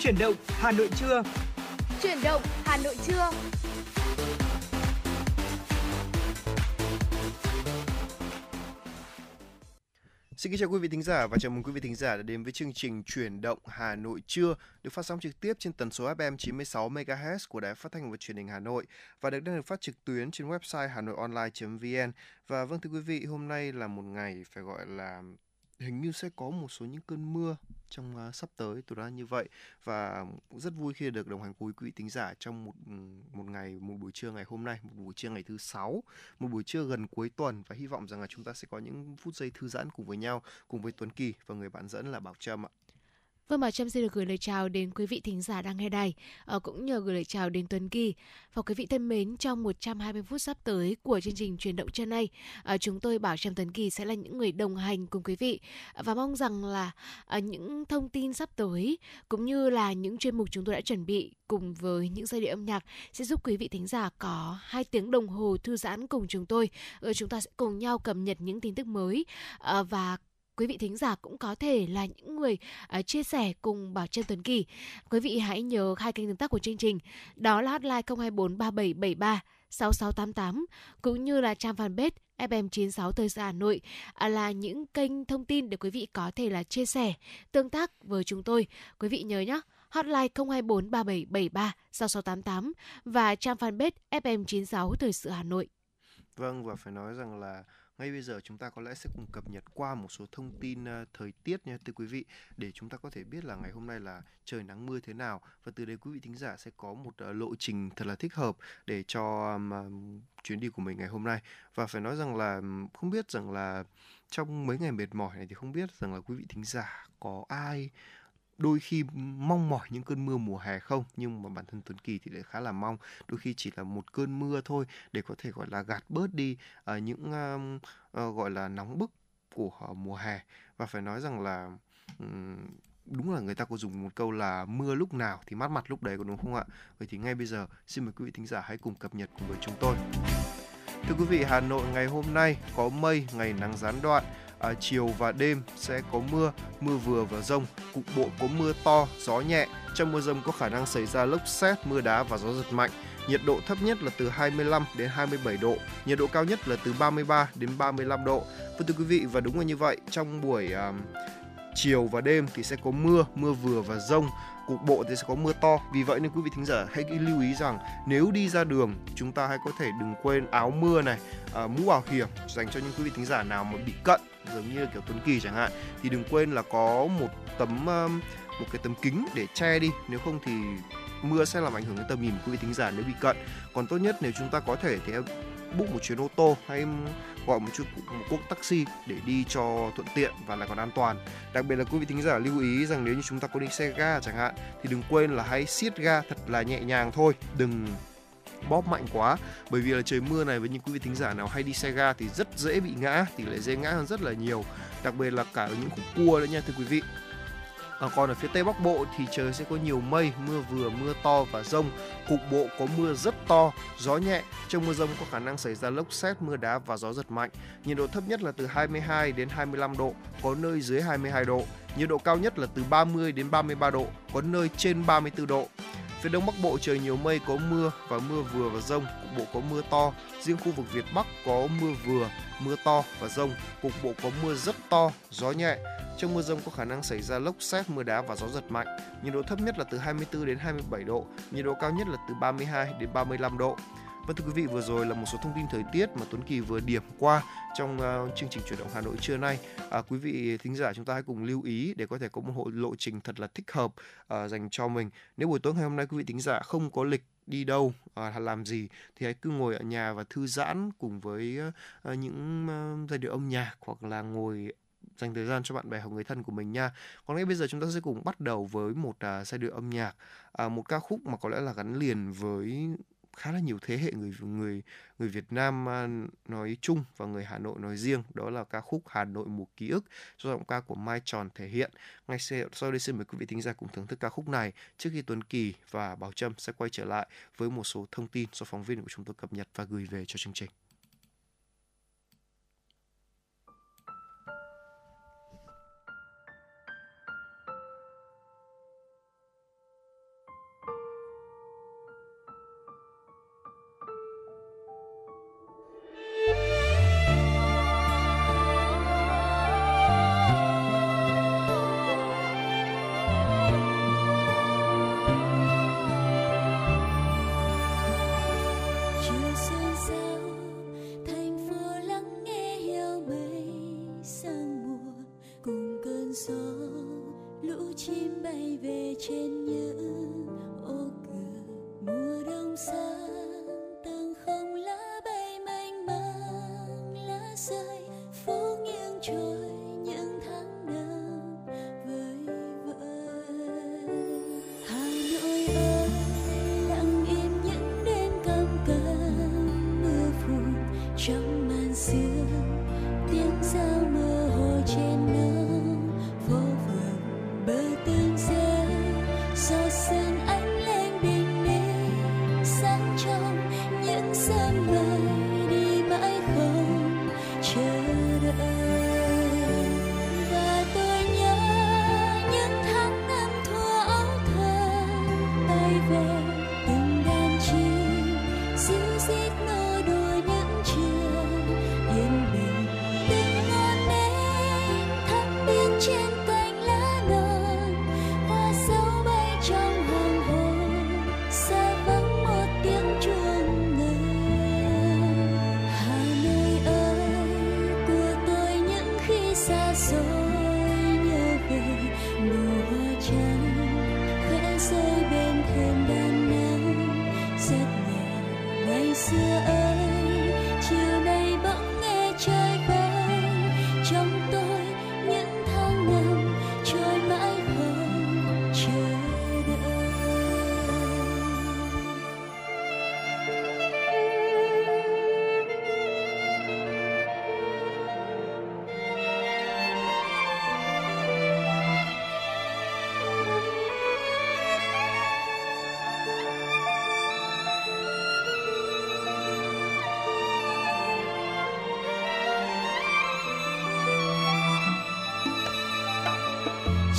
Chuyển động Hà Nội trưa. Chuyển động Hà Nội trưa. Xin kính chào quý vị thính giả và chào mừng quý vị thính giả đã đến với chương trình Chuyển động Hà Nội trưa được phát sóng trực tiếp trên tần số FM 96 MHz của Đài Phát thanh và Truyền hình Hà Nội và được đang được phát trực tuyến trên website hanoionline.vn. Và vâng thưa quý vị, hôm nay là một ngày phải gọi là hình như sẽ có một số những cơn mưa trong uh, sắp tới tôi đoán như vậy và rất vui khi được đồng hành cùng quý vị tính giả trong một ừ, một ngày một buổi trưa ngày hôm nay một buổi trưa ngày thứ sáu một buổi trưa gần cuối tuần và hy vọng rằng là chúng ta sẽ có những phút giây thư giãn cùng với nhau cùng với Tuấn Kỳ và người bạn dẫn là Bảo Trâm ạ. Vâng, Bảo Trâm xin được gửi lời chào đến quý vị thính giả đang nghe đài, à, cũng nhờ gửi lời chào đến Tuấn Kỳ. Và quý vị thân mến, trong 120 phút sắp tới của chương trình truyền động chân nay, à, chúng tôi Bảo Trâm Tuấn Kỳ sẽ là những người đồng hành cùng quý vị và mong rằng là à, những thông tin sắp tới cũng như là những chuyên mục chúng tôi đã chuẩn bị cùng với những giai điệu âm nhạc sẽ giúp quý vị thính giả có hai tiếng đồng hồ thư giãn cùng chúng tôi. Chúng ta sẽ cùng nhau cập nhật những tin tức mới à, và quý vị thính giả cũng có thể là những người uh, chia sẻ cùng Bảo Trân Tuấn Kỳ. Quý vị hãy nhớ hai kênh tương tác của chương trình, đó là hotline 024 3773 6688 cũng như là trang fanpage FM96 Thời sự Hà Nội à, là những kênh thông tin để quý vị có thể là chia sẻ, tương tác với chúng tôi. Quý vị nhớ nhé, hotline 024 3773 6688 và trang fanpage FM96 Thời sự Hà Nội. Vâng và phải nói rằng là ngay bây giờ chúng ta có lẽ sẽ cùng cập nhật qua một số thông tin ờ, thời tiết nha thưa quý vị để chúng ta có thể biết là ngày hôm nay là trời nắng mưa thế nào. Và từ đây quý vị thính giả sẽ có một ờ, lộ trình thật là thích hợp để cho um, chuyến đi của mình ngày hôm nay. Và phải nói rằng là không biết rằng là trong mấy ngày mệt mỏi này thì không biết rằng là quý vị thính giả có ai đôi khi mong mỏi những cơn mưa mùa hè không nhưng mà bản thân Tuấn Kỳ thì lại khá là mong. Đôi khi chỉ là một cơn mưa thôi để có thể gọi là gạt bớt đi uh, những uh, uh, gọi là nóng bức của uh, mùa hè. Và phải nói rằng là um, đúng là người ta có dùng một câu là mưa lúc nào thì mát mặt lúc đấy có đúng không ạ? Vậy thì ngay bây giờ xin mời quý vị thính giả hãy cùng cập nhật cùng với chúng tôi. Thưa quý vị Hà Nội ngày hôm nay có mây ngày nắng gián đoạn à, chiều và đêm sẽ có mưa, mưa vừa và rông, cục bộ có mưa to, gió nhẹ. Trong mưa rông có khả năng xảy ra lốc xét, mưa đá và gió giật mạnh. Nhiệt độ thấp nhất là từ 25 đến 27 độ, nhiệt độ cao nhất là từ 33 đến 35 độ. Vâng thưa quý vị và đúng là như vậy, trong buổi uh, chiều và đêm thì sẽ có mưa, mưa vừa và rông cục bộ thì sẽ có mưa to. Vì vậy nên quý vị thính giả hãy lưu ý rằng nếu đi ra đường chúng ta hãy có thể đừng quên áo mưa này à, mũ bảo hiểm dành cho những quý vị thính giả nào mà bị cận giống như kiểu Tuấn Kỳ chẳng hạn. Thì đừng quên là có một tấm à, một cái tấm kính để che đi. Nếu không thì mưa sẽ làm ảnh hưởng đến tầm nhìn của quý vị thính giả nếu bị cận. Còn tốt nhất nếu chúng ta có thể thì book một chuyến ô tô hay gọi một chút một cuộc taxi để đi cho thuận tiện và lại còn an toàn. Đặc biệt là quý vị thính giả lưu ý rằng nếu như chúng ta có đi xe ga chẳng hạn, thì đừng quên là hãy siết ga thật là nhẹ nhàng thôi, đừng bóp mạnh quá. Bởi vì là trời mưa này, với những quý vị thính giả nào hay đi xe ga thì rất dễ bị ngã, tỷ lệ dễ ngã hơn rất là nhiều. Đặc biệt là cả ở những khúc cua nữa nha, thưa quý vị. À, còn ở phía tây bắc bộ thì trời sẽ có nhiều mây, mưa vừa, mưa to và rông. Cục bộ có mưa rất to, gió nhẹ. Trong mưa rông có khả năng xảy ra lốc xét, mưa đá và gió giật mạnh. Nhiệt độ thấp nhất là từ 22 đến 25 độ, có nơi dưới 22 độ. Nhiệt độ cao nhất là từ 30 đến 33 độ, có nơi trên 34 độ. Phía đông bắc bộ trời nhiều mây có mưa và mưa vừa và rông, cục bộ có mưa to. Riêng khu vực Việt Bắc có mưa vừa, mưa to và rông, cục bộ có mưa rất to, gió nhẹ. Trong mưa rông có khả năng xảy ra lốc xét, mưa đá và gió giật mạnh. Nhiệt độ thấp nhất là từ 24 đến 27 độ, nhiệt độ cao nhất là từ 32 đến 35 độ. Vâng thưa quý vị, vừa rồi là một số thông tin thời tiết mà Tuấn Kỳ vừa điểm qua trong uh, chương trình chuyển động Hà Nội trưa nay. À, quý vị thính giả chúng ta hãy cùng lưu ý để có thể có một hộ lộ trình thật là thích hợp uh, dành cho mình. Nếu buổi tối ngày hôm nay quý vị thính giả không có lịch đi đâu à, làm gì thì hãy cứ ngồi ở nhà và thư giãn cùng với uh, những uh, giai điệu âm nhạc hoặc là ngồi dành thời gian cho bạn bè hoặc người thân của mình nha. Còn ngay bây giờ chúng ta sẽ cùng bắt đầu với một à, giai điệu âm nhạc, à, một ca khúc mà có lẽ là gắn liền với khá là nhiều thế hệ người người người Việt Nam à, nói chung và người Hà Nội nói riêng đó là ca khúc Hà Nội mùa ký ức do giọng ca của Mai Tròn thể hiện ngay sau đây xin mời quý vị thính giả cùng thưởng thức ca khúc này trước khi Tuấn Kỳ và Bảo Trâm sẽ quay trở lại với một số thông tin do phóng viên của chúng tôi cập nhật và gửi về cho chương trình.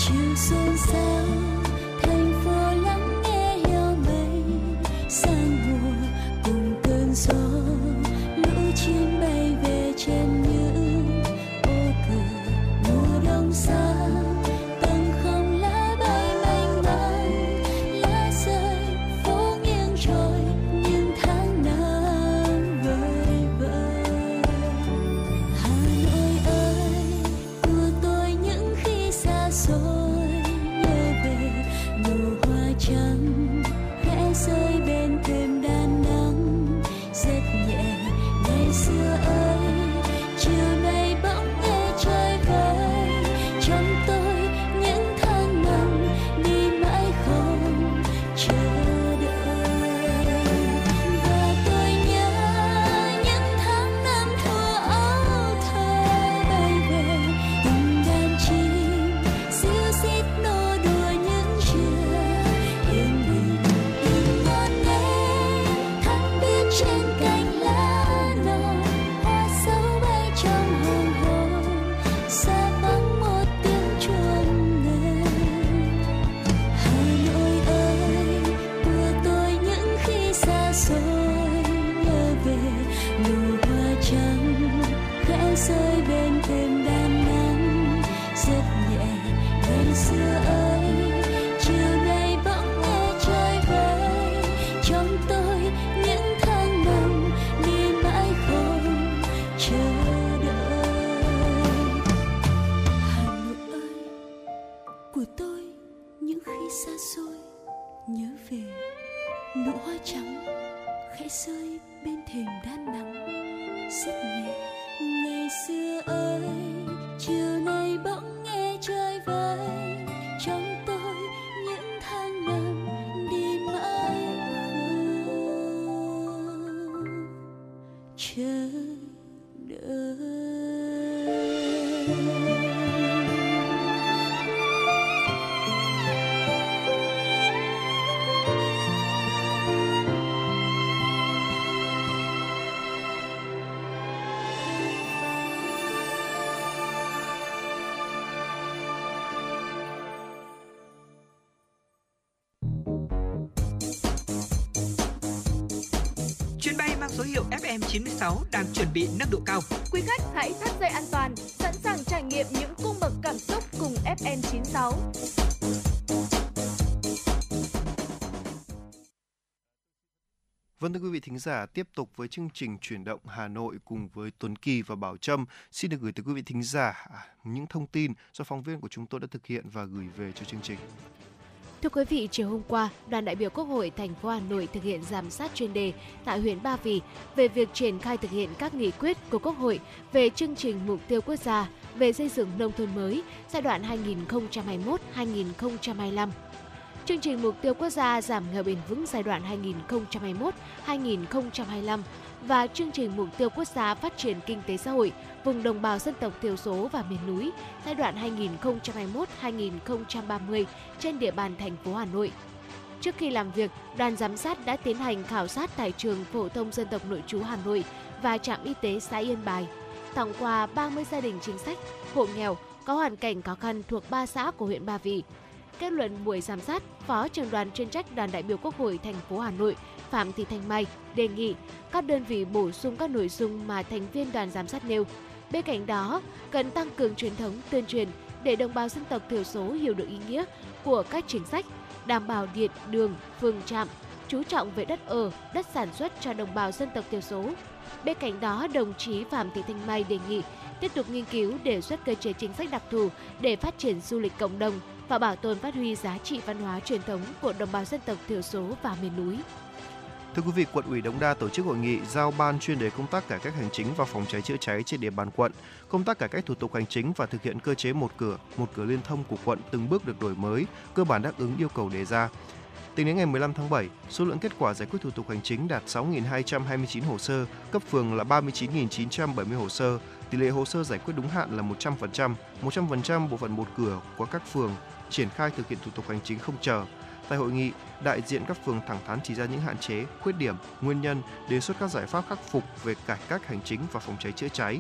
就算散。96 đang chuẩn bị nâng độ cao. Quý khách hãy thắt dây an toàn, sẵn sàng trải nghiệm những cung bậc cảm xúc cùng FM 96. Vâng thưa quý vị thính giả, tiếp tục với chương trình chuyển động Hà Nội cùng với Tuấn Kỳ và Bảo Trâm xin được gửi tới quý vị thính giả à, những thông tin do phóng viên của chúng tôi đã thực hiện và gửi về cho chương trình. Thưa quý vị, chiều hôm qua, đoàn đại biểu Quốc hội thành phố Hà Nội thực hiện giám sát chuyên đề tại huyện Ba Vì về việc triển khai thực hiện các nghị quyết của Quốc hội về chương trình mục tiêu quốc gia về xây dựng nông thôn mới giai đoạn 2021-2025. Chương trình mục tiêu quốc gia giảm nghèo bền vững giai đoạn 2021-2025 và chương trình mục tiêu quốc gia phát triển kinh tế xã hội vùng đồng bào dân tộc thiểu số và miền núi giai đoạn 2021-2030 trên địa bàn thành phố Hà Nội. Trước khi làm việc, đoàn giám sát đã tiến hành khảo sát tại trường phổ thông dân tộc nội trú Hà Nội và trạm y tế xã Yên Bài, tặng quà 30 gia đình chính sách, hộ nghèo có hoàn cảnh khó khăn thuộc 3 xã của huyện Ba Vì. Kết luận buổi giám sát, Phó trưởng đoàn chuyên trách đoàn đại biểu Quốc hội thành phố Hà Nội Phạm Thị Thanh Mai đề nghị các đơn vị bổ sung các nội dung mà thành viên đoàn giám sát nêu. Bên cạnh đó, cần tăng cường truyền thống tuyên truyền để đồng bào dân tộc thiểu số hiểu được ý nghĩa của các chính sách, đảm bảo điện, đường, phường trạm, chú trọng về đất ở, đất sản xuất cho đồng bào dân tộc thiểu số. Bên cạnh đó, đồng chí Phạm Thị Thanh Mai đề nghị tiếp tục nghiên cứu đề xuất cơ chế chính sách đặc thù để phát triển du lịch cộng đồng và bảo tồn phát huy giá trị văn hóa truyền thống của đồng bào dân tộc thiểu số và miền núi. Thưa quý vị, quận ủy Đống Đa tổ chức hội nghị giao ban chuyên đề công tác cải cách hành chính và phòng cháy chữa cháy trên địa bàn quận. Công tác cải cách thủ tục hành chính và thực hiện cơ chế một cửa, một cửa liên thông của quận từng bước được đổi mới, cơ bản đáp ứng yêu cầu đề ra. Tính đến ngày 15 tháng 7, số lượng kết quả giải quyết thủ tục hành chính đạt 6.229 hồ sơ, cấp phường là 39.970 hồ sơ, tỷ lệ hồ sơ giải quyết đúng hạn là 100%, 100% bộ phận một cửa của các phường triển khai thực hiện thủ tục hành chính không chờ. Tại hội nghị, đại diện các phường thẳng thắn chỉ ra những hạn chế, khuyết điểm, nguyên nhân, đề xuất các giải pháp khắc phục về cải cách hành chính và phòng cháy chữa cháy.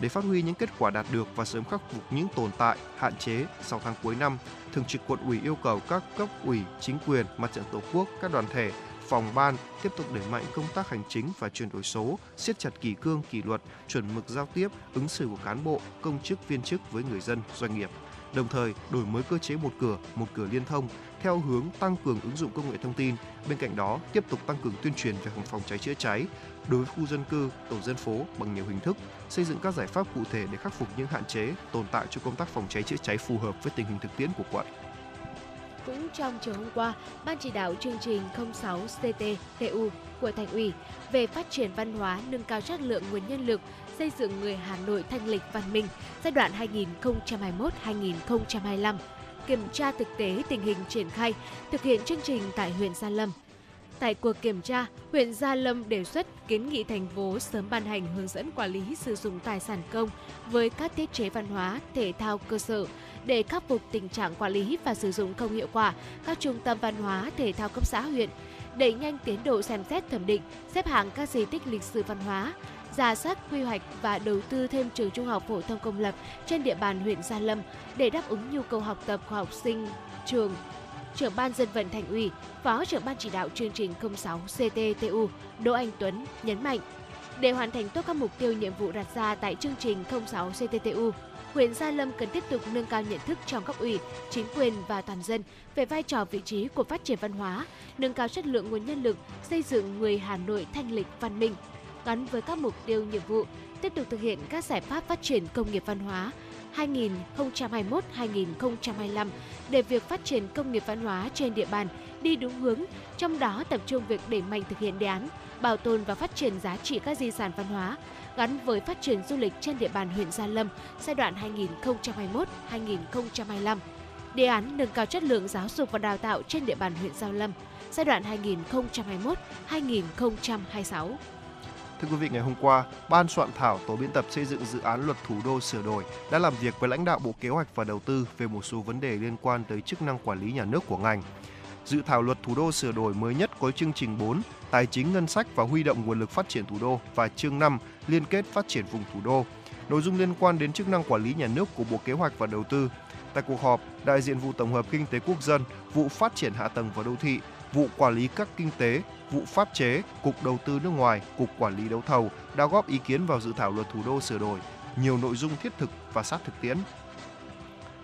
Để phát huy những kết quả đạt được và sớm khắc phục những tồn tại, hạn chế sau tháng cuối năm, Thường trực quận ủy yêu cầu các cấp ủy, chính quyền, mặt trận tổ quốc, các đoàn thể, phòng ban tiếp tục đẩy mạnh công tác hành chính và chuyển đổi số, siết chặt kỷ cương, kỷ luật, chuẩn mực giao tiếp, ứng xử của cán bộ, công chức, viên chức với người dân, doanh nghiệp. Đồng thời, đổi mới cơ chế một cửa, một cửa liên thông theo hướng tăng cường ứng dụng công nghệ thông tin. Bên cạnh đó, tiếp tục tăng cường tuyên truyền về phòng cháy chữa cháy đối với khu dân cư, tổ dân phố bằng nhiều hình thức, xây dựng các giải pháp cụ thể để khắc phục những hạn chế tồn tại cho công tác phòng cháy chữa cháy phù hợp với tình hình thực tiễn của quận. Cũng trong chiều hôm qua, Ban chỉ đạo chương trình 06 CTTU của Thành ủy về phát triển văn hóa nâng cao chất lượng nguồn nhân lực xây dựng người Hà Nội thanh lịch văn minh giai đoạn 2021-2025 kiểm tra thực tế tình hình triển khai thực hiện chương trình tại huyện Gia Lâm. Tại cuộc kiểm tra, huyện Gia Lâm đề xuất kiến nghị thành phố sớm ban hành hướng dẫn quản lý sử dụng tài sản công với các thiết chế văn hóa, thể thao cơ sở để khắc phục tình trạng quản lý và sử dụng không hiệu quả các trung tâm văn hóa, thể thao cấp xã huyện, đẩy nhanh tiến độ xem xét thẩm định, xếp hạng các di tích lịch sử văn hóa, giả soát quy hoạch và đầu tư thêm trường trung học phổ thông công lập trên địa bàn huyện Gia Lâm để đáp ứng nhu cầu học tập của học sinh trường. Trưởng ban dân vận thành ủy, phó trưởng ban chỉ đạo chương trình 06 CTTU Đỗ Anh Tuấn nhấn mạnh, để hoàn thành tốt các mục tiêu nhiệm vụ đặt ra tại chương trình 06 CTTU, huyện Gia Lâm cần tiếp tục nâng cao nhận thức trong cấp ủy, chính quyền và toàn dân về vai trò vị trí của phát triển văn hóa, nâng cao chất lượng nguồn nhân lực, xây dựng người Hà Nội thanh lịch văn minh, gắn với các mục tiêu nhiệm vụ, tiếp tục thực hiện các giải pháp phát triển công nghiệp văn hóa 2021-2025 để việc phát triển công nghiệp văn hóa trên địa bàn đi đúng hướng, trong đó tập trung việc đẩy mạnh thực hiện đề án bảo tồn và phát triển giá trị các di sản văn hóa gắn với phát triển du lịch trên địa bàn huyện Gia Lâm giai đoạn 2021-2025. Đề án nâng cao chất lượng giáo dục và đào tạo trên địa bàn huyện Gia Lâm giai đoạn 2021-2026. Thưa quý vị, ngày hôm qua, Ban soạn thảo tổ biên tập xây dựng dự án luật thủ đô sửa đổi đã làm việc với lãnh đạo Bộ Kế hoạch và Đầu tư về một số vấn đề liên quan tới chức năng quản lý nhà nước của ngành. Dự thảo luật thủ đô sửa đổi mới nhất có chương trình 4, tài chính ngân sách và huy động nguồn lực phát triển thủ đô và chương 5, liên kết phát triển vùng thủ đô. Nội dung liên quan đến chức năng quản lý nhà nước của Bộ Kế hoạch và Đầu tư. Tại cuộc họp, đại diện vụ tổng hợp kinh tế quốc dân, vụ phát triển hạ tầng và đô thị, vụ quản lý các kinh tế, vụ pháp chế, cục đầu tư nước ngoài, cục quản lý đấu thầu đã góp ý kiến vào dự thảo luật thủ đô sửa đổi, nhiều nội dung thiết thực và sát thực tiễn.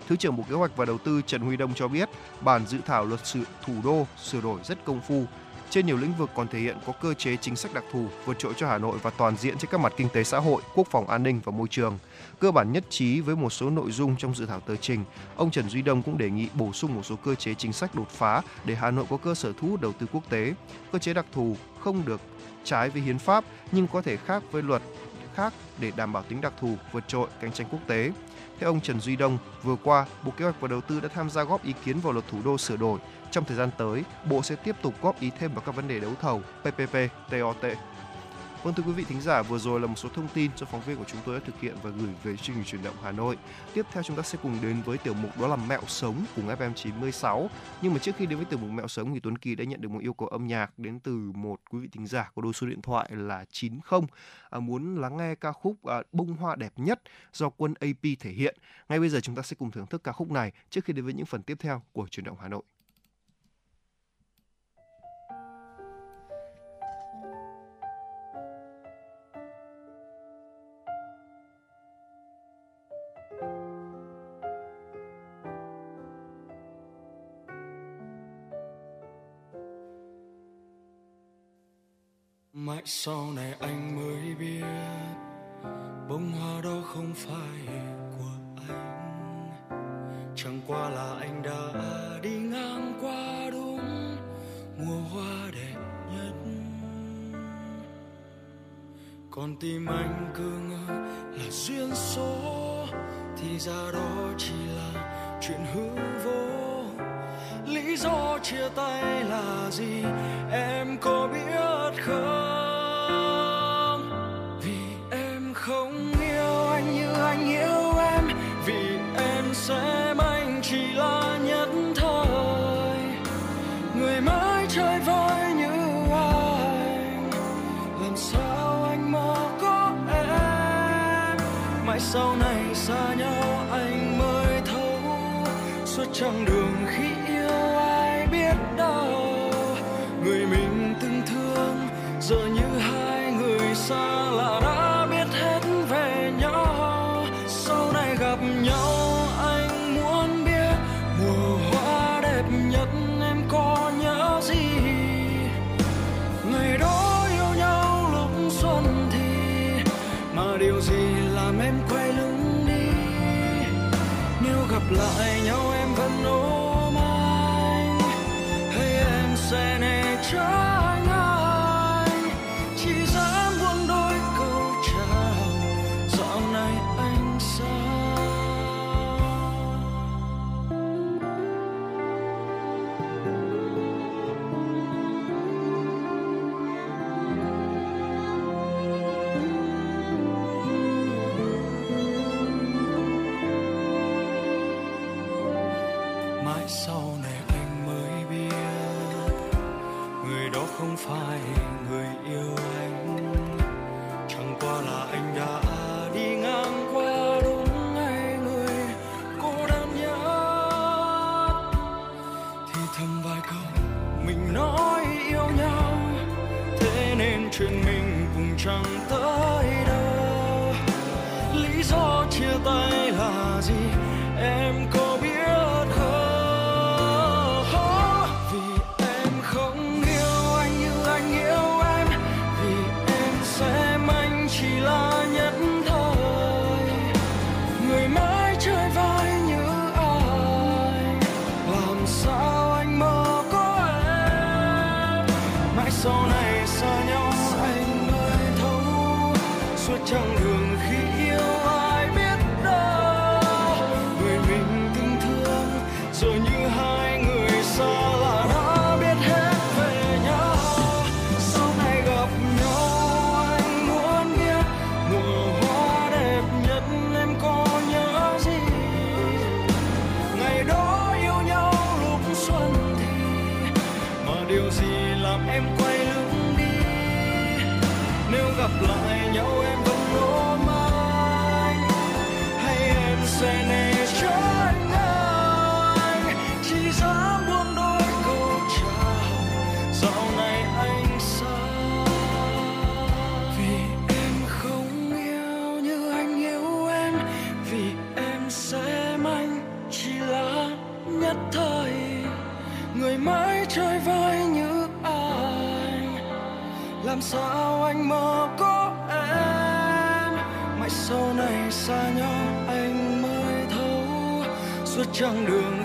Thứ trưởng Bộ Kế hoạch và Đầu tư Trần Huy Đông cho biết, bản dự thảo luật sự thủ đô sửa đổi rất công phu, trên nhiều lĩnh vực còn thể hiện có cơ chế chính sách đặc thù vượt trội cho Hà Nội và toàn diện trên các mặt kinh tế xã hội, quốc phòng an ninh và môi trường. Cơ bản nhất trí với một số nội dung trong dự thảo tờ trình, ông Trần Duy Đông cũng đề nghị bổ sung một số cơ chế chính sách đột phá để Hà Nội có cơ sở thu hút đầu tư quốc tế. Cơ chế đặc thù không được trái với hiến pháp nhưng có thể khác với luật khác để đảm bảo tính đặc thù vượt trội cạnh tranh quốc tế. Theo ông Trần Duy Đông, vừa qua, Bộ Kế hoạch và Đầu tư đã tham gia góp ý kiến vào luật thủ đô sửa đổi. Trong thời gian tới, Bộ sẽ tiếp tục góp ý thêm vào các vấn đề đấu thầu, PPP, TOT Vâng thưa quý vị thính giả, vừa rồi là một số thông tin do phóng viên của chúng tôi đã thực hiện và gửi về chương trình truyền động Hà Nội. Tiếp theo chúng ta sẽ cùng đến với tiểu mục đó là mẹo sống cùng FM 96. Nhưng mà trước khi đến với tiểu mục mẹo sống thì Tuấn Kỳ đã nhận được một yêu cầu âm nhạc đến từ một quý vị thính giả có đôi số điện thoại là 90 à, muốn lắng nghe ca khúc à, Bông hoa đẹp nhất do quân AP thể hiện. Ngay bây giờ chúng ta sẽ cùng thưởng thức ca khúc này trước khi đến với những phần tiếp theo của truyền động Hà Nội. Mãi sau này anh mới biết bông hoa đó không phải của anh. Chẳng qua là anh đã đi ngang qua đúng mùa hoa đẹp nhất. Còn tim anh cứ ngỡ là duyên số, thì ra đó chỉ là chuyện hư vô. Lý do chia tay là gì, em có biết không? Sau này xa nhau anh mới thấu suốt chặng đường câu mình nói yêu nhau, thế nên chuyện mình cùng chẳng tới đâu. Lý do chia tay là gì? Em có làm sao anh mơ có em? Mãi sau này xa nhau anh mới thấu suốt chặng đường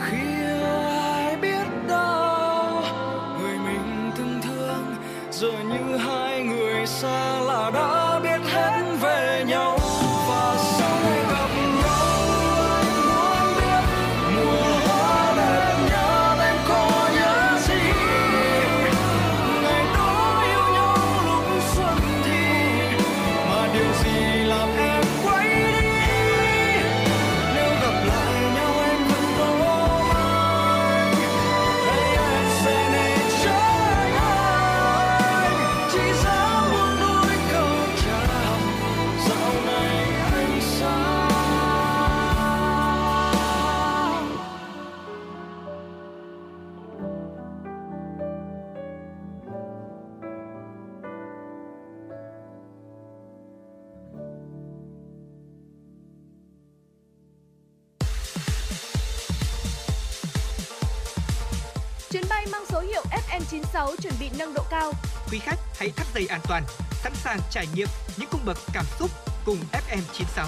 FM96 chuẩn bị nâng độ cao. Quý khách hãy thắt dây an toàn, sẵn sàng trải nghiệm những cung bậc cảm xúc cùng FM96.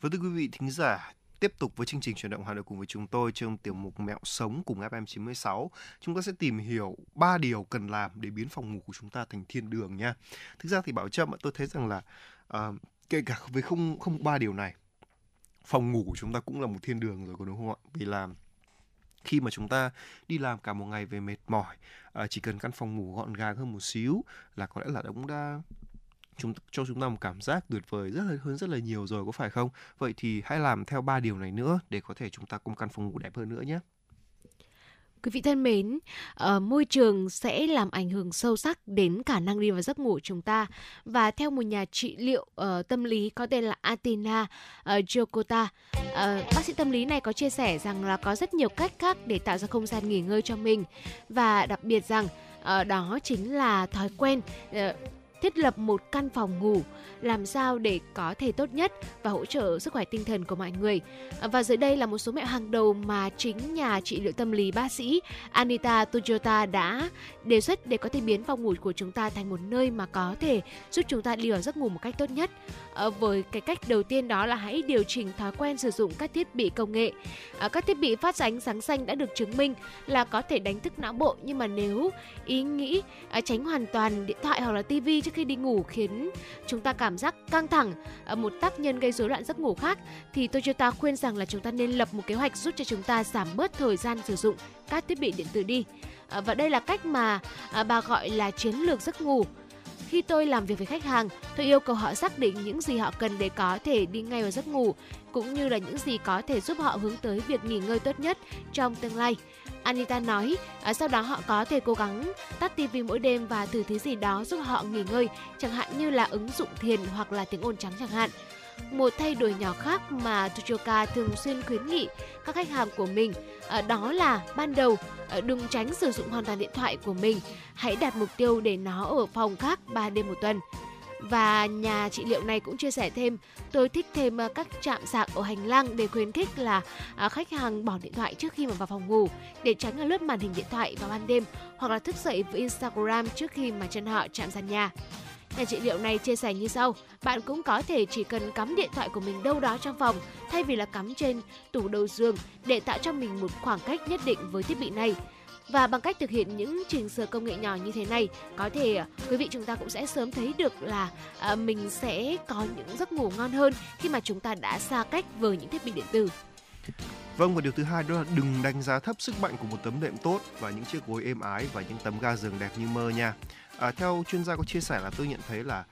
Vâng thưa quý vị thính giả, tiếp tục với chương trình chuyển động Hà Nội cùng với chúng tôi trong tiểu mục Mẹo sống cùng FM96. Chúng ta sẽ tìm hiểu ba điều cần làm để biến phòng ngủ của chúng ta thành thiên đường nha. Thực ra thì Bảo ạ, tôi thấy rằng là à, kể cả với không không ba điều này, phòng ngủ của chúng ta cũng là một thiên đường rồi có đúng không ạ? Vì là khi mà chúng ta đi làm cả một ngày về mệt mỏi à, chỉ cần căn phòng ngủ gọn gàng hơn một xíu là có lẽ là cũng đã chúng cho chúng ta một cảm giác tuyệt vời rất là hơn rất là nhiều rồi có phải không? Vậy thì hãy làm theo ba điều này nữa để có thể chúng ta có một căn phòng ngủ đẹp hơn nữa nhé. Quý vị thân mến, ờ, môi trường sẽ làm ảnh hưởng sâu sắc đến khả năng đi vào giấc ngủ của chúng ta. Và theo một nhà trị liệu ờ, tâm lý có tên là Athena uh, Jokota, bác sĩ tâm lý này có chia sẻ rằng là có rất nhiều cách khác để tạo ra không gian nghỉ ngơi cho mình. Và đặc biệt rằng đó chính là thói quen thiết lập một căn phòng ngủ, làm sao để có thể tốt nhất và hỗ trợ sức khỏe tinh thần của mọi người. Và dưới đây là một số mẹo hàng đầu mà chính nhà trị liệu tâm lý bác sĩ Anita Tujota đã đề xuất để có thể biến phòng ngủ của chúng ta thành một nơi mà có thể giúp chúng ta đi vào giấc ngủ một cách tốt nhất. Ờ, với cái cách đầu tiên đó là hãy điều chỉnh thói quen sử dụng các thiết bị công nghệ. Ờ, các thiết bị phát ra ánh sáng xanh đã được chứng minh là có thể đánh thức não bộ, nhưng mà nếu ý nghĩ ờ, tránh hoàn toàn điện thoại hoặc là tivi trước khi đi ngủ khiến chúng ta cảm giác căng thẳng. Một tác nhân gây rối loạn giấc ngủ khác thì Toyota khuyên rằng là chúng ta nên lập một kế hoạch giúp cho chúng ta giảm bớt thời gian sử dụng các thiết bị điện tử đi. Ờ, và đây là cách mà ờ, bà gọi là chiến lược giấc ngủ. Khi tôi làm việc với khách hàng, tôi yêu cầu họ xác định những gì họ cần để có thể đi ngay vào giấc ngủ, cũng như là những gì có thể giúp họ hướng tới việc nghỉ ngơi tốt nhất trong tương lai. Anita nói, à, sau đó họ có thể cố gắng tắt tivi mỗi đêm và thử thứ gì đó giúp họ nghỉ ngơi, chẳng hạn như là ứng dụng thiền hoặc là tiếng ồn trắng chẳng hạn. Một thay đổi nhỏ khác mà Tuchoka thường xuyên khuyến nghị các khách hàng của mình à, đó là ban đầu à, đừng tránh sử dụng hoàn toàn điện thoại của mình, hãy đặt mục tiêu để nó ở phòng khác 3 đêm một tuần. Và nhà trị liệu này cũng chia sẻ thêm, tôi thích thêm ờ, các trạm sạc ở hành lang để khuyến khích là à, khách hàng bỏ điện thoại trước khi mà vào phòng ngủ để tránh là lướt màn hình điện thoại vào ban đêm hoặc là thức dậy với Instagram trước khi mà chân họ chạm sàn nhà. Nhà trị liệu này chia sẻ như sau, bạn cũng có thể chỉ cần cắm điện thoại của mình đâu đó trong phòng thay vì là cắm trên tủ đầu giường để tạo cho mình một khoảng cách nhất định với thiết bị này. Và bằng cách thực hiện những chỉnh sửa công nghệ nhỏ như thế này, có thể à, quý vị chúng ta cũng sẽ sớm thấy được là à, mình sẽ có những giấc ngủ ngon hơn khi mà chúng ta đã xa cách với những thiết bị điện tử. Vâng và điều thứ hai đó là đừng đánh giá thấp sức mạnh của một tấm đệm tốt và những chiếc gối êm ái và những tấm ga giường đẹp như mơ nha. À, theo chuyên gia có chia sẻ là tôi nhận thấy là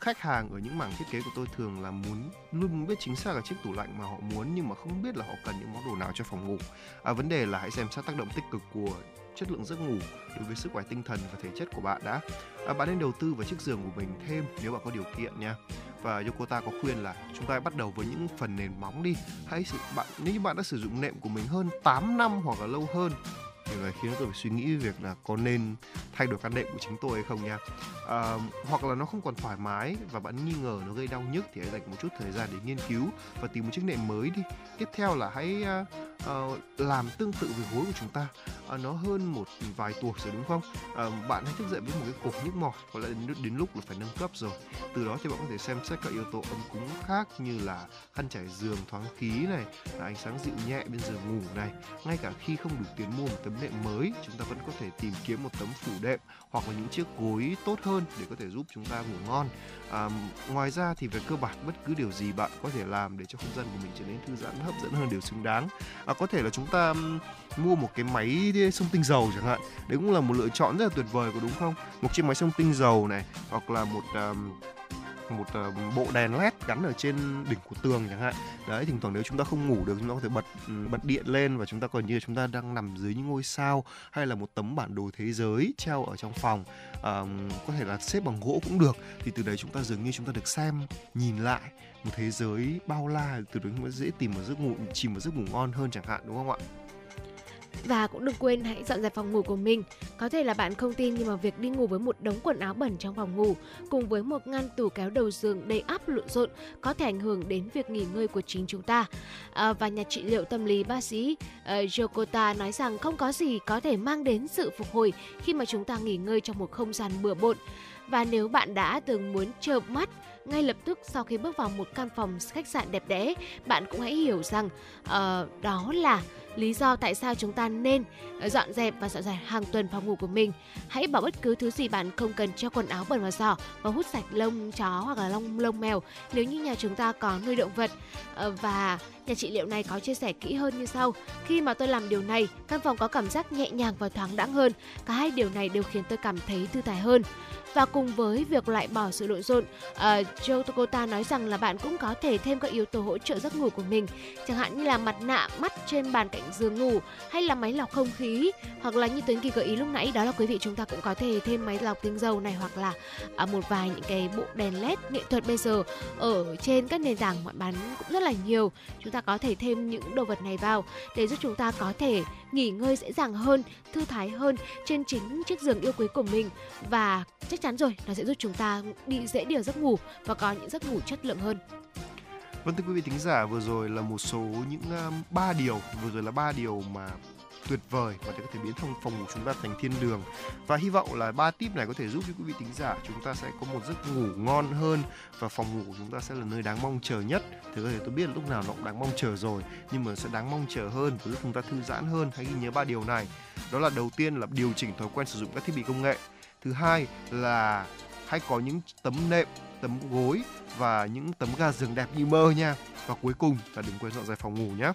khách hàng ở những mảng thiết kế của tôi thường là muốn luôn muốn biết chính xác là chiếc tủ lạnh mà họ muốn nhưng mà không biết là họ cần những món đồ nào cho phòng ngủ. À, vấn đề là hãy xem xét tác động tích cực của chất lượng giấc ngủ đối với sức khỏe tinh thần và thể chất của bạn đã. À, bạn nên đầu tư vào chiếc giường của mình thêm nếu bạn có điều kiện nha. Và Yokota có khuyên là chúng ta hãy bắt đầu với những phần nền móng đi. Hãy sự bạn nếu như bạn đã sử dụng nệm của mình hơn 8 năm hoặc là lâu hơn điều này khiến tôi phải suy nghĩ việc là có nên thay đổi căn đệm của chính tôi hay không nha. À, hoặc là nó không còn thoải mái và bạn nghi ngờ nó gây đau nhức thì hãy dành một chút thời gian để nghiên cứu và tìm một chiếc nệm mới đi. Tiếp theo là hãy uh, Ờ, làm tương tự với gối của chúng ta uh, nó hơn một vài tuổi rồi đúng không? Uh, bạn hãy thức dậy với một cái cục nhức mỏi có lẽ đến, đến lúc là phải nâng cấp rồi. Từ đó thì bạn có thể xem xét các yếu tố ấm cúng khác như là khăn trải giường thoáng khí này ánh sáng dịu nhẹ bên giường ngủ này. Ngay cả khi không đủ tiền mua một tấm đệm mới chúng ta vẫn có thể tìm kiếm một tấm phủ đệm hoặc là những chiếc gối tốt hơn để có thể giúp chúng ta ngủ ngon. À, ngoài ra thì về cơ bản bất cứ điều gì bạn có thể làm để cho không gian của mình trở nên thư giãn hấp dẫn hơn đều xứng đáng à, có thể là chúng ta mua một cái máy xông tinh dầu chẳng hạn. Đấy cũng là một lựa chọn rất là tuyệt vời có đúng không? Một chiếc máy xông tinh dầu này hoặc là một um, một uh, bộ đèn led gắn ở trên đỉnh của tường chẳng hạn. Đấy thỉnh thoảng nếu chúng ta không ngủ được chúng ta có thể bật bật điện lên và chúng ta còn như chúng ta đang nằm dưới những ngôi sao hay là một tấm bản đồ thế giới treo ở trong phòng. Uh, có thể là xếp bằng gỗ cũng được. Thì từ đấy chúng ta dường như chúng ta được xem nhìn lại một thế giới bao la từ đấy mới dễ tìm một giấc ngủ chìm một giấc ngủ ngon hơn chẳng hạn đúng không ạ và cũng đừng quên hãy dọn dẹp phòng ngủ của mình. Có thể là bạn không tin nhưng mà việc đi ngủ với một đống quần áo bẩn trong phòng ngủ cùng với một ngăn tủ kéo đầu giường đầy ắp lộn xộn có thể ảnh hưởng đến việc nghỉ ngơi của chính chúng ta. À, và nhà trị liệu tâm lý bác sĩ uh, Jokota nói rằng không có gì có thể mang đến sự phục hồi khi mà chúng ta nghỉ ngơi trong một không gian bừa bộn. Và nếu bạn đã từng muốn chợp mắt ngay lập tức sau khi bước vào một căn phòng khách sạn đẹp đẽ, bạn cũng hãy hiểu rằng uh, đó là lý do tại sao chúng ta nên ờ, dọn dẹp và dọn dẹp hàng tuần phòng ngủ của mình. Hãy bỏ bất cứ thứ gì bạn không cần cho quần áo bẩn vào giỏ và hút sạch lông chó hoặc là lông lông mèo nếu như nhà chúng ta có nuôi động vật. Ờ, và nhà trị liệu này có chia sẻ kỹ hơn như sau. Khi mà tôi làm điều này, căn phòng có cảm giác nhẹ nhàng và thoáng đãng hơn. Cả hai điều này đều khiến tôi cảm thấy thư thái hơn và cùng với việc loại bỏ sự lộn xộn, uh, Joe Tokota nói rằng là bạn cũng có thể thêm các yếu tố hỗ trợ giấc ngủ của mình, chẳng hạn như là mặt nạ mắt trên bàn cạnh giường ngủ hay là máy lọc không khí. Hoặc là như Tuấn Kỳ gợi ý lúc nãy đó là quý vị chúng ta cũng có thể thêm máy lọc tinh dầu này hoặc là à, một vài những cái bộ đèn led nghệ thuật bây giờ ở trên các nền tảng mọi bán cũng rất là nhiều. Chúng ta có thể thêm những đồ vật này vào để giúp chúng ta có thể nghỉ ngơi dễ dàng hơn, thư thái hơn trên chính chiếc giường yêu quý của mình. Và chắc chắn rồi nó sẽ giúp chúng ta đi dễ điều giấc ngủ và có những giấc ngủ chất lượng hơn. Vâng thưa quý vị thính giả, vừa rồi là một số những ba uh, điều, vừa rồi là ba điều mà tuyệt vời và có thể biến phòng phòng ngủ chúng ta thành thiên đường. Và hy vọng là ba tip này có thể giúp cho quý vị thính giả chúng ta sẽ có một giấc ngủ ngon hơn và phòng ngủ của chúng ta sẽ là nơi đáng mong chờ nhất. Thứ có thể tôi biết là lúc nào nó cũng đáng mong chờ rồi nhưng mà sẽ đáng mong chờ hơn và giúp chúng ta thư giãn hơn. Hãy ghi nhớ ba điều này. Đó là đầu tiên là điều chỉnh thói quen sử dụng các thiết bị công nghệ. Thứ hai là hãy có những tấm nệm tấm gối và những tấm ga giường đẹp như mơ nha. Và cuối cùng là đừng quên dọn dẹp phòng ngủ nhé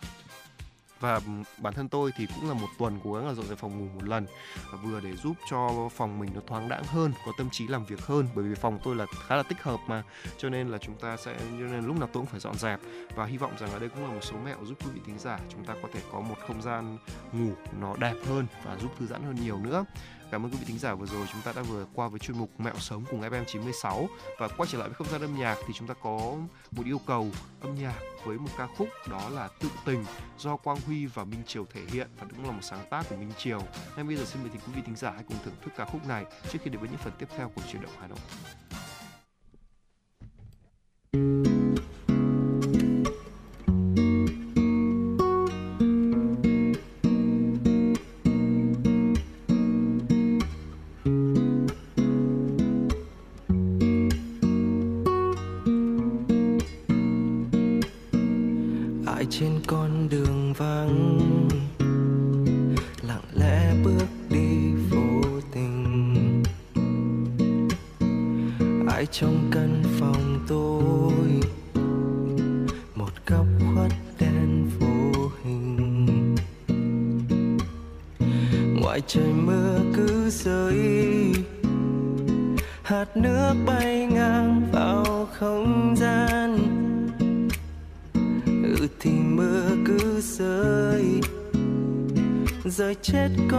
và bản thân tôi thì cũng là một tuần cố gắng là dọn dẹp phòng ngủ một lần. Và vừa để giúp cho phòng mình nó thoáng đãng hơn, có tâm trí làm việc hơn. Bởi vì phòng tôi là khá là tích hợp mà. Cho nên là chúng ta sẽ, cho nên lúc nào tôi cũng phải dọn dẹp. Và hy vọng rằng ở đây cũng là một số mẹo giúp quý vị thính giả chúng ta có thể có một không gian ngủ nó đẹp hơn và giúp thư giãn hơn nhiều nữa. Cảm ơn quý vị thính giả vừa rồi chúng ta đã vừa qua với chuyên mục Mẹo sống cùng FM 96 và quay trở lại với không gian âm nhạc thì chúng ta có một yêu cầu âm nhạc với một ca khúc, đó là Tự tình do Quang Huy và Minh Triều thể hiện và cũng là một sáng tác của Minh Triều. Ngay bây giờ xin mời thì quý vị thính giả hãy cùng thưởng thức ca khúc này trước khi đến với những phần tiếp theo của chuyển động Hà Nội. shed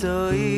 so.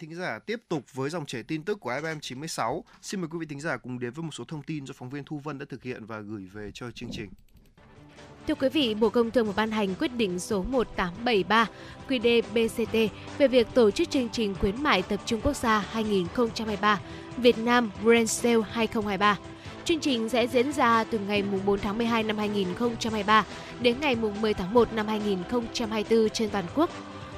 thính giả tiếp tục với dòng chảy tin tức của FM 96. Xin mời quý vị thính giả cùng đến với một số thông tin do phóng viên Thu Vân đã thực hiện và gửi về cho chương trình. Thưa quý vị, Bộ Công Thương vừa ban hành quyết định số 1873 QĐ-BCT về việc tổ chức chương trình khuyến mại tập trung quốc gia 2023 Việt Nam Grand Sale 2023. Chương trình sẽ diễn ra từ ngày 4 tháng 12 năm 2023 đến ngày 10 tháng 1 năm 2024 trên toàn quốc.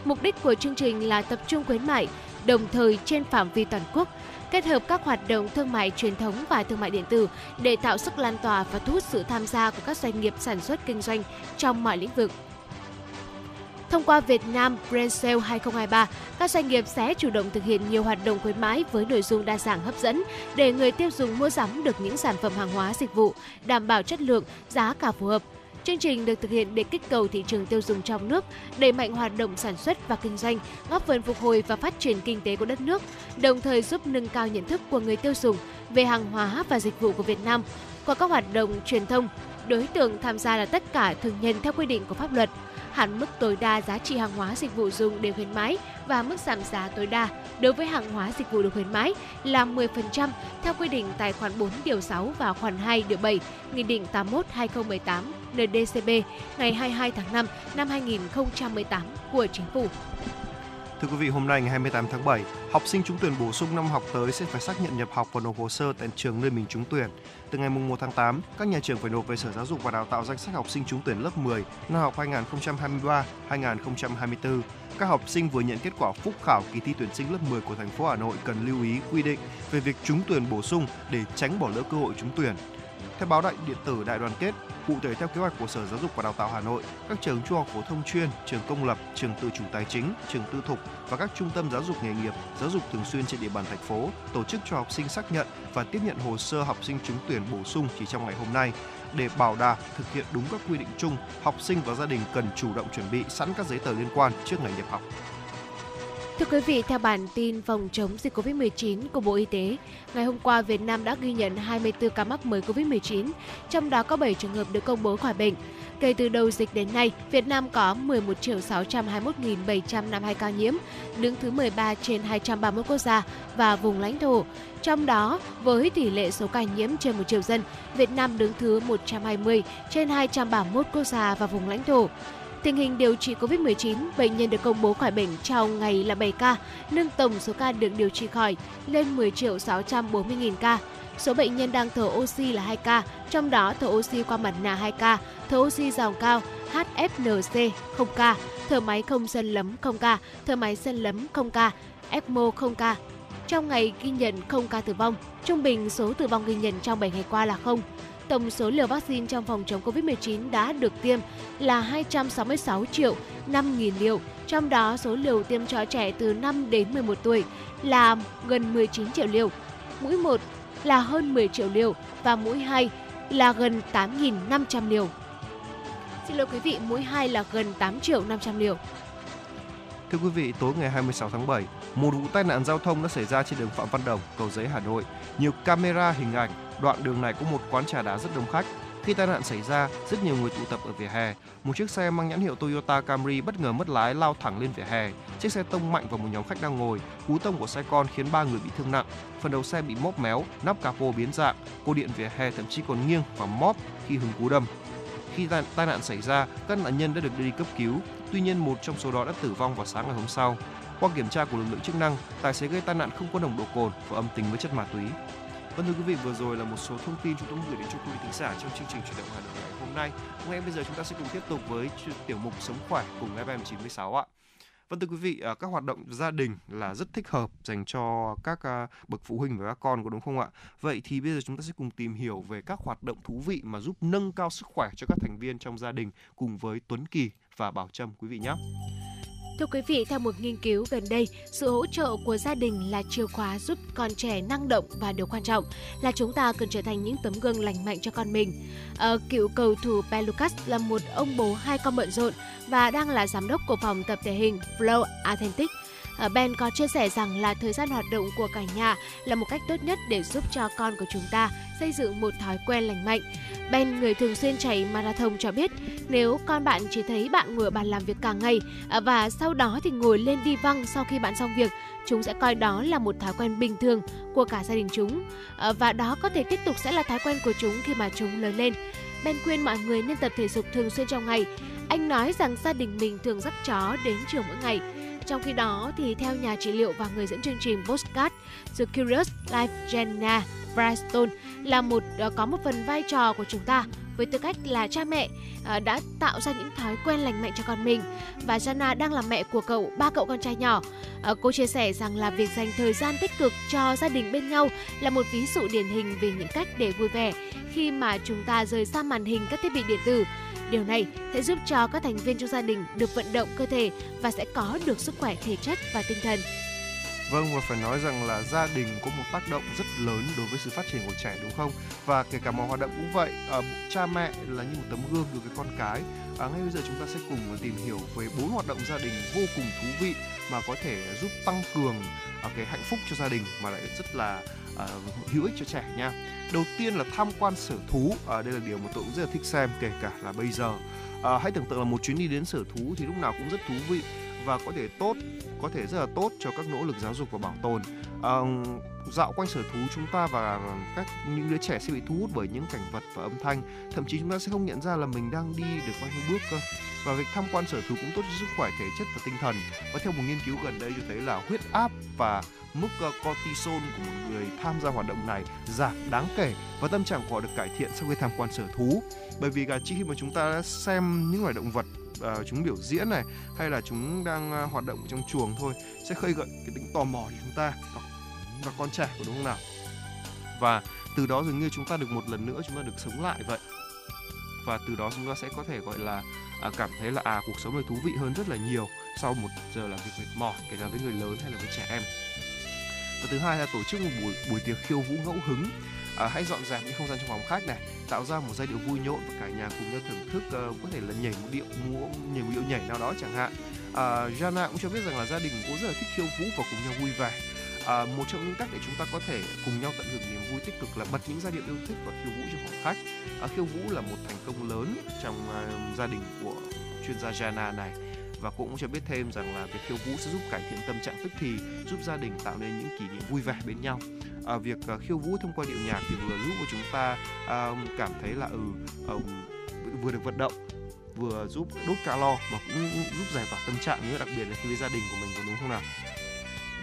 Mục đích của chương trình là tập trung khuyến mại, đồng thời trên phạm vi toàn quốc, kết hợp các hoạt động thương mại truyền thống và thương mại điện tử để tạo sức lan tỏa và thu hút sự tham gia của các doanh nghiệp sản xuất kinh doanh trong mọi lĩnh vực. Thông qua Việt Nam Brand Sale 2023, các doanh nghiệp sẽ chủ động thực hiện nhiều hoạt động khuyến mãi với nội dung đa dạng hấp dẫn để người tiêu dùng mua sắm được những sản phẩm hàng hóa dịch vụ, đảm bảo chất lượng, giá cả phù hợp – Chương trình được thực hiện để kích cầu thị trường tiêu dùng trong nước, đẩy mạnh hoạt động sản xuất và kinh doanh, góp phần phục hồi và phát triển kinh tế của đất nước, đồng thời giúp nâng cao nhận thức của người tiêu dùng về hàng hóa và dịch vụ của Việt Nam qua các hoạt động truyền thông. Đối tượng tham gia là tất cả thương nhân theo quy định của pháp luật hạn mức tối đa giá trị hàng hóa dịch vụ dùng để khuyến mãi và mức giảm giá tối đa đối với hàng hóa dịch vụ được khuyến mãi là 10% theo quy định tại khoản 4 điều 6 và khoản 2 điều 7 Nghị định 81/2018 NDCB ngày 22 tháng 5 năm 2018 của Chính phủ. Thưa quý vị, hôm nay ngày 28 tháng 7, học sinh trúng tuyển bổ sung năm học tới sẽ phải xác nhận nhập học và nộp hồ sơ tại trường nơi mình trúng tuyển. Từ ngày 1 tháng 8, các nhà trường phải nộp về Sở Giáo dục và Đào tạo danh sách học sinh trúng tuyển lớp 10 năm học 2023-2024. Các học sinh vừa nhận kết quả phúc khảo kỳ thi tuyển sinh lớp 10 của thành phố Hà Nội cần lưu ý quy định về việc trúng tuyển bổ sung để tránh bỏ lỡ cơ hội trúng tuyển. Theo báo đại điện tử Đại đoàn kết, cụ thể theo kế hoạch của Sở Giáo dục và Đào tạo Hà Nội, các trường trung học phổ thông chuyên, trường công lập, trường tự chủ tài chính, trường tư thục và các trung tâm giáo dục nghề nghiệp, giáo dục thường xuyên trên địa bàn thành phố tổ chức cho học sinh xác nhận và tiếp nhận hồ sơ học sinh trúng tuyển bổ sung chỉ trong ngày hôm nay. Để bảo đảm thực hiện đúng các quy định chung, học sinh và gia đình cần chủ động chuẩn bị sẵn các giấy tờ liên quan trước ngày nhập học. Thưa quý vị, theo bản tin phòng chống dịch COVID-19 của Bộ Y tế, ngày hôm qua Việt Nam đã ghi nhận 24 ca mắc mới COVID-19, trong đó có 7 trường hợp được công bố khỏi bệnh. Kể từ đầu dịch đến nay, Việt Nam có 11 621.752 ca nhiễm, đứng thứ 13 trên 231 quốc gia và vùng lãnh thổ. Trong đó, với tỷ lệ số ca nhiễm trên 1 triệu dân, Việt Nam đứng thứ 120 trên 231 quốc gia và vùng lãnh thổ. Tình hình điều trị COVID-19, bệnh nhân được công bố khỏi bệnh trong ngày là 7 ca, nâng tổng số ca được điều trị khỏi lên 10 triệu 640.000 ca. Số bệnh nhân đang thở oxy là 2 ca, trong đó thở oxy qua mặt nạ 2 ca, thở oxy dòng cao HFNC 0 ca, thở máy không xâm lấm 0 ca, thở máy xâm lấm 0 ca, ECMO 0 ca. Trong ngày ghi nhận 0 ca tử vong, trung bình số tử vong ghi nhận trong 7 ngày qua là 0 tổng số liều vaccine trong phòng chống COVID-19 đã được tiêm là 266 triệu 5 nghìn liều, trong đó số liều tiêm cho trẻ từ 5 đến 11 tuổi là gần 19 triệu liều, mũi 1 là hơn 10 triệu liều và mũi 2 là gần 8.500 liều. Xin lỗi quý vị, mũi 2 là gần 8 triệu 500 liều. Thưa quý vị, tối ngày 26 tháng 7, một vụ tai nạn giao thông đã xảy ra trên đường Phạm Văn Đồng, cầu giấy Hà Nội. Nhiều camera hình ảnh Đoạn đường này có một quán trà đá rất đông khách. Khi tai nạn xảy ra, rất nhiều người tụ tập ở vỉa hè. Một chiếc xe mang nhãn hiệu Toyota Camry bất ngờ mất lái lao thẳng lên vỉa hè. Chiếc xe tông mạnh vào một nhóm khách đang ngồi. Cú tông của xe con khiến ba người bị thương nặng. Phần đầu xe bị móp méo, nắp capo biến dạng, cô điện vỉa hè thậm chí còn nghiêng và móp khi hứng cú đâm. Khi tai nạn xảy ra, các nạn nhân đã được đưa đi cấp cứu. Tuy nhiên, một trong số đó đã tử vong vào sáng ngày hôm sau. Qua kiểm tra của lực lượng chức năng, tài xế gây tai nạn không có nồng độ cồn và âm tính với chất ma túy. Vâng thưa quý vị, vừa rồi là một số thông tin chúng tôi gửi đến cho quý vị thính giả trong chương trình chuyển động Hà Nội ngày hôm nay. Ngay bây giờ chúng ta sẽ cùng tiếp tục với tiểu mục sống khỏe cùng FM 96 ạ. Vâng thưa quý vị, à, các hoạt động gia đình là rất thích hợp dành cho các à, bậc phụ huynh và các con có đúng không ạ? Vậy thì bây giờ chúng ta sẽ cùng tìm hiểu về các hoạt động thú vị mà giúp nâng cao sức khỏe cho các thành viên trong gia đình cùng với Tuấn Kỳ và Bảo Trâm quý vị nhé. Thưa quý vị, theo một nghiên cứu gần đây, sự hỗ trợ của gia đình là chìa khóa giúp con trẻ năng động và điều quan trọng là chúng ta cần trở thành những tấm gương lành mạnh cho con mình. À, cựu cầu thủ Pelucas là một ông bố hai con bận rộn và đang là giám đốc của phòng tập thể hình Flow Authentic Ờ, ben có chia sẻ rằng là thời gian hoạt động của cả nhà là một cách tốt nhất để giúp cho con của chúng ta xây dựng một thói quen lành mạnh. Ben, người thường xuyên chạy marathon cho biết, nếu con bạn chỉ thấy bạn ngồi ở bàn làm việc cả ngày ờ, và sau đó thì ngồi lên đi văng sau khi bạn xong việc, chúng sẽ coi đó là một thói quen bình thường của cả gia đình chúng ờ, và đó có thể tiếp tục sẽ là thói quen của chúng khi mà chúng lớn lên. Ben khuyên mọi người nên tập thể dục thường xuyên trong ngày. Anh nói rằng gia đình mình thường dắt chó đến trường mỗi ngày trong khi đó, thì theo nhà trị liệu và người dẫn chương trình Postcard, The Curious Life Jenna Brightstone là một ờ, có một phần vai trò của chúng ta với tư cách là cha mẹ ờ, đã tạo ra những thói quen lành mạnh cho con mình và Jana đang là mẹ của cậu ba cậu con trai nhỏ. Ờ, cô chia sẻ rằng là việc dành thời gian tích cực cho gia đình bên nhau là một ví dụ điển hình về những cách để vui vẻ khi mà chúng ta rời xa màn hình các thiết bị điện tử. Điều này sẽ giúp cho các thành viên trong gia đình được vận động cơ thể và sẽ có được sức khỏe thể chất và tinh thần. Vâng và phải nói rằng là gia đình có một tác động rất lớn đối với sự phát triển của trẻ đúng không? Và kể cả mọi hoạt động cũng vậy. À, cha mẹ là như một tấm gương đối với con cái. À, ngay bây giờ chúng ta sẽ cùng tìm hiểu về bốn hoạt động gia đình vô cùng thú vị mà có thể giúp tăng cường à, cái hạnh phúc cho gia đình mà lại rất là uh, hữu ích cho trẻ nha. Đầu tiên là tham quan sở thú. À, đây là điều mà tôi cũng rất là thích xem kể cả là bây giờ. À, hãy tưởng tượng là một chuyến đi đến sở thú thì lúc nào cũng rất thú vị và có thể tốt có thể rất là tốt cho các nỗ lực giáo dục và bảo tồn à, dạo quanh sở thú chúng ta và các những đứa trẻ sẽ bị thu hút bởi những cảnh vật và âm thanh thậm chí chúng ta sẽ không nhận ra là mình đang đi được bao nhiêu bước cơ và việc tham quan sở thú cũng tốt cho sức khỏe thể chất và tinh thần. Và theo một nghiên cứu gần đây cho thấy là huyết áp và mức ờ, cortisol của một người tham gia hoạt động này giảm đáng kể và tâm trạng của họ được cải thiện sau khi tham quan sở thú. Bởi vì là chỉ khi mà chúng ta xem những loài động vật uh, chúng biểu diễn này hay là chúng đang uh, hoạt động trong chuồng thôi sẽ khơi gợi cái tính tò mò của chúng ta và, và con trẻ của đúng không nào? Và từ đó dường như chúng ta được một lần nữa chúng ta được sống lại vậy. Và từ đó chúng ta sẽ có thể gọi là à, cảm thấy là à cuộc sống này thú vị hơn rất là nhiều sau một giờ làm việc mệt mỏi kể cả với người lớn hay là với trẻ em. Và thứ hai là tổ chức một buổi buổi tiệc khiêu vũ ngẫu hứng. À, hãy dọn dẹp những không gian trong phòng khách này tạo ra một giai điệu vui nhộn và cả nhà cùng nhau thưởng thức uh, có thể là nhảy một điệu múa nhảy một điệu nhảy nào đó chẳng hạn. À, Jana cũng cho biết rằng là gia đình cũng rất là thích khiêu vũ và cùng nhau vui vẻ à, một trong những cách để chúng ta có thể cùng nhau tận hưởng niềm vui tích cực là bật những giai điệu yêu thích và khiêu vũ trong phòng khách à, ờ, khiêu vũ là một thành công lớn trong à, gia đình của chuyên gia Jana này. Và cũng cho biết thêm rằng là việc khiêu vũ sẽ giúp cải thiện tâm trạng tức thì giúp gia đình tạo nên những kỷ niệm vui vẻ bên nhau. À, việc à, khiêu vũ thông qua điệu nhạc thì vừa giúp của chúng ta à, cảm thấy là ừ uh, vừa được vận động vừa giúp đốt calo mà cũng giúp giải tỏa tâm trạng nữa đặc biệt là khi với gia đình của mình có đúng không nào?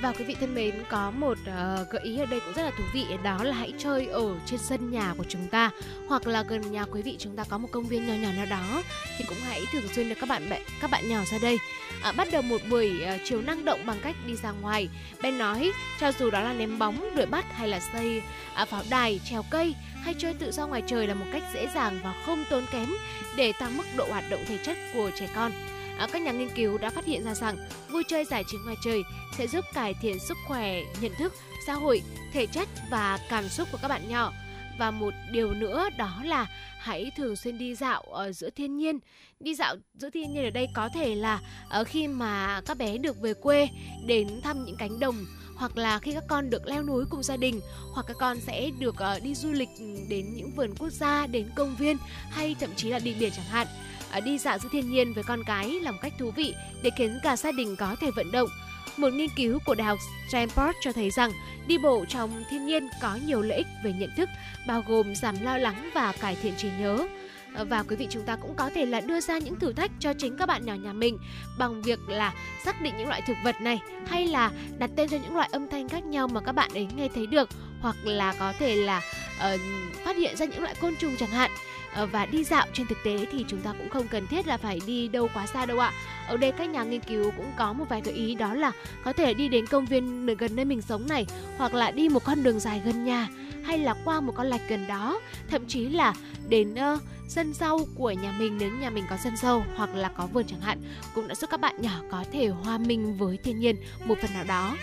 Và quý vị thân mến, có một uh, gợi ý ở đây cũng rất là thú vị đó là hãy chơi ở trên sân nhà của chúng ta hoặc là gần nhà quý vị chúng ta có một công viên nhỏ nhỏ nào đó thì cũng hãy thường xuyên đưa các bạn bè, các bạn nhỏ ra đây. À, bắt đầu một buổi uh, chiều năng động bằng cách đi ra ngoài. Ben nói cho dù đó là ném bóng, đuổi bắt hay là xây uh, pháo đài, trèo cây hay chơi tự do ngoài trời là một cách dễ dàng và không tốn kém để tăng mức độ hoạt động thể chất của trẻ con. À, các nhà nghiên cứu đã phát hiện ra rằng vui chơi giải trí ngoài trời sẽ giúp cải thiện sức khỏe, nhận thức, xã hội, thể chất và cảm xúc của các bạn nhỏ. Và một điều nữa đó là hãy thường xuyên đi dạo ở giữa thiên nhiên. Đi dạo giữa thiên nhiên ở đây có thể là ở khi mà các bé được về quê đến thăm những cánh đồng hoặc là khi các con được leo núi cùng gia đình hoặc các con sẽ được uh, đi du lịch đến những vườn quốc gia đến công viên hay thậm chí là đi biển chẳng hạn À, đi dạo giữa thiên nhiên với con cái là một cách thú vị để khiến cả gia đình có thể vận động. Một nghiên cứu của Đại học Stanford cho thấy rằng đi bộ trong thiên nhiên có nhiều lợi ích về nhận thức, bao gồm giảm lo lắng và cải thiện trí nhớ. À, và quý vị chúng ta cũng có thể là đưa ra những thử thách cho chính các bạn nhỏ nhà mình bằng việc là xác định những loại thực vật này hay là đặt tên cho những loại âm thanh khác nhau mà các bạn ấy nghe thấy được hoặc là có thể là uh, phát hiện ra những loại côn trùng chẳng hạn Ờ, và đi dạo trên thực tế thì chúng ta cũng không cần thiết là phải đi đâu quá xa đâu ạ. Ở đây các nhà nghiên cứu cũng có một vài gợi ý đó là có thể đi đến công viên gần nơi mình sống này hoặc là đi một con đường dài gần nhà hay là qua một con lạch gần đó, thậm chí là đến uh, sân sau của nhà mình nếu nhà mình có sân sâu hoặc là có vườn chẳng hạn cũng đã giúp các bạn nhỏ có thể hòa mình với thiên nhiên một phần nào đó.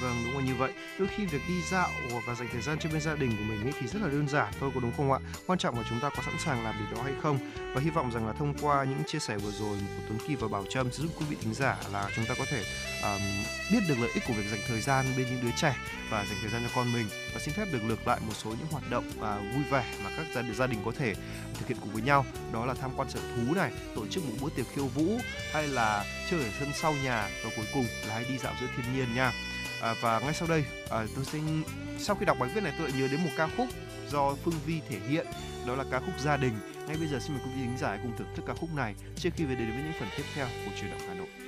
Vâng, đúng là như vậy. Đôi khi việc đi dạo và dành thời gian trên bên gia đình của mình ấy thì rất là đơn giản thôi, có đúng không ạ? Quan trọng là chúng ta có sẵn sàng làm điều đó hay không. Và hy vọng rằng là thông qua những chia sẻ vừa rồi của Tuấn Kỳ và Bảo Trâm sẽ giúp quý vị thính giả là chúng ta có thể um, biết được lợi ích của việc dành thời gian bên những đứa trẻ và dành thời gian cho con mình. Và xin phép được lược lại một số những hoạt động uh, vui vẻ mà các gia, gia đình có thể thực hiện cùng với nhau. Đó là tham quan sở thú này, tổ chức một bữa tiệc khiêu vũ hay là chơi ở sân sau nhà và cuối cùng là hãy đi dạo giữa thiên nhiên nha à, và ngay sau đây à, tôi sẽ sau khi đọc bài viết này tôi lại nhớ đến một ca khúc do Phương Vi thể hiện đó là ca khúc gia đình. Ngay bây giờ xin mời quý vị khán giả cùng thưởng thức ca khúc này trước khi về đến với những phần tiếp theo của truyền động Hà Nội.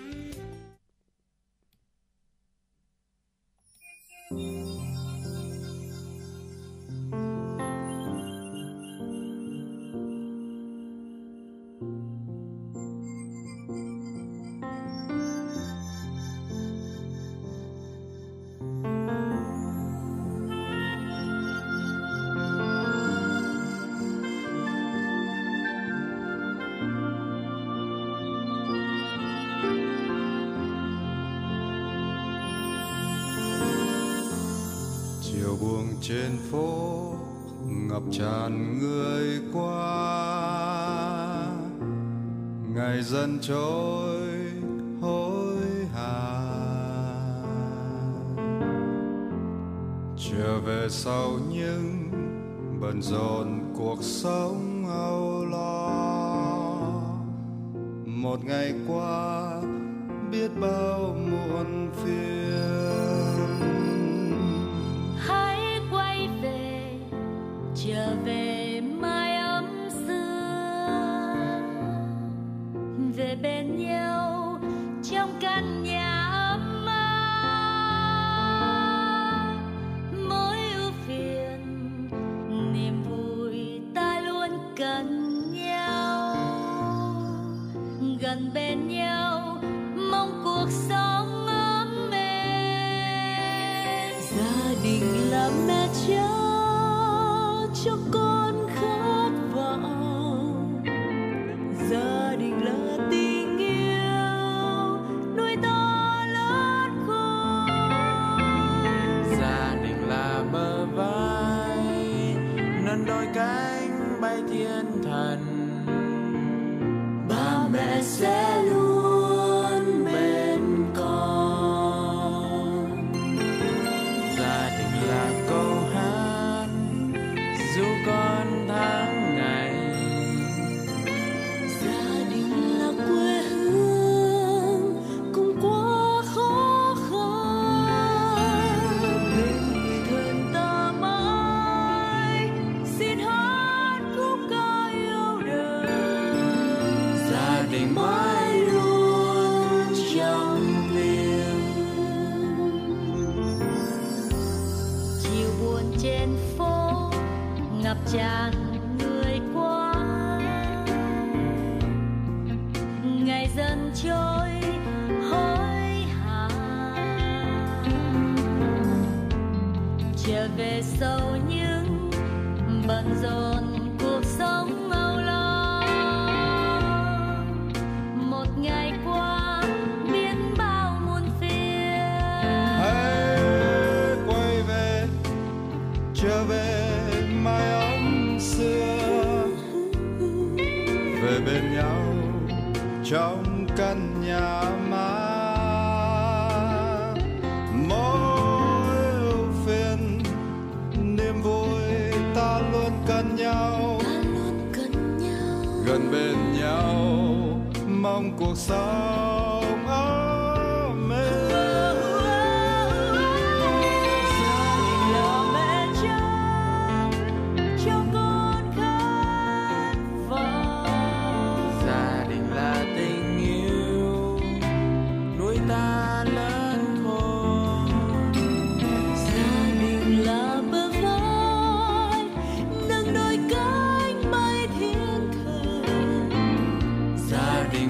trên phố, ngập tràn người qua. Ngày dần trôi, hối hả. Trở về sau những bận rộn cuộc sống âu lo. Một ngày qua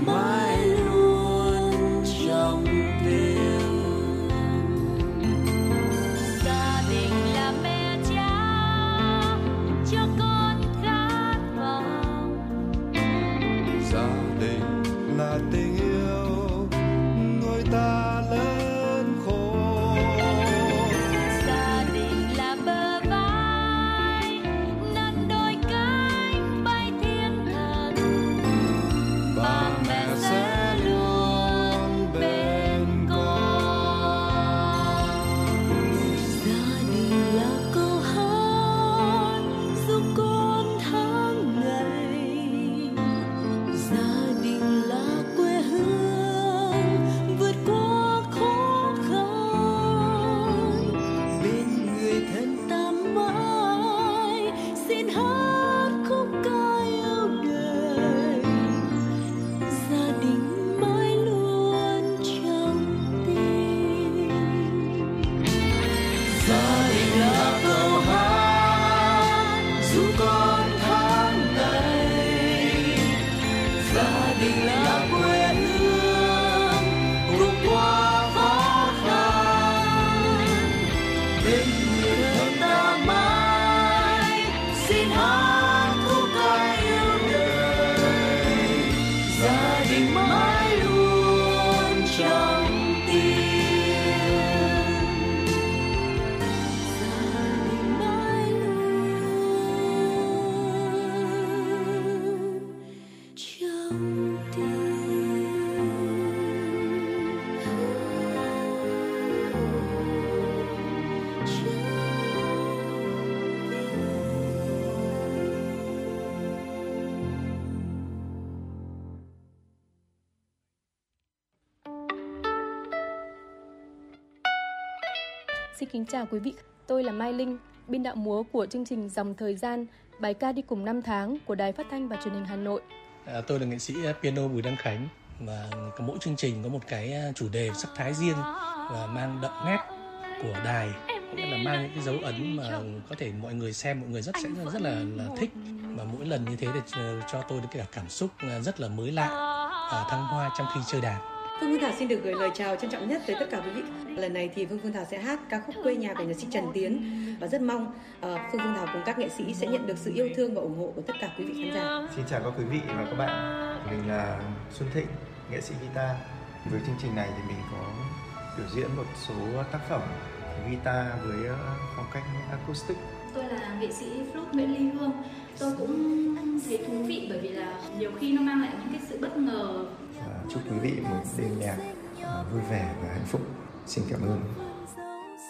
my kính chào quý vị, tôi là Mai Linh, biên đạo múa của chương trình Dòng Thời Gian, bài ca đi cùng năm tháng của Đài Phát thanh và Truyền hình Hà Nội. À, tôi là nghệ sĩ piano Bùi Đăng Khánh và mỗi chương trình có một cái à, chủ đề sắc thái riêng và mang đậm nét của đài nghĩa là mang những cái dấu ấn mà có thể mọi người xem mọi người rất sẽ rất là là thích. Và mỗi lần như thế thì ờ, cho tôi được cái cảm xúc à, rất là mới lạ à, thăng hoa trong khi chơi đàn Phương Phương Thảo xin được gửi lời chào trân trọng nhất tới tất cả quý vị. Lần này thì Phương Phương Thảo sẽ hát ca khúc quê nhà của nhạc sĩ Trần Tiến và rất mong uh, Phương Phương Thảo cùng các nghệ sĩ sẽ nhận được sự yêu thương và ủng hộ của tất cả quý vị khán giả. Xin chào các quý vị và các bạn. Mình là Xuân Thịnh, nghệ sĩ guitar. Với chương trình này thì mình có biểu diễn một số tác phẩm guitar với ờ, phong cách acoustic. Tôi là nghệ sĩ flute Nguyễn Ly Hương. Tôi cũng thấy thú vị bởi vì là nhiều khi nó mang lại những cái sự bất ngờ chúc quý vị một đêm nhạc ờ, vui vẻ và hạnh phúc. Xin cảm ơn.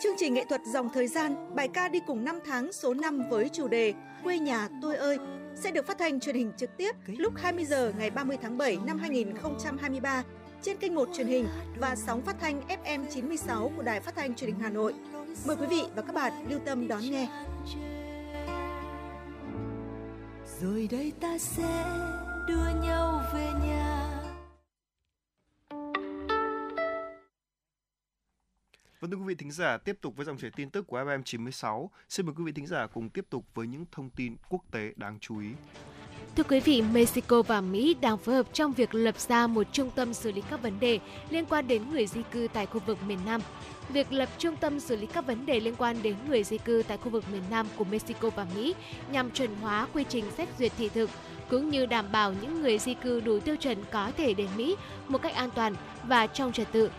Chương trình nghệ thuật Dòng Thời gian, bài ca đi cùng năm tháng số 5 với chủ đề Quê nhà tôi ơi sẽ được phát thanh truyền hình trực tiếp lúc 20 giờ ngày 30 tháng 7 năm 2023 trên kênh 1 truyền hình và sóng phát thanh FM 96 của Đài Phát thanh Truyền hình Hà Nội. Mời quý vị và các bạn lưu tâm đón nghe. Rồi đây ta sẽ đưa nhau về nhà. Vâng thưa quý vị thính giả, tiếp tục với dòng chảy tin tức của FM 96. Xin mời quý vị thính giả cùng tiếp tục với những thông tin quốc tế đáng chú ý. Thưa quý vị, Mexico và Mỹ đang phối hợp trong việc lập ra một trung tâm xử lý các vấn đề liên quan đến người di cư tại khu vực miền Nam. Việc lập trung tâm xử lý các vấn đề liên quan đến người di cư tại khu vực miền Nam của Mexico và Mỹ nhằm chuẩn hóa quy trình xét duyệt thị thực cũng như đảm bảo những người di cư đủ tiêu chuẩn có thể đến Mỹ một cách an toàn và trong trật tự.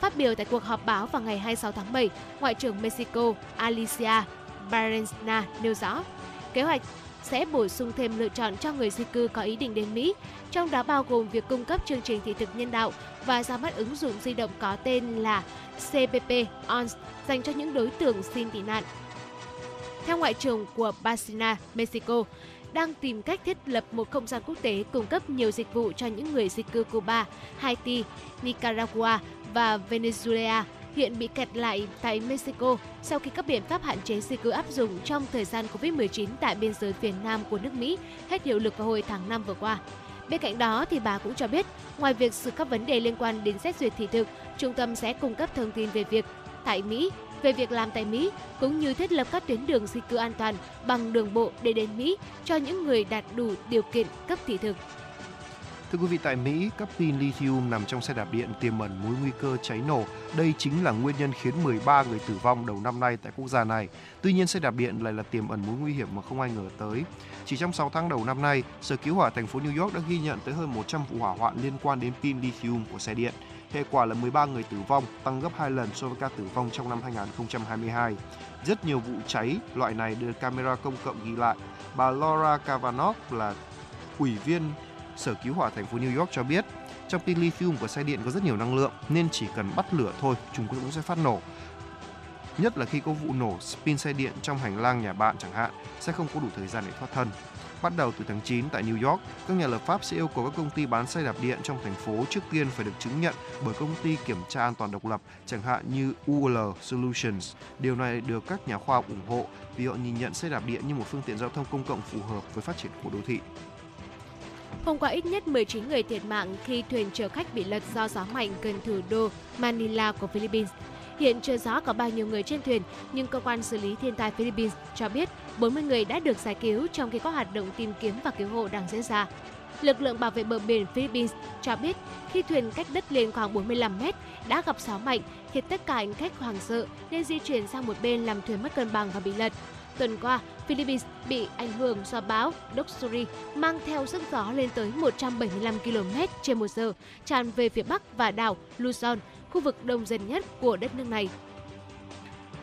Phát biểu tại cuộc họp báo vào ngày 26 tháng 7, Ngoại trưởng Mexico Alicia Barrena nêu rõ, kế hoạch sẽ bổ sung thêm lựa chọn cho người di cư có ý định đến Mỹ, trong đó bao gồm việc cung cấp chương trình thị thực nhân đạo và ra mắt ứng dụng di động có tên là CPP ONS dành cho những đối tượng xin tị nạn. Theo Ngoại trưởng của Barcelona, Mexico, đang tìm cách thiết lập một không gian quốc tế cung cấp nhiều dịch vụ cho những người di cư Cuba, Haiti, Nicaragua và Venezuela hiện bị kẹt lại tại Mexico sau khi các biện pháp hạn chế di cư áp dụng trong thời gian Covid-19 tại biên giới phía Nam của nước Mỹ hết hiệu lực vào hồi tháng 5 vừa qua. Bên cạnh đó thì bà cũng cho biết, ngoài việc xử các vấn đề liên quan đến xét duyệt thị thực, trung tâm sẽ cung cấp thông tin về việc tại Mỹ, về việc làm tại Mỹ cũng như thiết lập các tuyến đường di cư an toàn bằng đường bộ để đến Mỹ cho những người đạt đủ điều kiện cấp thị thực. Thưa quý vị, tại Mỹ, các pin lithium nằm trong xe đạp điện tiềm ẩn mối nguy cơ cháy nổ. Đây chính là nguyên nhân khiến 13 người tử vong đầu năm nay tại quốc gia này. Tuy nhiên, xe đạp điện lại là tiềm ẩn mối nguy hiểm mà không ai ngờ tới. Chỉ trong 6 tháng đầu năm nay, Sở Cứu hỏa thành phố New York đã ghi nhận tới hơn 100 vụ hỏa hoạn liên quan đến pin lithium của xe điện. Hệ quả là 13 người tử vong, tăng gấp 2 lần so với ca tử vong trong năm 2022. Rất nhiều vụ cháy loại này được camera công cộng ghi lại. Bà Laura Kavanagh là ủy viên Sở Cứu hỏa thành phố New York cho biết, trong pin lithium của xe điện có rất nhiều năng lượng nên chỉ cần bắt lửa thôi, chúng cũng sẽ phát nổ. Nhất là khi có vụ nổ pin xe điện trong hành lang nhà bạn chẳng hạn, sẽ không có đủ thời gian để thoát thân. Bắt đầu từ tháng 9 tại New York, các nhà lập pháp sẽ yêu cầu các công ty bán xe đạp điện trong thành phố trước tiên phải được chứng nhận bởi công ty kiểm tra an toàn độc lập, chẳng hạn như UL Solutions. Điều này được các nhà khoa học ủng hộ vì họ nhìn nhận xe đạp điện như một phương tiện giao thông công cộng phù hợp với phát triển của đô thị. Hôm qua ít nhất 19 người thiệt mạng khi thuyền chở khách bị lật do gió mạnh gần thủ đô Manila của Philippines. Hiện chưa rõ có bao nhiêu người trên thuyền, nhưng cơ quan xử lý thiên tai Philippines cho biết 40 người đã được giải cứu trong khi có hoạt động tìm kiếm và cứu hộ đang diễn ra. Lực lượng bảo vệ bờ biển Philippines cho biết khi thuyền cách đất liền khoảng 45 mét đã gặp gió mạnh khiến tất cả hành khách hoảng sợ nên di chuyển sang một bên làm thuyền mất cân bằng và bị lật. Tuần qua, Philippines bị ảnh hưởng do bão Doksuri mang theo sức gió lên tới 175 km trên một giờ, tràn về phía bắc và đảo Luzon, khu vực đông dân nhất của đất nước này.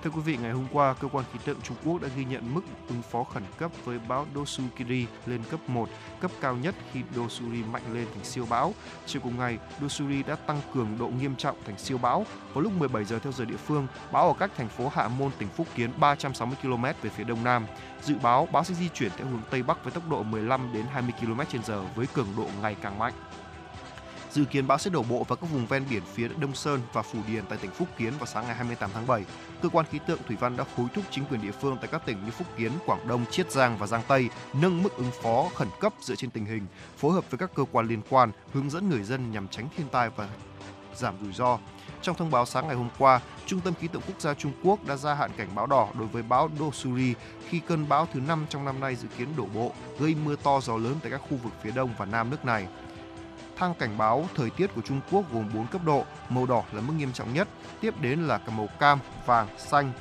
Thưa quý vị, ngày hôm qua, cơ quan khí tượng Trung Quốc đã ghi nhận mức ứng phó khẩn cấp với bão Dosuri lên cấp 1, cấp cao nhất khi Dosuri mạnh lên thành siêu bão. Chiều cùng ngày, Dosuri đã tăng cường độ nghiêm trọng thành siêu bão. Vào lúc 17 giờ theo giờ địa phương, bão ở cách thành phố Hạ Môn, tỉnh Phúc Kiến 360 km về phía đông nam. Dự báo bão sẽ di chuyển theo hướng tây bắc với tốc độ 15 đến 20 km/h với cường độ ngày càng mạnh. Dự kiến bão sẽ đổ bộ vào các vùng ven biển phía Đông Sơn và phủ Điền tại tỉnh Phúc Kiến vào sáng ngày 28 tháng 7. Cơ quan khí tượng thủy văn đã hối thúc chính quyền địa phương tại các tỉnh như Phúc Kiến, Quảng Đông, Chiết Giang và Giang Tây nâng mức ứng phó khẩn cấp dựa trên tình hình, phối hợp với các cơ quan liên quan, hướng dẫn người dân nhằm tránh thiên tai và giảm rủi ro. Trong thông báo sáng ngày hôm qua, Trung tâm Khí tượng Quốc gia Trung Quốc đã gia hạn cảnh báo đỏ đối với bão Dosuri khi cơn bão thứ 5 trong năm nay dự kiến đổ bộ, gây mưa to gió lớn tại các khu vực phía đông và nam nước này. Thang cảnh báo thời tiết của Trung Quốc gồm 4 cấp độ, màu đỏ là mức nghiêm trọng nhất, tiếp đến là cả màu cam, vàng, xanh.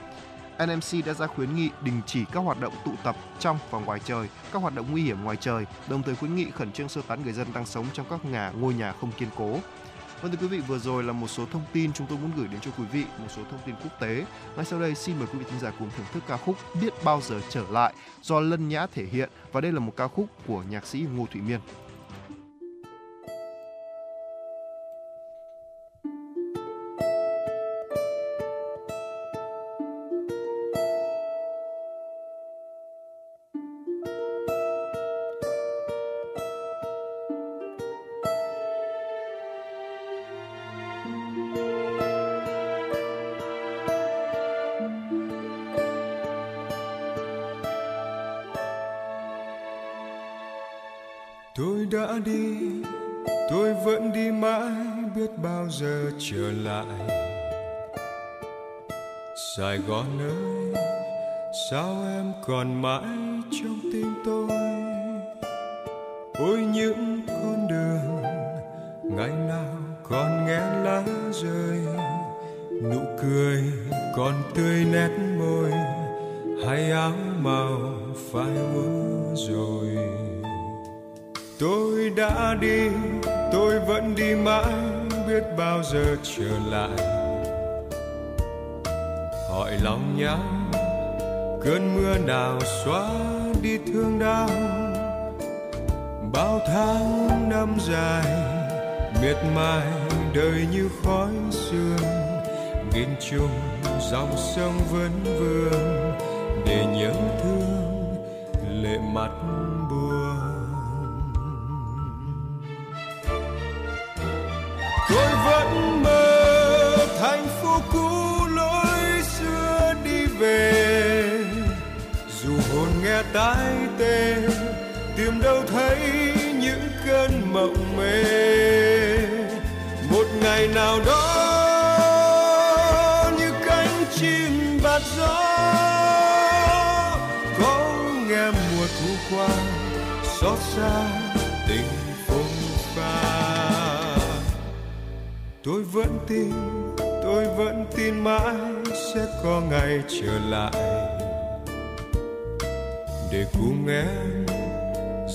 NMC đã ra khuyến nghị đình chỉ các hoạt động tụ tập trong và ngoài trời, các hoạt động nguy hiểm ngoài trời, đồng thời khuyến nghị khẩn trương sơ tán người dân đang sống trong các nhà ngôi nhà không kiên cố. Vâng thưa quý vị, vừa rồi là một số thông tin chúng tôi muốn gửi đến cho quý vị, một số thông tin quốc tế. Ngay sau đây xin mời quý vị thính giả cùng thưởng thức ca khúc Biết bao giờ trở lại do Lân Nhã thể hiện và đây là một ca khúc của nhạc sĩ Ngô Thụy Miên. Nhau. Cơn mưa nào xóa đi thương đau, bao tháng năm dài, miệt mài đời như khói sương. Nghìn trùng dòng sông vẫn vương để nhớ thương lệ mặt tìm đâu thấy những cơn mộng mê. Một ngày nào đó, như cánh chim bạt gió, có nghe mùa thu qua, xót xa tình phong pha. Tôi vẫn tin, tôi vẫn tin mãi sẽ có ngày trở lại.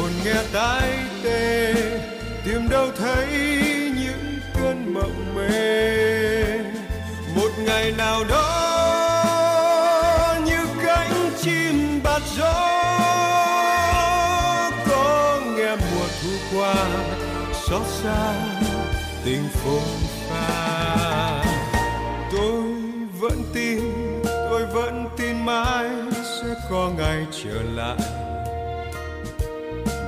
hồn nghe tai tê, tìm đâu thấy những cơn mộng mê. Một ngày nào đó, như cánh chim bạt gió, có nghe mùa thu qua, xót xa tình phồn pha. Tôi vẫn tin, tôi vẫn tin mãi sẽ có ngày trở lại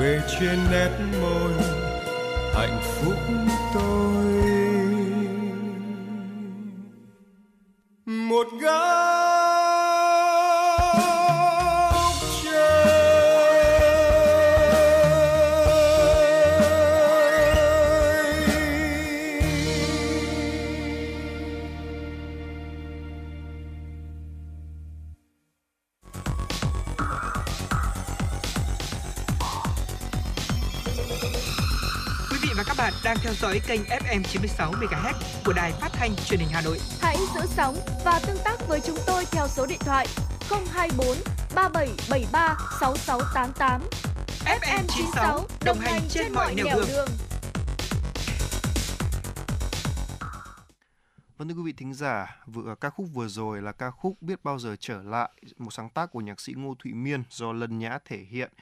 về trên nét môi hạnh phúc tôi. Một gái dõi kênh FM 96 MHz của đài phát thanh truyền hình Hà Nội. Hãy giữ sóng và tương tác với chúng tôi theo số điện thoại 024 3773 6688. FM 96 đồng hành trên mọi nẻo đường. Vâng thưa quý vị thính giả, vừa ca khúc vừa rồi là ca khúc Biết bao giờ trở lại, một sáng tác của nhạc sĩ Ngô Thụy Miên do Lân Nhã thể hiện.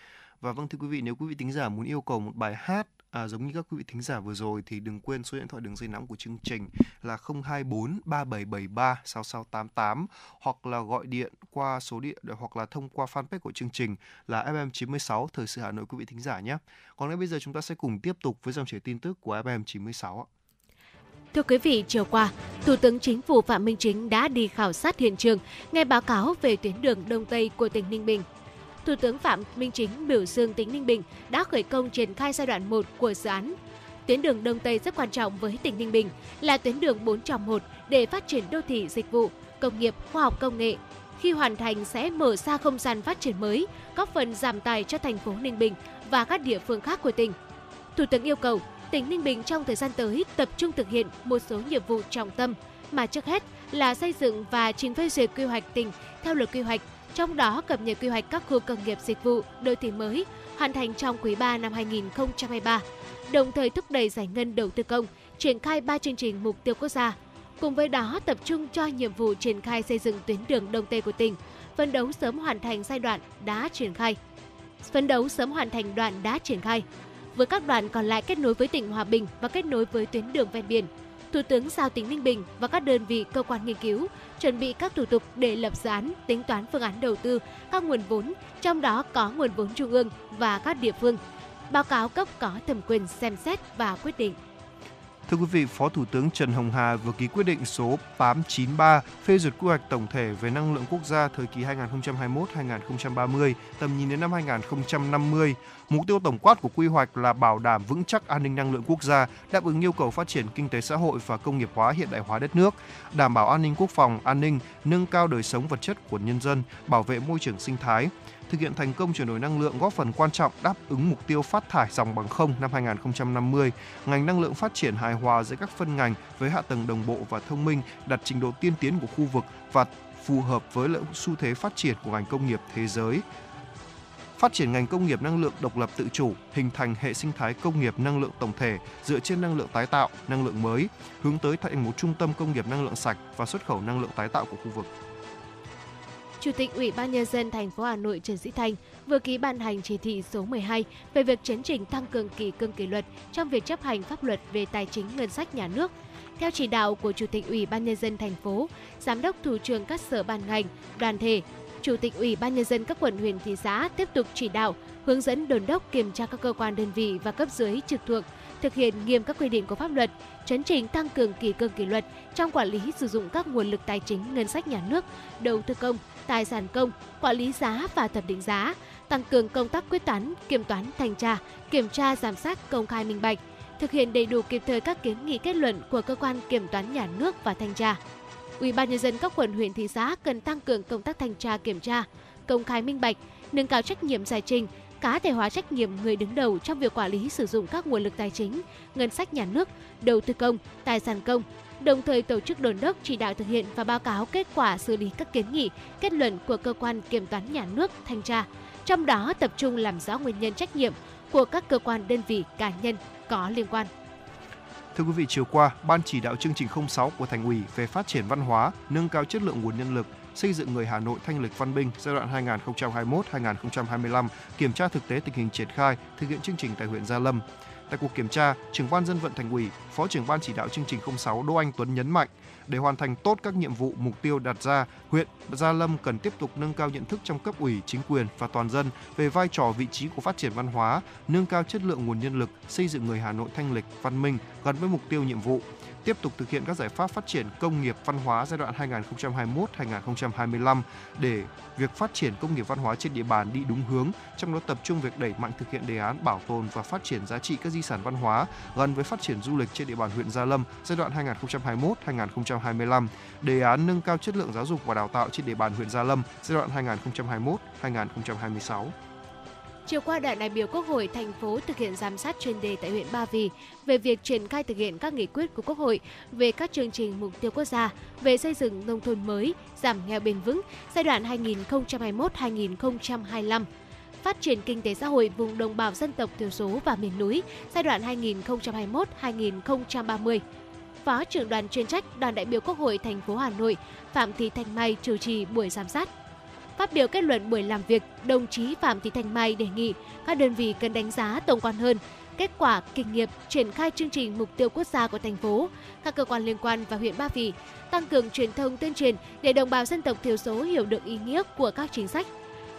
Và vâng thưa quý vị, nếu quý vị thính giả muốn yêu cầu một bài hát à, giống như các quý vị thính giả vừa rồi thì đừng quên số điện thoại đường dây nóng của chương trình là 024 3773 6688 hoặc là gọi điện qua số điện hoặc là thông qua fanpage của chương trình là FM96 Thời sự Hà Nội quý vị thính giả nhé. Còn ngay bây giờ chúng ta sẽ cùng tiếp tục với dòng chảy tin tức của FM96 ạ. Thưa quý vị, chiều qua, Thủ tướng Chính phủ Phạm Minh Chính đã đi khảo sát hiện trường, nghe báo cáo về tuyến đường Đông Tây của tỉnh Ninh Bình. Thủ tướng Phạm Minh Chính biểu dương tỉnh Ninh Bình đã khởi công triển khai giai đoạn 1 của dự án. Tuyến đường Đông Tây rất quan trọng với tỉnh Ninh Bình, là tuyến đường 4 trong 1 để phát triển đô thị dịch vụ, công nghiệp, khoa học công nghệ. Khi hoàn thành sẽ mở ra không gian phát triển mới, góp phần giảm tài cho thành phố Ninh Bình và các địa phương khác của tỉnh. Thủ tướng yêu cầu tỉnh Ninh Bình trong thời gian tới tập trung thực hiện một số nhiệm vụ trọng tâm mà trước hết là xây dựng và trình phê duyệt quy hoạch tỉnh theo luật quy hoạch, trong đó cập nhật quy hoạch các khu công nghiệp dịch vụ, đô thị mới hoàn thành trong quý 3 năm 2023, đồng thời thúc đẩy giải ngân đầu tư công, triển khai 3 chương trình mục tiêu quốc gia. Cùng với đó tập trung cho nhiệm vụ triển khai xây dựng tuyến đường Đông Tây của tỉnh, phấn đấu sớm hoàn thành giai đoạn đã triển khai. Phấn đấu sớm hoàn thành đoạn đã triển khai với các đoạn còn lại kết nối với tỉnh Hòa Bình và kết nối với tuyến đường ven biển. Thủ tướng giao tỉnh Ninh Bình và các đơn vị cơ quan nghiên cứu chuẩn bị các thủ tục để lập dự án, tính toán phương án đầu tư, các nguồn vốn, trong đó có nguồn vốn trung ương và các địa phương. Báo cáo cấp có thẩm quyền xem xét và quyết định. Thưa quý vị, Phó Thủ tướng Trần Hồng Hà vừa ký quyết định số 893 phê duyệt quy hoạch tổng thể về năng lượng quốc gia thời kỳ 2021-2030, tầm nhìn đến năm 2050. Mục tiêu tổng quát của quy hoạch là bảo đảm vững chắc an ninh năng lượng quốc gia, đáp ứng yêu cầu phát triển kinh tế xã hội và công nghiệp hóa hiện đại hóa đất nước, đảm bảo an ninh quốc phòng, an ninh, nâng cao đời sống vật chất của nhân dân, bảo vệ môi trường sinh thái thực hiện thành công chuyển đổi năng lượng góp phần quan trọng đáp ứng mục tiêu phát thải dòng bằng không năm 2050. Ngành năng lượng phát triển hài hòa giữa các phân ngành với hạ tầng đồng bộ và thông minh, đặt trình độ tiên tiến của khu vực và phù hợp với xu thế phát triển của ngành công nghiệp thế giới. Phát triển ngành công nghiệp năng lượng độc lập tự chủ, hình thành hệ sinh thái công nghiệp năng lượng tổng thể dựa trên năng lượng tái tạo, năng lượng mới, hướng tới thành một trung tâm công nghiệp năng lượng sạch và xuất khẩu năng lượng tái tạo của khu vực. Chủ tịch Ủy ban nhân dân thành phố Hà Nội Trần Sĩ Thanh vừa ký ban hành chỉ thị số 12 về việc chấn chỉnh tăng cường kỷ cương kỷ luật trong việc chấp hành pháp luật về tài chính ngân sách nhà nước. Theo chỉ đạo của Chủ tịch Ủy ban nhân dân thành phố, Giám đốc thủ trưởng các sở ban ngành, đoàn thể, Chủ tịch Ủy ban nhân dân các quận huyện thị xã tiếp tục chỉ đạo, hướng dẫn đồn đốc kiểm tra các cơ quan đơn vị và cấp dưới trực thuộc thực hiện nghiêm các quy định của pháp luật, chấn chỉnh tăng cường kỷ cương kỷ luật trong quản lý sử dụng các nguồn lực tài chính ngân sách nhà nước, đầu tư công, tài sản công, quản lý giá và thẩm định giá, tăng cường công tác quyết toán, kiểm toán, thanh tra, kiểm tra giám sát công khai minh bạch, thực hiện đầy đủ kịp thời các kiến nghị kết luận của cơ quan kiểm toán nhà nước và thanh tra. Ủy ban nhân dân các quận huyện thị xã cần tăng cường công tác thanh tra kiểm tra, công khai minh bạch, nâng cao trách nhiệm giải trình, cá thể hóa trách nhiệm người đứng đầu trong việc quản lý sử dụng các nguồn lực tài chính, ngân sách nhà nước, đầu tư công, tài sản công, đồng thời tổ chức đồn đốc chỉ đạo thực hiện và báo cáo kết quả xử lý các kiến nghị, kết luận của cơ quan kiểm toán nhà nước, thanh tra, trong đó tập trung làm rõ nguyên nhân trách nhiệm của các cơ quan đơn vị cá nhân có liên quan. Thưa quý vị, chiều qua, Ban chỉ đạo chương trình 06 của Thành ủy về phát triển văn hóa, nâng cao chất lượng nguồn nhân lực, xây dựng người Hà Nội thanh lịch văn minh giai đoạn 2021-2025, kiểm tra thực tế tình hình triển khai, thực hiện chương trình tại huyện Gia Lâm. Tại cuộc kiểm tra, trưởng ban dân vận thành ủy, phó trưởng ban chỉ đạo chương trình 06 Đỗ Anh Tuấn nhấn mạnh, để hoàn thành tốt các nhiệm vụ mục tiêu đặt ra, huyện Gia Lâm cần tiếp tục nâng cao nhận thức trong cấp ủy, chính quyền và toàn dân về vai trò vị trí của phát triển văn hóa, nâng cao chất lượng nguồn nhân lực, xây dựng người Hà Nội thanh lịch, văn minh gắn với mục tiêu nhiệm vụ tiếp tục thực hiện các giải pháp phát triển công nghiệp văn hóa giai đoạn 2021-2025 để việc phát triển công nghiệp văn hóa trên địa bàn đi đúng hướng, trong đó tập trung việc đẩy mạnh thực hiện đề án bảo tồn và phát triển giá trị các di sản văn hóa gắn với phát triển du lịch trên địa bàn huyện Gia Lâm giai đoạn 2021-2025, đề án nâng cao chất lượng giáo dục và đào tạo trên địa bàn huyện Gia Lâm giai đoạn 2021-2026. Chiều qua, đoàn đại biểu Quốc hội thành phố thực hiện giám sát chuyên đề tại huyện Ba Vì về việc triển khai thực hiện các nghị quyết của Quốc hội về các chương trình mục tiêu quốc gia về xây dựng nông thôn mới, giảm nghèo bền vững giai đoạn 2021-2025 phát triển kinh tế xã hội vùng đồng bào dân tộc thiểu số và miền núi giai đoạn 2021-2030. Phó trưởng đoàn chuyên trách đoàn đại biểu Quốc hội thành phố Hà Nội Phạm Thị Thanh Mai chủ trì buổi giám sát. Phát biểu kết luận buổi làm việc, đồng chí Phạm Thị Thanh Mai đề nghị các đơn vị cần đánh giá tổng quan hơn kết quả, kinh nghiệm triển khai chương trình mục tiêu quốc gia của thành phố, các cơ quan liên quan và huyện Ba Vì tăng cường truyền thông tuyên truyền để đồng bào dân tộc thiểu số hiểu được ý nghĩa của các chính sách.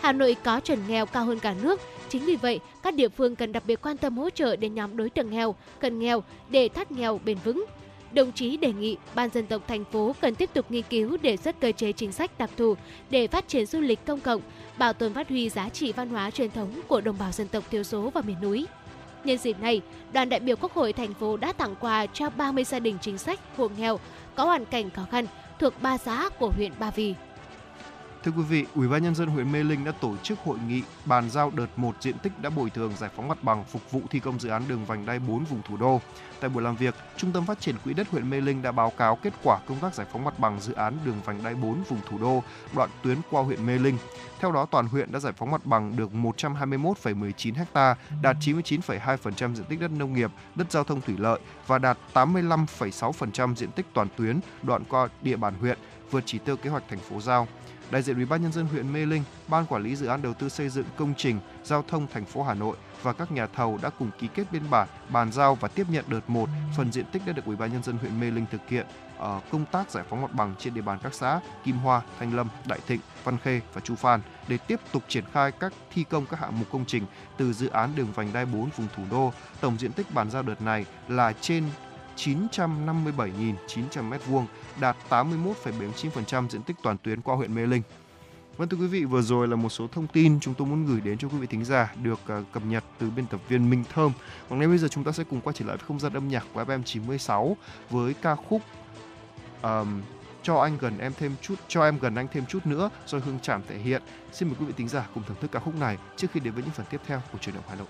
Hà Nội có chuẩn nghèo cao hơn cả nước, chính vì vậy các địa phương cần đặc biệt quan tâm hỗ trợ đến nhóm đối tượng nghèo, cận nghèo để thoát nghèo bền vững. Đồng chí đề nghị Ban dân tộc thành phố cần tiếp tục nghiên cứu đề xuất cơ chế chính sách đặc thù để phát triển du lịch công cộng, bảo tồn phát huy giá trị văn hóa truyền thống của đồng bào dân tộc thiểu số và miền núi. Nhân dịp này, đoàn đại biểu Quốc hội thành phố đã tặng quà cho 30 gia đình chính sách hộ nghèo có hoàn cảnh khó khăn thuộc ba xã của huyện Ba Vì. Thưa quý vị, Ủy ban nhân dân huyện Mê Linh đã tổ chức hội nghị bàn giao đợt 1 diện tích đã bồi thường giải phóng mặt bằng phục vụ thi công dự án đường vành đai 4 vùng thủ đô. Tại buổi làm việc, Trung tâm Phát triển Quỹ đất huyện Mê Linh đã báo cáo kết quả công tác giải phóng mặt bằng dự án đường vành đai 4 vùng thủ đô, đoạn tuyến qua huyện Mê Linh. Theo đó, toàn huyện đã giải phóng mặt bằng được 121,19 ha, đạt 99,2% diện tích đất nông nghiệp, đất giao thông thủy lợi và đạt 85,6% diện tích toàn tuyến đoạn qua địa bàn huyện, vượt chỉ tiêu kế hoạch thành phố giao đại diện Ủy ban nhân dân huyện Mê Linh, ban quản lý dự án đầu tư xây dựng công trình giao thông thành phố Hà Nội và các nhà thầu đã cùng ký kết biên bản bàn giao và tiếp nhận đợt 1 phần diện tích đã được Ủy ban nhân dân huyện Mê Linh thực hiện ở công tác giải phóng mặt bằng trên địa bàn các xã Kim Hoa, Thanh Lâm, Đại Thịnh, Văn Khê và Chu Phan để tiếp tục triển khai các thi công các hạng mục công trình từ dự án đường vành đai 4 vùng thủ đô. Tổng diện tích bàn giao đợt này là trên 957.900 m2, đạt 81,79% diện tích toàn tuyến qua huyện Mê Linh. Vâng thưa quý vị, vừa rồi là một số thông tin chúng tôi muốn gửi đến cho quý vị thính giả được à, cập nhật từ biên tập viên Minh Thơm. Còn ngay bây giờ chúng ta sẽ cùng quay trở lại với không gian âm nhạc của FM 96 với ca khúc um, cho anh gần em thêm chút cho em gần anh thêm chút nữa do Hương Trảm thể hiện. Xin mời quý vị thính giả cùng thưởng thức ca khúc này trước khi đến với những phần tiếp theo của truyền động Hà Nội.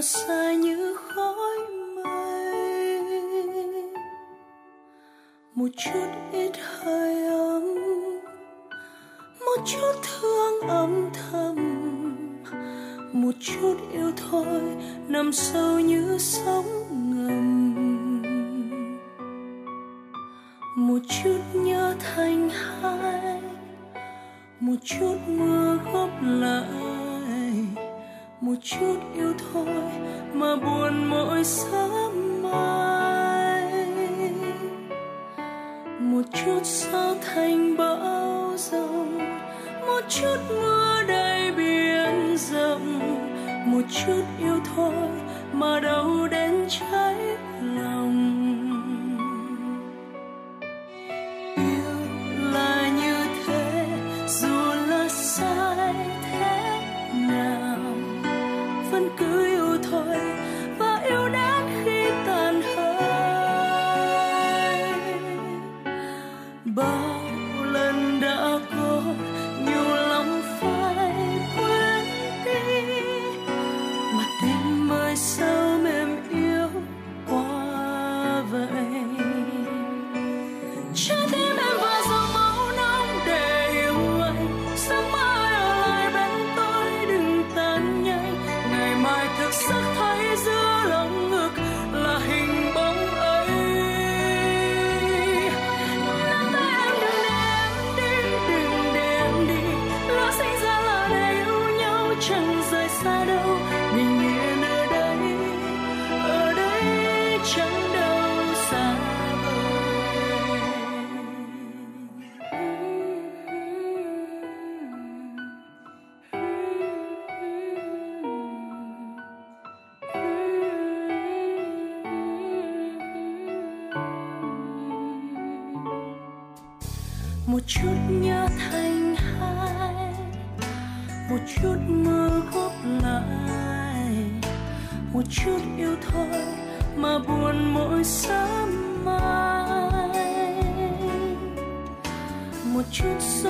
Mà xa như khói mây. Một chút ít hơi ấm, một chút thương âm thầm. Một chút yêu thôi, nằm sâu như sóng ngầm. Một chút nhớ thành hai, một chút mưa góp lại một chút yêu thôi mà buồn mỗi sớm mai. Một chút gió thành bão giông một chút mưa đầy biển rộng. Một chút yêu thôi mà đâu đến cháy một chút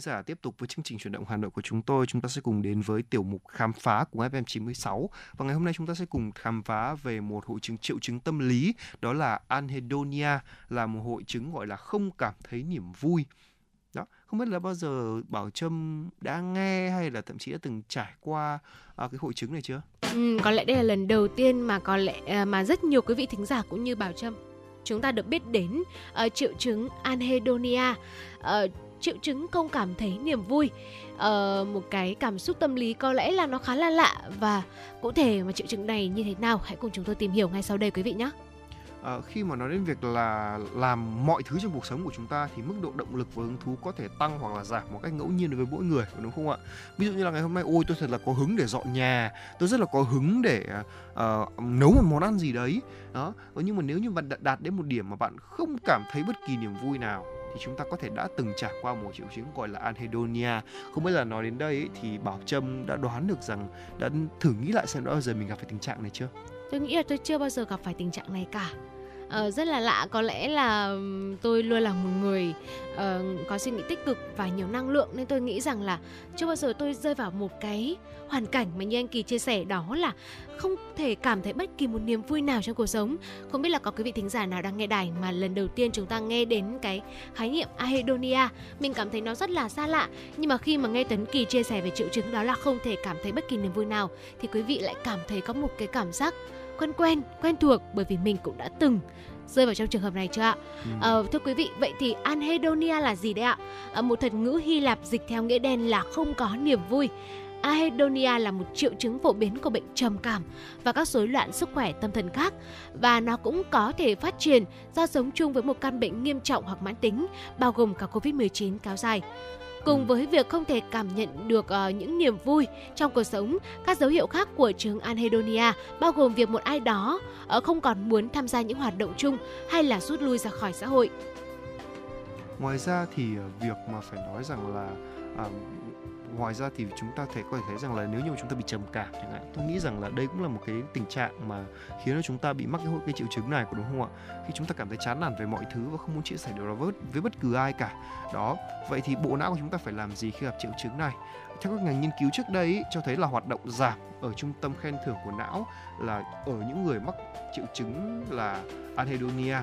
Thính giả, tiếp tục với chương trình chuyển động Hà Nội của chúng tôi, chúng ta sẽ cùng đến với tiểu mục khám phá của FM96. Và ngày hôm nay chúng ta sẽ cùng khám phá về một hội chứng triệu chứng tâm lý, đó là anhedonia, là một hội chứng gọi là không cảm thấy niềm vui. Đó, không biết là bao giờ Bảo Trâm đã nghe hay là thậm chí đã từng trải qua à, cái hội chứng này chưa? Ừ, có lẽ đây là lần đầu tiên mà có lẽ à, mà rất nhiều quý vị thính giả cũng như Bảo Trâm chúng ta được biết đến uh, triệu chứng anhedonia. Uh, triệu chứng không cảm thấy niềm vui. Ờ, một cái cảm xúc tâm lý có lẽ là nó khá là lạ và cụ thể mà triệu chứng này như thế nào hãy cùng chúng tôi tìm hiểu ngay sau đây quý vị nhé. À, khi mà nói đến việc là làm mọi thứ trong cuộc sống của chúng ta thì mức độ động lực và hứng thú có thể tăng hoặc là giảm một cách ngẫu nhiên đối với mỗi người đúng không ạ? Ví dụ như là ngày hôm nay ôi tôi thật là có hứng để dọn nhà tôi rất là có hứng để uh, nấu một món ăn gì đấy. Đó ờ, nhưng mà nếu như bạn đạt đến một điểm mà bạn không cảm thấy bất kỳ niềm vui nào thì chúng ta có thể đã từng trải qua một triệu chứng gọi là anhedonia. Không biết là nói đến đây thì bảo trâm đã đoán được rằng, đã thử nghĩ lại xem đã bao giờ mình gặp phải tình trạng này chưa? Tôi nghĩ là tôi chưa bao giờ gặp phải tình trạng này cả uh, rất là lạ. Có lẽ là tôi luôn là một người uh, có suy nghĩ tích cực và nhiều năng lượng nên tôi nghĩ rằng là chưa bao giờ tôi rơi vào một cái hoàn cảnh mà như anh kỳ chia sẻ đó là không thể cảm thấy bất kỳ một niềm vui nào trong cuộc sống. Không biết là có quý vị thính giả nào đang nghe đài mà lần đầu tiên chúng ta nghe đến cái khái niệm ahedonia mình cảm thấy nó rất là xa lạ. Nhưng mà khi mà nghe tấn kỳ chia sẻ về triệu chứng đó là không thể cảm thấy bất kỳ niềm vui nào thì quý vị lại cảm thấy có một cái cảm giác quen quen quen thuộc bởi vì mình cũng đã từng rơi vào trong trường hợp này chưa ạ? Ừ. À, thưa quý vị, vậy thì anhedonia là gì đấy ạ? À, một thuật ngữ Hy Lạp dịch theo nghĩa đen là không có niềm vui. Anhedonia là một triệu chứng phổ biến của bệnh trầm cảm và các rối loạn sức khỏe tâm thần khác và nó cũng có thể phát triển do sống chung với một căn bệnh nghiêm trọng hoặc mãn tính bao gồm cả Covid-19 kéo dài. Cùng với việc không thể cảm nhận được uh, những niềm vui trong cuộc sống, các dấu hiệu khác của chứng anhedonia bao gồm việc một ai đó uh, không còn muốn tham gia những hoạt động chung hay là rút lui ra khỏi xã hội. Ngoài ra thì uh, việc mà phải nói rằng là uh, ngoài ra thì chúng ta thể có thể thấy rằng là nếu như chúng ta bị trầm cảm chẳng hạn tôi nghĩ rằng là đây cũng là một cái tình trạng mà khiến cho chúng ta bị mắc cái, cái triệu chứng này có đúng không ạ? Khi chúng ta cảm thấy chán nản về mọi thứ và không muốn chia sẻ điều đó với, với bất cứ ai cả. Đó vậy thì bộ não của chúng ta phải làm gì khi gặp triệu chứng này? Theo các ngành nghiên cứu trước đây ý, cho thấy là hoạt động giảm ở trung tâm khen thưởng của não là ở những người mắc triệu chứng là anhedonia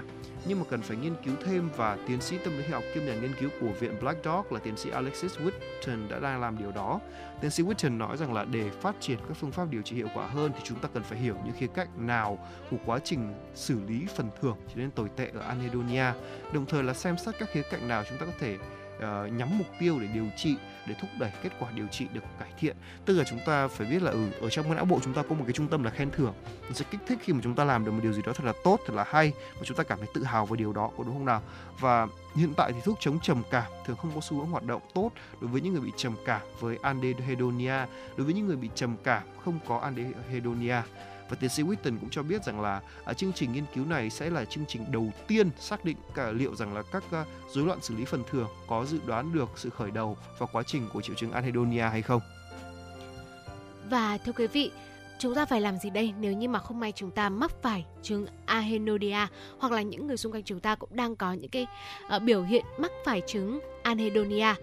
nhưng mà cần phải nghiên cứu thêm và tiến sĩ tâm lý học kiêm nhà nghiên cứu của viện Black Dog là tiến sĩ Alexis Whitton đã đang làm điều đó. Tiến sĩ Whitton nói rằng là để phát triển các phương pháp điều trị hiệu quả hơn thì chúng ta cần phải hiểu những khía cạnh nào của quá trình xử lý phần thưởng trở nên tồi tệ ở anhedonia, đồng thời là xem xét các khía cạnh nào chúng ta có thể uh, nhắm mục tiêu để điều trị để thúc đẩy kết quả điều trị được cải thiện. Tức là chúng ta phải biết là ừ, ở trong cái não bộ chúng ta có một cái trung tâm là khen thưởng. Nó sẽ kích thích khi mà chúng ta làm được một điều gì đó thật là tốt thật là hay và chúng ta cảm thấy tự hào về điều đó có đúng không nào? Và hiện tại thì thuốc chống trầm cảm thường không có xu hướng hoạt động tốt đối với những người bị trầm cảm với anhedonia đối với những người bị trầm cảm không có anhedonia và tiến sĩ Witten cũng cho biết rằng là à, chương trình nghiên cứu này sẽ là chương trình đầu tiên xác định cả liệu rằng là các uh, rối loạn xử lý phần thưởng có dự đoán được sự khởi đầu và quá trình của triệu chứng anhedonia hay không. Và thưa quý vị, chúng ta phải làm gì đây nếu như mà không may chúng ta mắc phải chứng anhedonia hoặc là những người xung quanh chúng ta cũng đang có những cái uh, biểu hiện mắc phải chứng anhedonia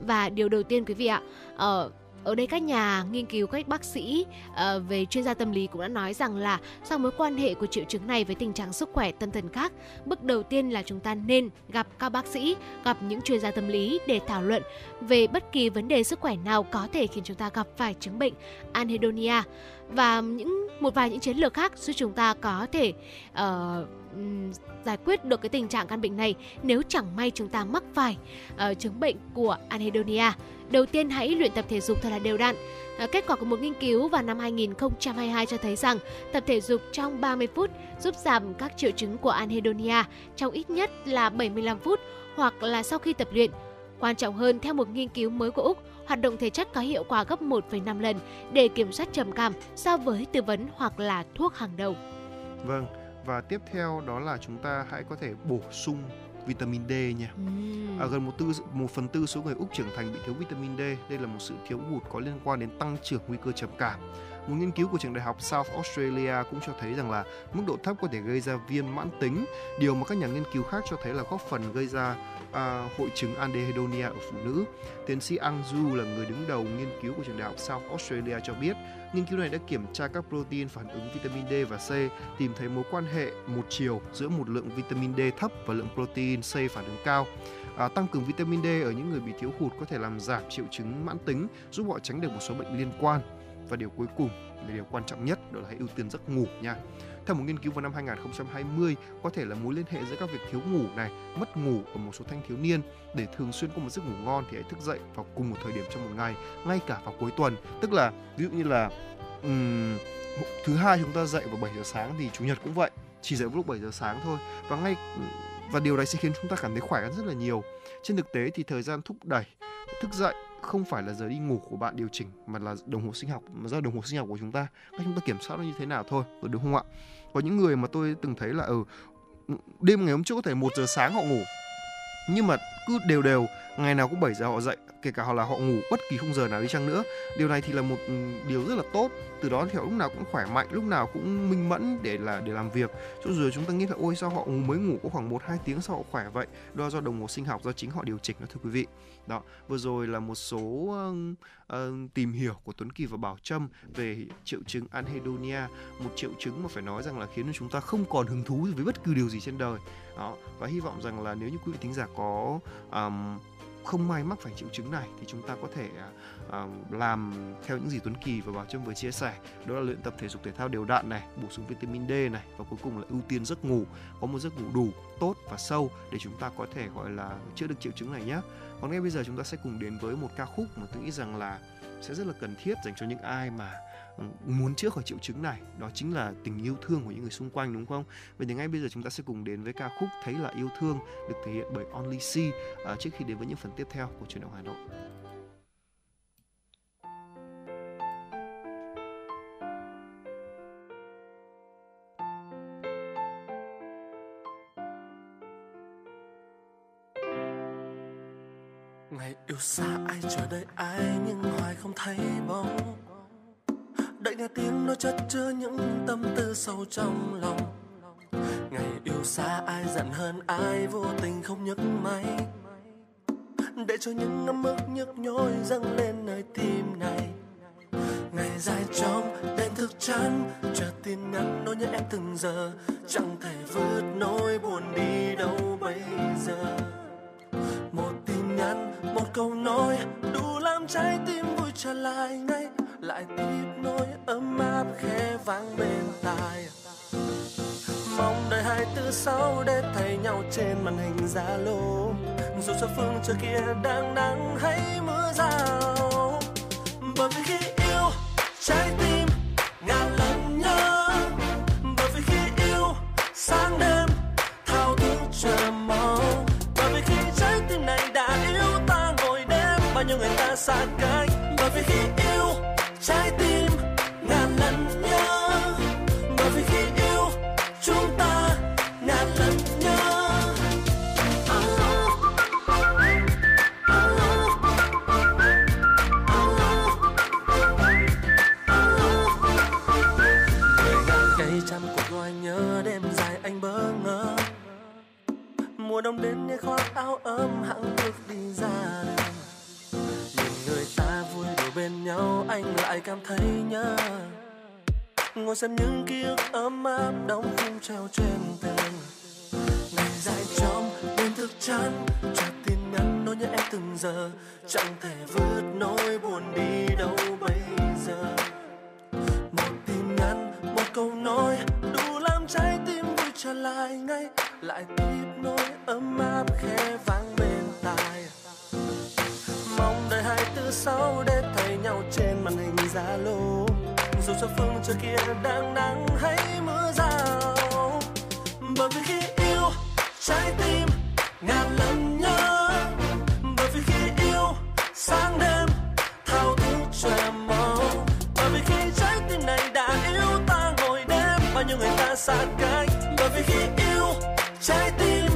và điều đầu tiên quý vị ạ uh, ở đây các nhà nghiên cứu các bác sĩ uh, về chuyên gia tâm lý cũng đã nói rằng là do mối quan hệ của triệu chứng này với tình trạng sức khỏe tâm thần khác bước đầu tiên là chúng ta nên gặp các bác sĩ gặp những chuyên gia tâm lý để thảo luận về bất kỳ vấn đề sức khỏe nào có thể khiến chúng ta gặp phải chứng bệnh anhedonia và những một vài những chiến lược khác giúp chúng ta có thể uh, giải quyết được cái tình trạng căn bệnh này nếu chẳng may chúng ta mắc phải uh, chứng bệnh của anhedonia Đầu tiên hãy luyện tập thể dục thật là đều đặn. Ờ, kết quả của một nghiên cứu vào năm 2022 cho thấy rằng tập thể dục trong 30 phút giúp giảm các triệu chứng của anhedonia trong ít nhất là 75 phút hoặc là sau khi tập luyện. Quan trọng hơn, theo một nghiên cứu mới của Úc, hoạt động thể chất có hiệu quả gấp 1,5 lần để kiểm soát trầm cảm so với tư vấn hoặc là thuốc hàng đầu. Vâng, và tiếp theo đó là chúng ta hãy có thể bổ sung vitamin D nha. À, gần một tư một phần tư số người Úc trưởng thành bị thiếu vitamin D. Đây là một sự thiếu hụt có liên quan đến tăng trưởng nguy cơ trầm cảm. Một nghiên cứu của trường đại học South Australia cũng cho thấy rằng là mức độ thấp có thể gây ra viêm mãn tính, điều mà các nhà nghiên cứu khác cho thấy là góp phần gây ra à, hội chứng anhedonia ở phụ nữ. Tiến sĩ Ang Ju là người đứng đầu nghiên cứu của trường đại học South Australia cho biết Nghiên cứu này đã kiểm tra các protein phản ứng vitamin D và C, tìm thấy mối quan hệ một chiều giữa một lượng vitamin D thấp và lượng protein C phản ứng cao. À, tăng cường vitamin D ở những người bị thiếu hụt có thể làm giảm triệu chứng mãn tính, giúp họ tránh được một số bệnh liên quan. và điều cuối cùng là điều quan trọng nhất đó là hãy ưu tiên giấc ngủ nha. Theo một nghiên cứu vào năm 2020, có thể là mối liên hệ giữa các việc thiếu ngủ này, mất ngủ ở một số thanh thiếu niên để thường xuyên có một giấc ngủ ngon thì hãy thức dậy vào cùng một thời điểm trong một ngày, ngay cả vào cuối tuần. Tức là ví dụ như là um, thứ hai chúng ta dậy vào 7 giờ sáng thì chủ nhật cũng vậy, chỉ dậy vào lúc 7 giờ sáng thôi và ngay và điều này sẽ khiến chúng ta cảm thấy khỏe hơn rất là nhiều. Trên thực tế thì thời gian thúc đẩy thức dậy không phải là giờ đi ngủ của bạn điều chỉnh mà là đồng hồ sinh học mà do đồng hồ sinh học của chúng ta cách chúng ta kiểm soát nó như thế nào thôi đúng không ạ có những người mà tôi từng thấy là ở ừ, đêm ngày hôm trước có thể một giờ sáng họ ngủ. Nhưng mà cứ đều đều ngày nào cũng 7 giờ họ dậy kể cả họ là họ ngủ bất kỳ khung giờ nào đi chăng nữa. Điều này thì là một ừ, điều rất là tốt. Từ đó thì họ lúc nào cũng khỏe mạnh lúc nào cũng minh mẫn để là để làm việc. Cho dù chúng ta nghĩ là ôi sao họ mới ngủ có khoảng một hai tiếng sao họ khỏe vậy? Đó do đồng hồ sinh học do chính họ điều chỉnh đó thưa quý vị. Đó vừa rồi là một số uh, uh, tìm hiểu của Tuấn Kỳ và Bảo Trâm về triệu chứng anhedonia. Một triệu chứng mà phải nói rằng là khiến cho chúng ta không còn hứng thú với bất cứ điều gì trên đời. Đó và hy vọng rằng là nếu như quý vị thính giả có um, không may mắc phải triệu chứng này thì chúng ta có thể uh, làm theo những gì Tuấn Kỳ và Bảo Trâm vừa chia sẻ. Đó là luyện tập thể dục thể thao đều đặn này bổ sung vitamin D này và cuối cùng là ưu tiên giấc ngủ. Có một giấc ngủ đủ tốt và sâu để chúng ta có thể gọi là chữa được triệu chứng này nhé còn ngay bây giờ chúng ta sẽ cùng đến với một ca khúc mà tôi nghĩ rằng là sẽ rất là cần thiết dành cho những ai mà muốn chữa khỏi triệu chứng này đó chính là tình yêu thương của những người xung quanh đúng không? Vậy thì ngay bây giờ chúng ta sẽ cùng đến với ca khúc thấy là yêu thương được thể hiện bởi Only C uh, trước khi đến với những phần tiếp theo của truyền động Hà Nội. Ngày yêu xa ai chờ đợi ai nhưng hoài không thấy bóng đợi nghe tiếng nói chất chứa những tâm tư sâu trong lòng. Ngày yêu xa ai giận hơn ai, vô tình không nhấc máy. Để cho những ngâm ức nhức nhối dâng lên nơi tim này. Ngày dài trong đêm thức chán chờ tin nhắn nói nhớ em từng giờ. Chẳng thể vượt nỗi buồn đi đâu bây giờ. Một tin nhắn, một câu nói, đủ làm trái tim vui trở lại ngay lại tiếp nối ấm áp khẽ vang bên tai. Mong đợi hai tư sáu để thấy nhau trên màn hình zalo. Dù cho phương trời kia đang nắng hay mưa rào. Bởi vì khi yêu, trái tim ngàn lần nhớ. Bởi vì khi yêu, sáng đêm thao thức chờ mong. Bởi vì khi trái tim này đã yêu ta ngồi đêm, bao nhiêu người ta xa cách. Bởi vì khi yêu trái tim ngàn lần nhớ. Bởi vì khi yêu chúng ta ngàn lần nhớ. Đời ngàn cây trăm cuộc gọi nhớ đêm dài anh bỡ ngỡ. Mùa đông đến như khoác áo ấm hạng bước đi ra nhau, anh lại cảm thấy nhớ. Ngồi xem những ký ức ấm áp đóng khung treo trên tường. Ngày dài trong đêm thức chán trả tin nhắn nỗi nhớ em từng giờ. Chẳng thể vượt nỗi buồn đi đâu bây giờ. Một tin nhắn, một câu nói, đủ làm trái tim vui trở lại ngay. Lại tiếp nối ấm áp khẽ vang đợi sáu để thay nhau trên màn hình zalo. Dù cho phương trời kia đang nắng hay mưa rào, bởi vì khi yêu, trái tim ngàn lần nhớ. Bởi vì khi yêu, sáng đêm thao thức chờ mong. Bởi vì khi trái tim này đã yêu ta ngồi đêm, bao nhiêu người ta xa cách. Bởi vì khi yêu, trái tim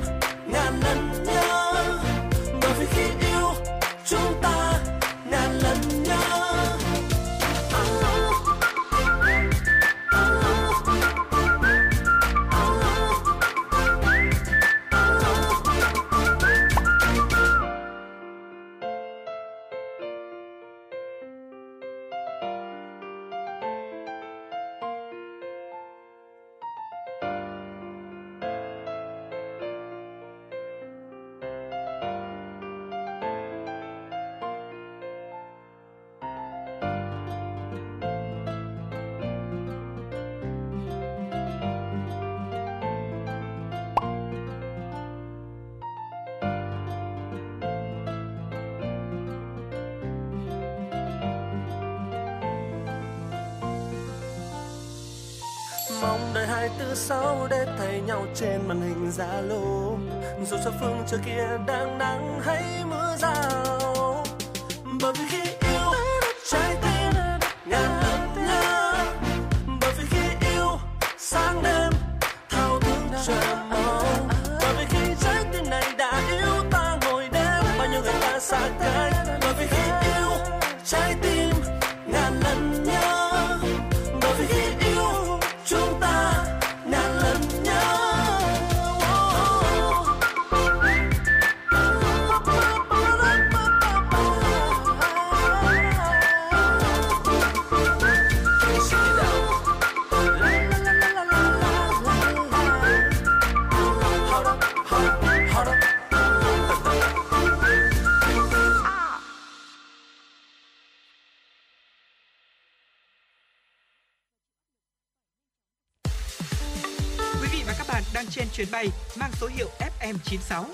Zalo dù cho phương trời kia đang nắng hay mưa rào, bởi vì khi yêu trái tim ngàn lần nhớ, bởi vì khi yêu sáng đêm thao thức chờ mong, bởi vì khi trái tim này đã yêu ta ngồi đêm, bao nhiêu người ta xa cách. Đang trên chuyến bay mang số hiệu FM96.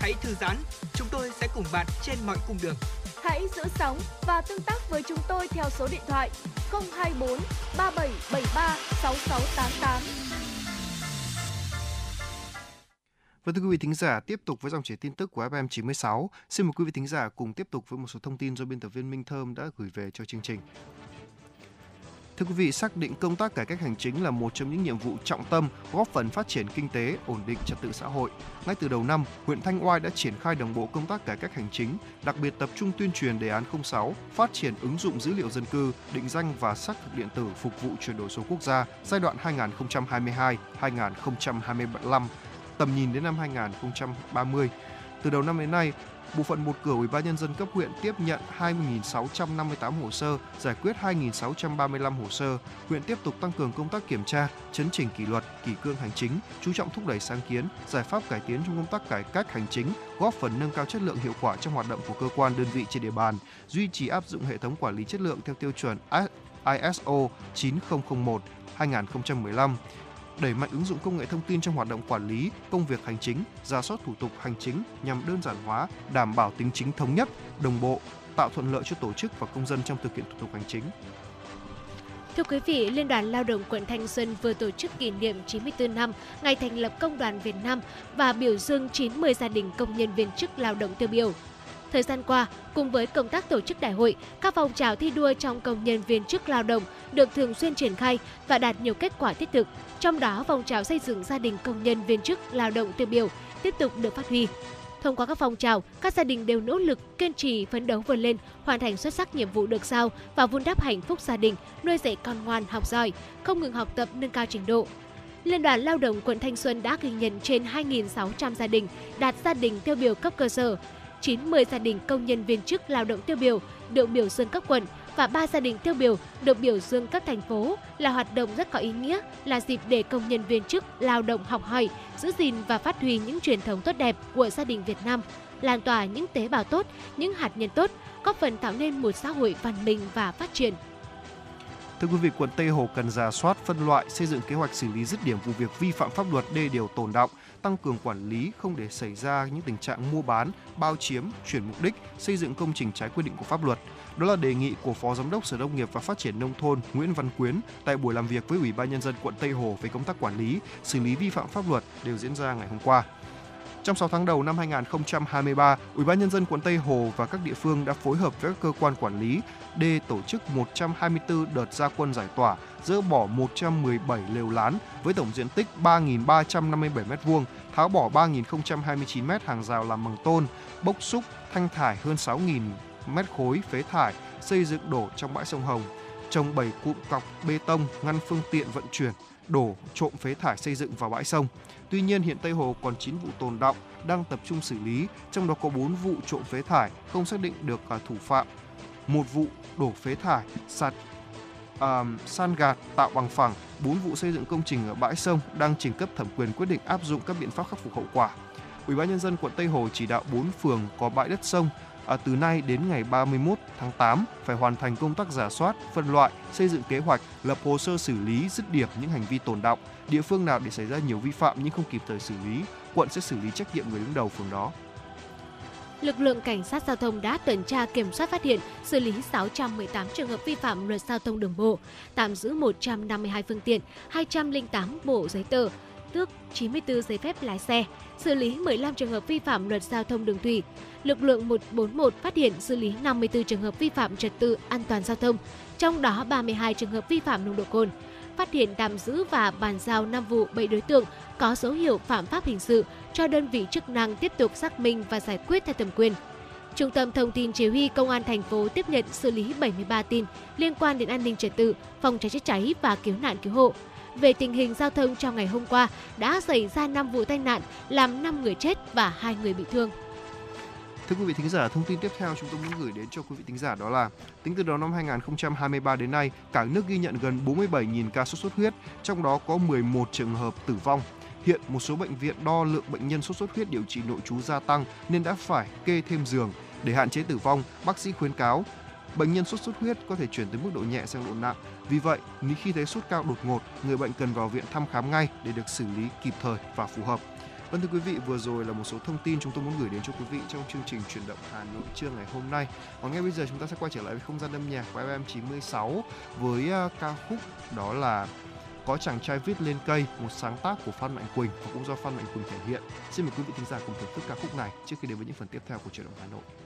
Hãy thư giãn, chúng tôi sẽ cùng bạn trên mọi cung đường. Hãy giữ sóng và tương tác với chúng tôi theo số điện thoại 024 3773 6688. Vâng thưa quý vị thính giả, tiếp tục với dòng chảy tin tức của FM 96. Xin mời quý vị thính giả cùng tiếp tục với một số thông tin do biên tập viên Minh Thơm đã gửi về cho chương trình. Thưa quý vị, xác định công tác cải cách hành chính là một trong những nhiệm vụ trọng tâm góp phần phát triển kinh tế, ổn định trật tự xã hội. Ngay từ đầu năm, huyện Thanh Oai đã triển khai đồng bộ công tác cải cách hành chính, đặc biệt tập trung tuyên truyền đề án 06, phát triển ứng dụng dữ liệu dân cư, định danh và xác thực điện tử phục vụ chuyển đổi số quốc gia giai đoạn 2022-2025, tầm nhìn đến năm 2030. Từ đầu năm đến nay, Bộ phận một cửa Ủy ban nhân dân cấp huyện tiếp nhận 20.658 hồ sơ, giải quyết 2.635 hồ sơ. Huyện tiếp tục tăng cường công tác kiểm tra, chấn chỉnh kỷ luật, kỷ cương hành chính, chú trọng thúc đẩy sáng kiến, giải pháp cải tiến trong công tác cải cách hành chính, góp phần nâng cao chất lượng hiệu quả trong hoạt động của cơ quan đơn vị trên địa bàn, duy trì áp dụng hệ thống quản lý chất lượng theo tiêu chuẩn ISO 9001 2015 đẩy mạnh ứng dụng công nghệ thông tin trong hoạt động quản lý, công việc hành chính, ra soát thủ tục hành chính nhằm đơn giản hóa, đảm bảo tính chính thống nhất, đồng bộ, tạo thuận lợi cho tổ chức và công dân trong thực hiện thủ tục hành chính. Thưa quý vị, Liên đoàn Lao động quận Thanh Xuân vừa tổ chức kỷ niệm 94 năm ngày thành lập Công đoàn Việt Nam và biểu dương 90 gia đình công nhân viên chức lao động tiêu biểu. Thời gian qua, cùng với công tác tổ chức đại hội, các phong trào thi đua trong công nhân viên chức lao động được thường xuyên triển khai và đạt nhiều kết quả thiết thực. Trong đó, phong trào xây dựng gia đình công nhân viên chức lao động tiêu biểu tiếp tục được phát huy. Thông qua các phong trào, các gia đình đều nỗ lực, kiên trì, phấn đấu vươn lên, hoàn thành xuất sắc nhiệm vụ được giao và vun đắp hạnh phúc gia đình, nuôi dạy con ngoan, học giỏi, không ngừng học tập nâng cao trình độ. Liên đoàn Lao động quận Thanh Xuân đã ghi nhận trên 2.600 gia đình đạt gia đình tiêu biểu cấp cơ sở, 90 gia đình công nhân viên chức lao động tiêu biểu được biểu dương các quận và 3 gia đình tiêu biểu được biểu dương các thành phố là hoạt động rất có ý nghĩa, là dịp để công nhân viên chức lao động học hỏi, giữ gìn và phát huy những truyền thống tốt đẹp của gia đình Việt Nam, lan tỏa những tế bào tốt, những hạt nhân tốt, góp phần tạo nên một xã hội văn minh và phát triển. Thưa quý vị, quận Tây Hồ cần ra soát, phân loại, xây dựng kế hoạch xử lý dứt điểm vụ việc vi phạm pháp luật đê điều tồn động, tăng cường quản lý không để xảy ra những tình trạng mua bán, bao chiếm, chuyển mục đích, xây dựng công trình trái quy định của pháp luật. Đó là đề nghị của Phó Giám đốc Sở Nông nghiệp và Phát triển Nông thôn Nguyễn Văn Quyến tại buổi làm việc với Ủy ban Nhân dân quận Tây Hồ về công tác quản lý, xử lý vi phạm pháp luật đều diễn ra ngày hôm qua. Trong 6 tháng đầu năm 2023, Ủy ban nhân dân quận Tây Hồ và các địa phương đã phối hợp với các cơ quan quản lý để tổ chức 124 đợt gia quân giải tỏa, dỡ bỏ 117 lều lán với tổng diện tích 3.357 m2, tháo bỏ 3.029 m hàng rào làm bằng tôn, bốc xúc, thanh thải hơn 6.000 mét khối phế thải, xây dựng đổ trong bãi sông Hồng, trồng 7 cụm cọc bê tông ngăn phương tiện vận chuyển, đổ trộm phế thải xây dựng vào bãi sông. Tuy nhiên hiện Tây Hồ còn 9 vụ tồn động đang tập trung xử lý, trong đó có 4 vụ trộm phế thải không xác định được à, thủ phạm, một vụ đổ phế thải, sạt à, san gạt tạo bằng phẳng, 4 vụ xây dựng công trình ở bãi sông đang trình cấp thẩm quyền quyết định áp dụng các biện pháp khắc phục hậu quả. Ủy ban nhân dân quận Tây Hồ chỉ đạo 4 phường có bãi đất sông à, từ nay đến ngày 31 tháng 8 phải hoàn thành công tác giả soát, phân loại, xây dựng kế hoạch, lập hồ sơ xử lý dứt điểm những hành vi tồn động. Địa phương nào để xảy ra nhiều vi phạm nhưng không kịp thời xử lý, quận sẽ xử lý trách nhiệm người đứng đầu phường đó. lực lượng cảnh sát giao thông đã tuần tra kiểm soát phát hiện xử lý 618 trường hợp vi phạm luật giao thông đường bộ, tạm giữ 152 phương tiện, 208 bộ giấy tờ, tước 94 giấy phép lái xe, xử lý 15 trường hợp vi phạm luật giao thông đường thủy. Lực lượng 141 phát hiện xử lý 54 trường hợp vi phạm trật tự an toàn giao thông, trong đó 32 trường hợp vi phạm nồng độ cồn. Phát hiện tạm giữ và bàn giao 5 vụ 7 đối tượng có dấu hiệu phạm pháp hình sự cho đơn vị chức năng tiếp tục xác minh và giải quyết theo thẩm quyền. Trung tâm Thông tin Chỉ huy Công an thành phố tiếp nhận xử lý 73 tin liên quan đến an ninh trật tự, phòng cháy chữa cháy và cứu nạn cứu hộ. Về tình hình giao thông trong ngày hôm qua, đã xảy ra 5 vụ tai nạn, làm 5 người chết và 2 người bị thương. Thưa quý vị thính giả, thông tin tiếp theo chúng tôi muốn gửi đến cho quý vị thính giả đó là tính từ đầu năm 2023 đến nay, cả nước ghi nhận gần 47.000 ca sốt xuất huyết, trong đó có 11 trường hợp tử vong. Hiện một số bệnh viện đo lượng bệnh nhân sốt xuất huyết điều trị nội trú gia tăng nên đã phải kê thêm giường. Để hạn chế tử vong, bác sĩ khuyến cáo bệnh nhân sốt xuất huyết có thể chuyển từ mức độ nhẹ sang độ nặng. Vì vậy, nếu khi thấy sốt cao đột ngột, người bệnh cần vào viện thăm khám ngay để được xử lý kịp thời và phù hợp. Vâng thưa quý vị, vừa rồi là một số thông tin chúng tôi muốn gửi đến cho quý vị trong chương trình chuyển động Hà Nội trưa ngày hôm nay. Còn ngay bây giờ chúng ta sẽ quay trở lại với không gian âm nhạc của FM 96 với uh, ca khúc đó là có chàng trai viết lên cây, một sáng tác của Phan Mạnh Quỳnh và cũng do Phan Mạnh Quỳnh thể hiện. Xin mời quý vị thính giả cùng thưởng thức ca khúc này trước khi đến với những phần tiếp theo của chuyển động Hà Nội.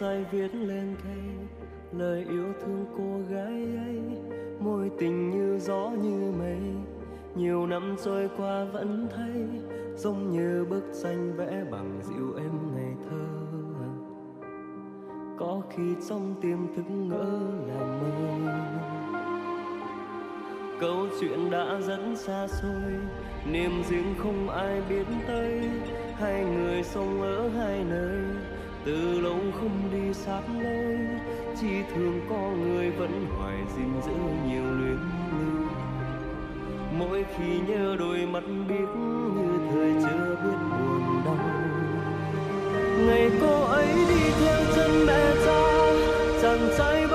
Dài viết lên cây lời yêu thương cô gái ấy môi tình như gió như mây. Nhiều năm trôi qua vẫn thấy, giống như bức tranh vẽ bằng dịu êm ngày thơ. Có khi trong tim thức ngỡ là mơ. Câu chuyện đã dẫn xa xôi, niềm riêng không ai biết tới. Hai người sống ở hai nơi từ lâu không đi sát lối, chỉ thương có người vẫn hoài gìn giữ nhiều luyến lưu. Mỗi khi nhớ đôi mắt biết như thời chưa biết buồn đau. Ngày cô ấy đi theo chân mẹ cha, chàng trai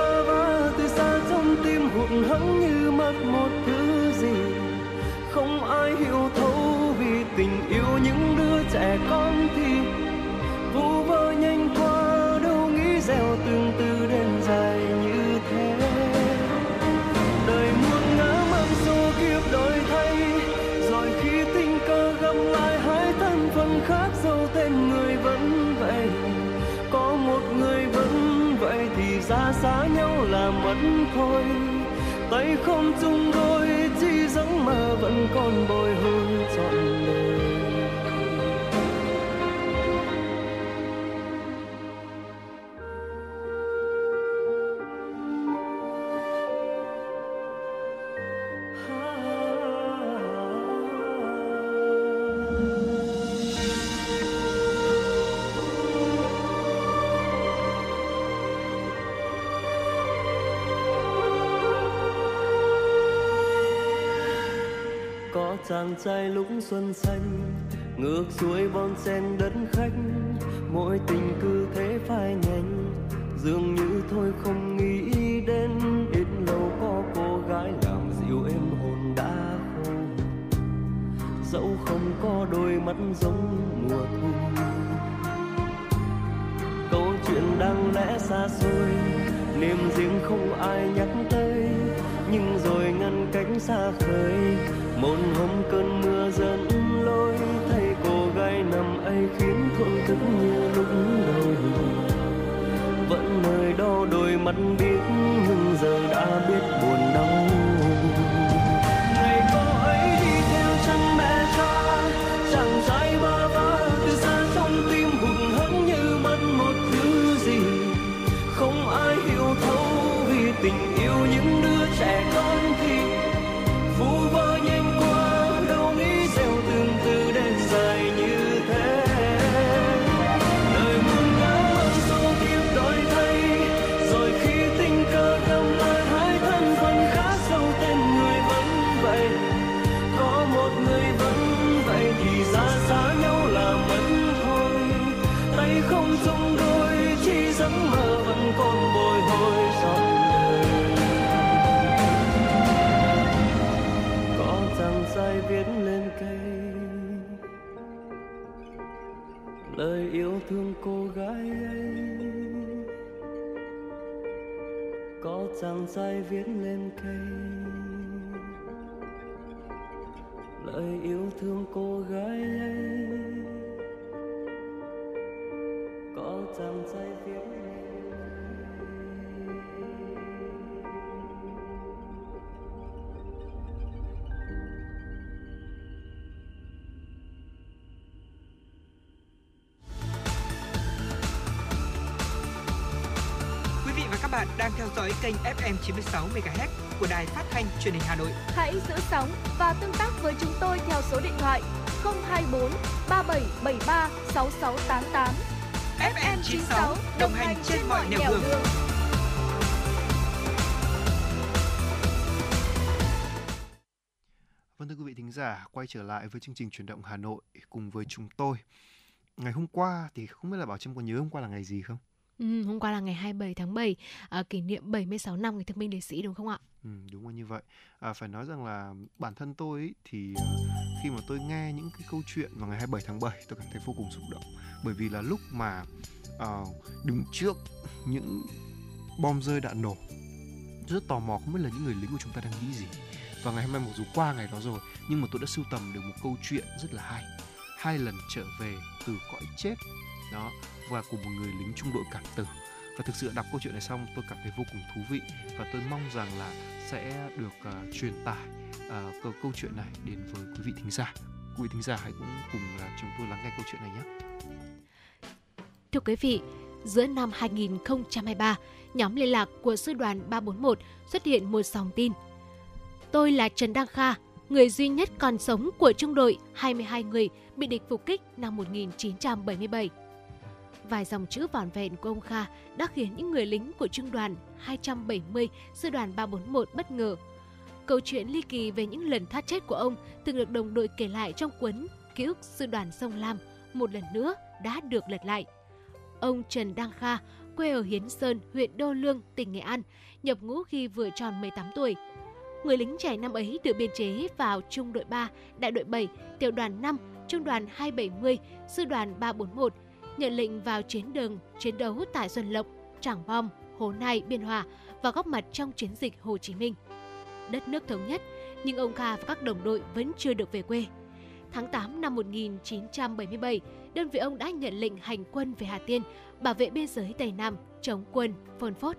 thôi. Tay không chung đôi chỉ giấc mơ vẫn còn bồi hồi trọn đời. Chàng trai lúc xuân xanh, ngược xuôi bon sen đất khách. Mỗi tình cứ thế phai nhanh dường như thôi không nghĩ đến. Ít lâu có cô gái làm dịu em hồn đã khô. Dẫu không có đôi mắt giống mùa thu. Câu chuyện đang lẽ xa xôi, niềm riêng không ai nhắc tới. Nhưng rồi ngăn cánh xa khơi, một hôm cô gái ấy. Có chàng trai viết lên cây. Lời yêu thương cô dõi kênh FM 96 MHz của đài phát thanh truyền hình Hà Nội. Hãy giữ sóng và tương tác với chúng tôi theo số điện thoại 024 3773 6688. FM 96 đồng hành trên mọi nẻo đường. Vâng thưa quý vị thính giả, quay trở lại với chương trình chuyển động Hà Nội cùng với chúng tôi. Ngày hôm qua thì không biết là Bảo Trâm có nhớ hôm qua là ngày gì không? Ừ, hôm qua là ngày 27 tháng 7, à, kỷ niệm 76 năm ngày thương binh liệt sĩ đúng không ạ? Ừ, đúng là như vậy. À, phải nói rằng là bản thân tôi ấy, thì à, khi mà tôi nghe những cái câu chuyện vào ngày 27 tháng 7 tôi cảm thấy vô cùng xúc động bởi vì là lúc mà à, đứng trước những bom rơi đạn nổ rất tò mò không biết là những người lính của chúng ta đang nghĩ gì và ngày hôm nay mặc dù qua ngày đó rồi nhưng mà tôi đã sưu tầm được một câu chuyện rất là hay hai lần trở về từ cõi chết đó và của một người lính trung đội cảm tử và thực sự đọc câu chuyện này xong tôi cảm thấy vô cùng thú vị và tôi mong rằng là sẽ được uh, truyền tải uh, câu, câu chuyện này đến với quý vị thính giả quý vị thính giả hãy cũng cùng là chúng tôi lắng nghe câu chuyện này nhé Thưa quý vị, giữa năm 2023, nhóm liên lạc của sư đoàn 341 xuất hiện một dòng tin. Tôi là Trần Đăng Kha, người duy nhất còn sống của trung đội 22 người bị địch phục kích năm 1977. Vài dòng chữ vòn vẹn của ông Kha đã khiến những người lính của trung đoàn 270 sư đoàn 341 bất ngờ. Câu chuyện ly kỳ về những lần thoát chết của ông từng được đồng đội kể lại trong cuốn Ký ức sư đoàn sông Lam một lần nữa đã được lật lại. Ông Trần Đăng Kha, quê ở Hiến Sơn, huyện Đô Lương, tỉnh Nghệ An, nhập ngũ khi vừa tròn 18 tuổi. Người lính trẻ năm ấy được biên chế vào Trung đội 3, Đại đội 7, Tiểu đoàn 5, Trung đoàn 270, Sư đoàn 341, nhận lệnh vào chiến đường chiến đấu tại Xuân Lộc, Trảng Bom, Hồ Nai, Biên Hòa và góp mặt trong chiến dịch Hồ Chí Minh. Đất nước thống nhất, nhưng ông Kha và các đồng đội vẫn chưa được về quê. Tháng 8 năm 1977, đơn vị ông đã nhận lệnh hành quân về Hà Tiên, bảo vệ biên giới Tây Nam, chống quân Pol phốt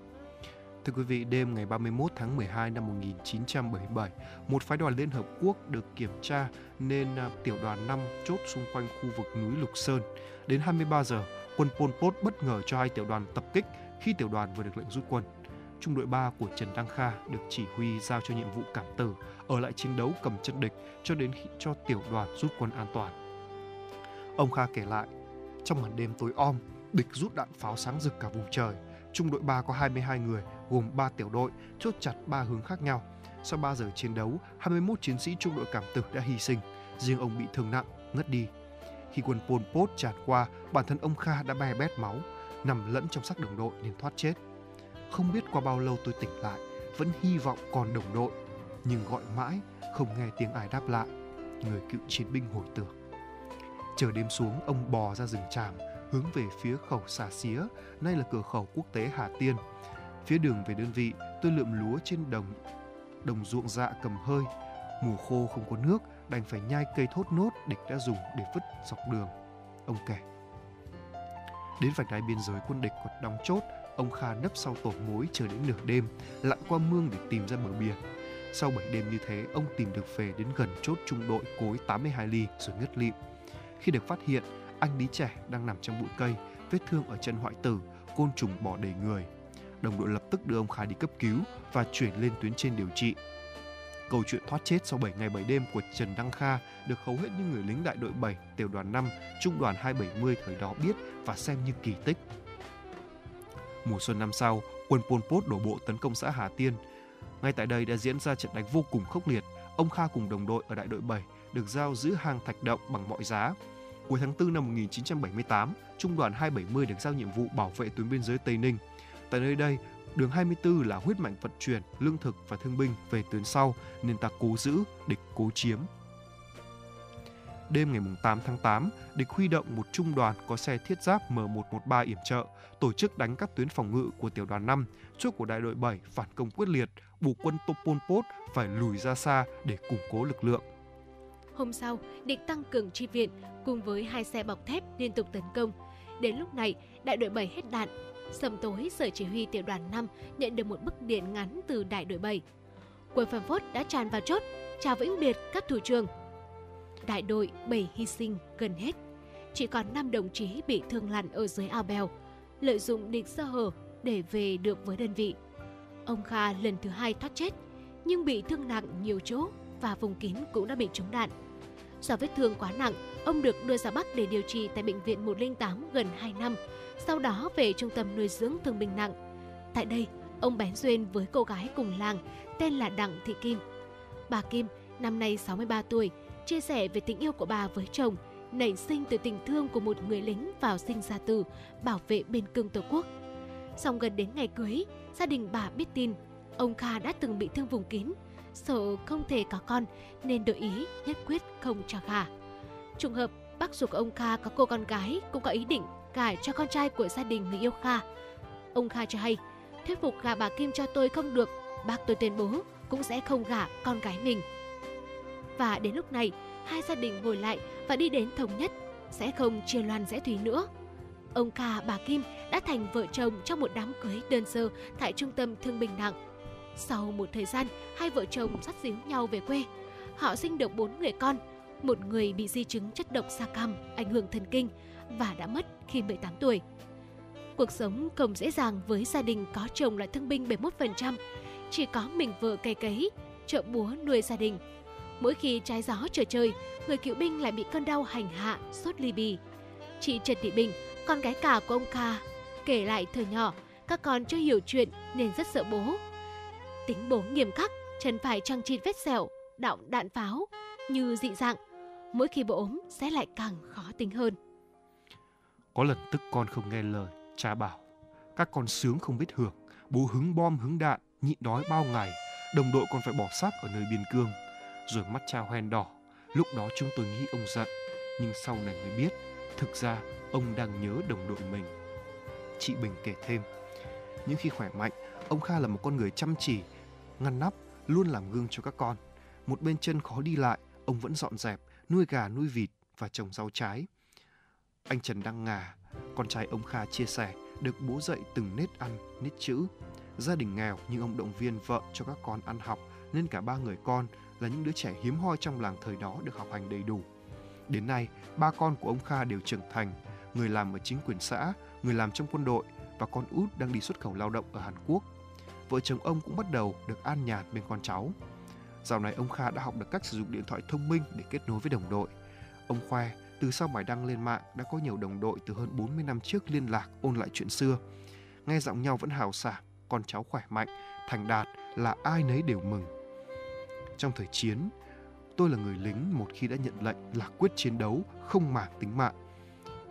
Thưa quý vị, đêm ngày 31 tháng 12 năm 1977, một phái đoàn Liên Hợp Quốc được kiểm tra nên à, tiểu đoàn 5 chốt xung quanh khu vực núi Lục Sơn. Đến 23 giờ, quân Pol Pot bất ngờ cho hai tiểu đoàn tập kích khi tiểu đoàn vừa được lệnh rút quân. Trung đội 3 của Trần Đăng Kha được chỉ huy giao cho nhiệm vụ cảm tử, ở lại chiến đấu cầm chân địch cho đến khi cho tiểu đoàn rút quân an toàn. Ông Kha kể lại, trong màn đêm tối om, địch rút đạn pháo sáng rực cả vùng trời. Trung đội 3 có 22 người, gồm 3 tiểu đội, chốt chặt 3 hướng khác nhau. Sau 3 giờ chiến đấu, 21 chiến sĩ trung đội cảm tử đã hy sinh, riêng ông bị thương nặng, ngất đi. Khi quân Pol Pot tràn qua, bản thân ông Kha đã be bét máu, nằm lẫn trong xác đồng đội nên thoát chết. Không biết qua bao lâu tôi tỉnh lại, vẫn hy vọng còn đồng đội, nhưng gọi mãi không nghe tiếng ai đáp lại. Người cựu chiến binh hồi tưởng. Chờ đêm xuống, ông bò ra rừng tràm, hướng về phía khẩu xà xía, nay là cửa khẩu quốc tế Hà Tiên. Phía đường về đơn vị, tôi lượm lúa trên đồng đồng ruộng dạ cầm hơi. Mùa khô không có nước, đành phải nhai cây thốt nốt địch đã dùng để vứt dọc đường. Ông kể. Đến vạch đai biên giới quân địch còn đóng chốt, ông Kha nấp sau tổ mối chờ đến nửa đêm, lặn qua mương để tìm ra bờ biển. Sau 7 đêm như thế, ông tìm được về đến gần chốt trung đội cối 82 ly rồi ngất lịm. Khi được phát hiện, anh lý trẻ đang nằm trong bụi cây, vết thương ở chân hoại tử, côn trùng bỏ đầy người. Đồng đội lập tức đưa ông Kha đi cấp cứu và chuyển lên tuyến trên điều trị. Câu chuyện thoát chết sau 7 ngày 7 đêm của Trần Đăng Kha được hầu hết những người lính đại đội 7, tiểu đoàn 5, trung đoàn 270 thời đó biết và xem như kỳ tích. Mùa xuân năm sau, quân Pol Pot đổ bộ tấn công xã Hà Tiên. Ngay tại đây đã diễn ra trận đánh vô cùng khốc liệt. Ông Kha cùng đồng đội ở đại đội 7 được giao giữ hàng thạch động bằng mọi giá. Cuối tháng 4 năm 1978, Trung đoàn 270 được giao nhiệm vụ bảo vệ tuyến biên giới Tây Ninh. Tại nơi đây, đường 24 là huyết mạch vận chuyển lương thực và thương binh về tuyến sau nên ta cố giữ, địch cố chiếm. đêm ngày 8 tháng 8, địch huy động một trung đoàn có xe thiết giáp M113 yểm trợ, tổ chức đánh các tuyến phòng ngự của tiểu đoàn 5, chốt của đại đội 7 phản công quyết liệt, buộc quân Topol Pot phải lùi ra xa để củng cố lực lượng. Hôm sau, địch tăng cường chi viện cùng với hai xe bọc thép liên tục tấn công. Đến lúc này, đại đội 7 hết đạn. Sầm tối, sở chỉ huy tiểu đoàn 5 nhận được một bức điện ngắn từ đại đội 7. Quân Phạm Phốt đã tràn vào chốt, chào vĩnh biệt các thủ trưởng. Đại đội 7 hy sinh gần hết. Chỉ còn 5 đồng chí bị thương lặn ở dưới ao bèo, lợi dụng địch sơ hở để về được với đơn vị. Ông Kha lần thứ hai thoát chết, nhưng bị thương nặng nhiều chỗ và vùng kín cũng đã bị trúng đạn. Do vết thương quá nặng, ông được đưa ra Bắc để điều trị tại bệnh viện 108 gần 2 năm, sau đó về trung tâm nuôi dưỡng thương binh nặng. Tại đây, ông bén duyên với cô gái cùng làng tên là Đặng Thị Kim. Bà Kim, năm nay 63 tuổi, chia sẻ về tình yêu của bà với chồng, nảy sinh từ tình thương của một người lính vào sinh ra tử, bảo vệ biên cương Tổ quốc. Song gần đến ngày cưới, gia đình bà biết tin, ông Kha đã từng bị thương vùng kín, sợ không thể có con nên đổi ý nhất quyết không cho gả. Trùng hợp, bác ruột của ông Kha có cô con gái cũng có ý định gả cho con trai của gia đình người yêu Kha. Ông Kha cho hay, thuyết phục gả bà Kim cho tôi không được, bác tôi tuyên bố cũng sẽ không gả con gái mình. Và đến lúc này, hai gia đình ngồi lại và đi đến thống nhất sẽ không chia loan rẽ thủy nữa. Ông Kha bà Kim đã thành vợ chồng trong một đám cưới đơn sơ tại trung tâm thương binh nặng. Sau một thời gian, hai vợ chồng dắt díu nhau về quê. Họ sinh được bốn người con, một người bị di chứng chất độc da cam, ảnh hưởng thần kinh và đã mất khi 18 tuổi. Cuộc sống không dễ dàng với gia đình có chồng là thương binh 71%, chỉ có mình vợ cày cấy, trợ búa nuôi gia đình. Mỗi khi trái gió trở trời, người cựu binh lại bị cơn đau hành hạ, sốt ly bì. Chị Trần Thị Bình, con gái cả của ông Kha, kể lại thời nhỏ, các con chưa hiểu chuyện nên rất sợ bố. Tính bố nghiêm khắc, chân phải trăng chịt vết sẹo, đọng đạn pháo, như dị dạng. Mỗi khi bố ốm sẽ lại càng khó tính hơn. Có lần tức con không nghe lời, cha bảo, các con sướng không biết hưởng, bố hứng bom hứng đạn, nhịn đói bao ngày, đồng đội còn phải bỏ xác ở nơi biên cương. Rồi mắt cha hoen đỏ, lúc đó chúng tôi nghĩ ông giận, nhưng sau này mới biết, thực ra ông đang nhớ đồng đội mình. Chị Bình kể thêm, những khi khỏe mạnh, ông Kha là một con người chăm chỉ, ngăn nắp, luôn làm gương cho các con. Một bên chân khó đi lại, ông vẫn dọn dẹp, nuôi gà nuôi vịt và trồng rau trái. Anh Trần Đăng Ngà, con trai ông Kha chia sẻ, được bố dạy từng nết ăn, nết chữ. Gia đình nghèo nhưng ông động viên vợ cho các con ăn học nên cả ba người con là những đứa trẻ hiếm hoi trong làng thời đó được học hành đầy đủ. Đến nay, ba con của ông Kha đều trưởng thành, người làm ở chính quyền xã, người làm trong quân đội và con út đang đi xuất khẩu lao động ở Hàn Quốc. Vợ chồng ông cũng bắt đầu được an nhàn bên con cháu. Dạo này ông Kha đã học được cách sử dụng điện thoại thông minh để kết nối với đồng đội. Ông khoe từ sau bài đăng lên mạng đã có nhiều đồng đội từ hơn 40 năm trước liên lạc ôn lại chuyện xưa. Nghe giọng nhau vẫn hào sảng, con cháu khỏe mạnh, thành đạt là ai nấy đều mừng. Trong thời chiến, tôi là người lính một khi đã nhận lệnh là quyết chiến đấu, không màng tính mạng.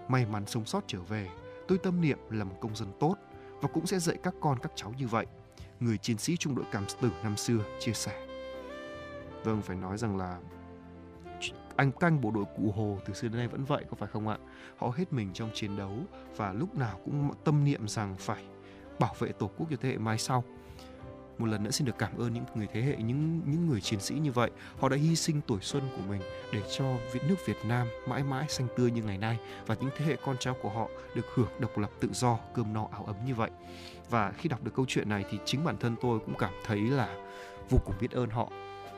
May mắn sống sót trở về, tôi tâm niệm là một công dân tốt và cũng sẽ dạy các con các cháu như vậy. Người chiến sĩ trung đội cảm tử năm xưa chia sẻ. Vâng, phải nói rằng là anh canh bộ đội cụ Hồ từ xưa đến nay vẫn vậy có phải không ạ? Họ hết mình trong chiến đấu và lúc nào cũng tâm niệm rằng phải bảo vệ tổ quốc cho thế hệ mai sau. Một lần nữa xin được cảm ơn những người thế hệ những những người chiến sĩ như vậy. Họ đã hy sinh tuổi xuân của mình để cho Việt nước Việt Nam mãi mãi xanh tươi như ngày nay và những thế hệ con cháu của họ được hưởng độc lập tự do, cơm no áo ấm như vậy. Và khi đọc được câu chuyện này thì chính bản thân tôi cũng cảm thấy là vô cùng biết ơn họ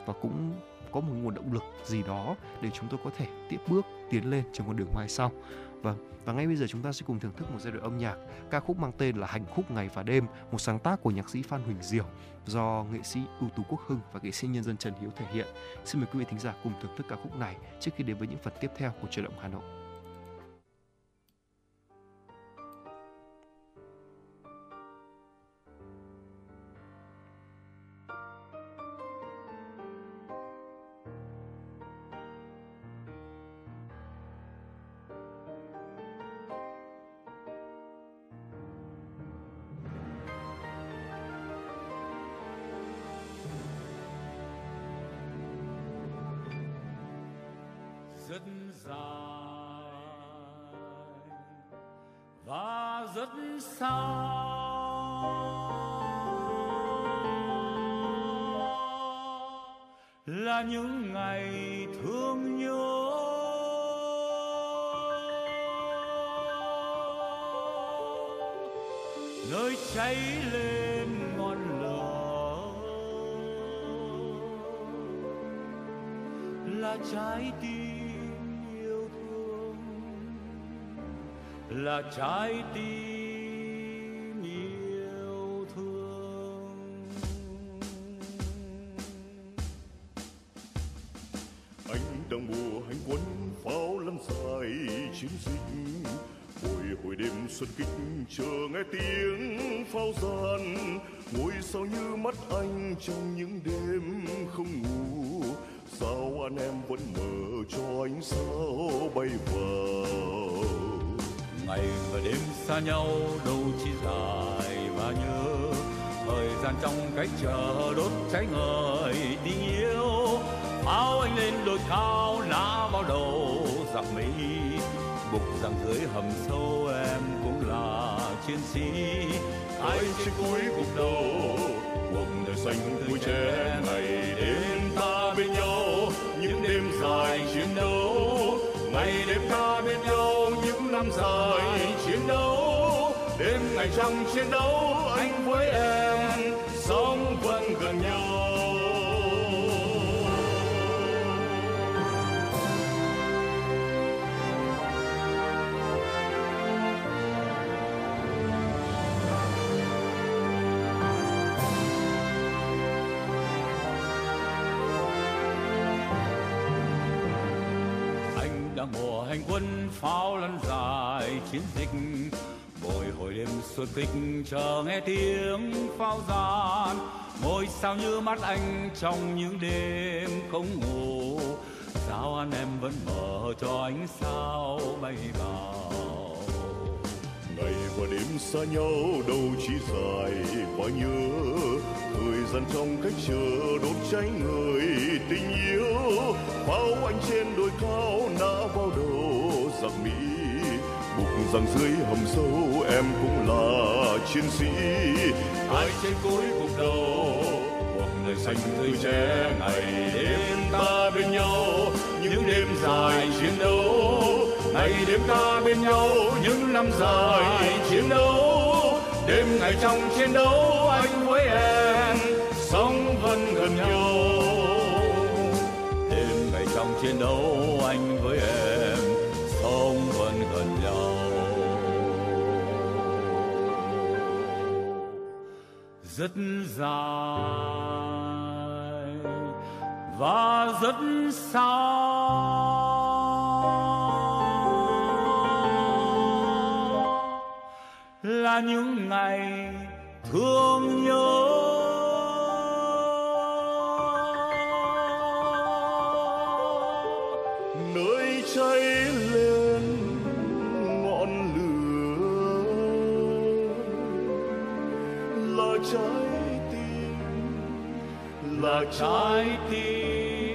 và cũng có một nguồn động lực gì đó để chúng tôi có thể tiếp bước tiến lên trong con đường mai sau. Vâng, và ngay bây giờ chúng ta sẽ cùng thưởng thức một giai đoạn âm nhạc ca khúc mang tên là Hành khúc ngày và đêm, một sáng tác của nhạc sĩ Phan Huỳnh Diểu do nghệ sĩ ưu tú Quốc Hưng và nghệ sĩ nhân dân Trần Hiếu thể hiện. Xin mời quý vị thính giả cùng thưởng thức ca khúc này trước khi đến với những phần tiếp theo của truyền động Hà Nội. Là trong cái chờ đốt cháy ngời tình yêu. Áo anh lên đồi cao nã vào đầu giặc mỹ. Gục rằng dưới hầm sâu em cũng là chiến sĩ. Ai trên cuối cuộc đầu cuộc đời xanh tuổi trẻ ngày đêm ta bên nhau. Những đêm dài chiến đấu. Ngày đêm ta bên nhau những năm dài chiến đấu. Đêm ngày trăng chiến đấu anh với em sống vẫn gần nhau. Anh đang mùa hành quân pháo lăn dài chiến dịch hồi đêm xuân chờ nghe tiếng pháo gian ngôi sao như mắt anh trong những đêm không ngủ. Sao anh em vẫn mở cho ánh sao bay vào? Ngày và đêm xa nhau đâu chỉ dài và nhớ. Thời gian trong cách chờ đốt cháy người tình yêu. Pháo anh trên đồi cao nã vào đầu giặc mỹ bục rằng dưới hầm sâu, em cũng là chiến sĩ. Ai trên cuối cuộc đầu cuộc đời xanh tươi trẻ ngày đêm ta bên nhau. Những đêm dài chiến đấu, ngày đêm ta bên nhau. Những năm dài chiến đấu, đêm ngày trong chiến đấu, anh với em sống vẫn gần nhau. Đêm ngày trong chiến đấu rất dài và rất xa. Là những ngày thương nhớ là trái tim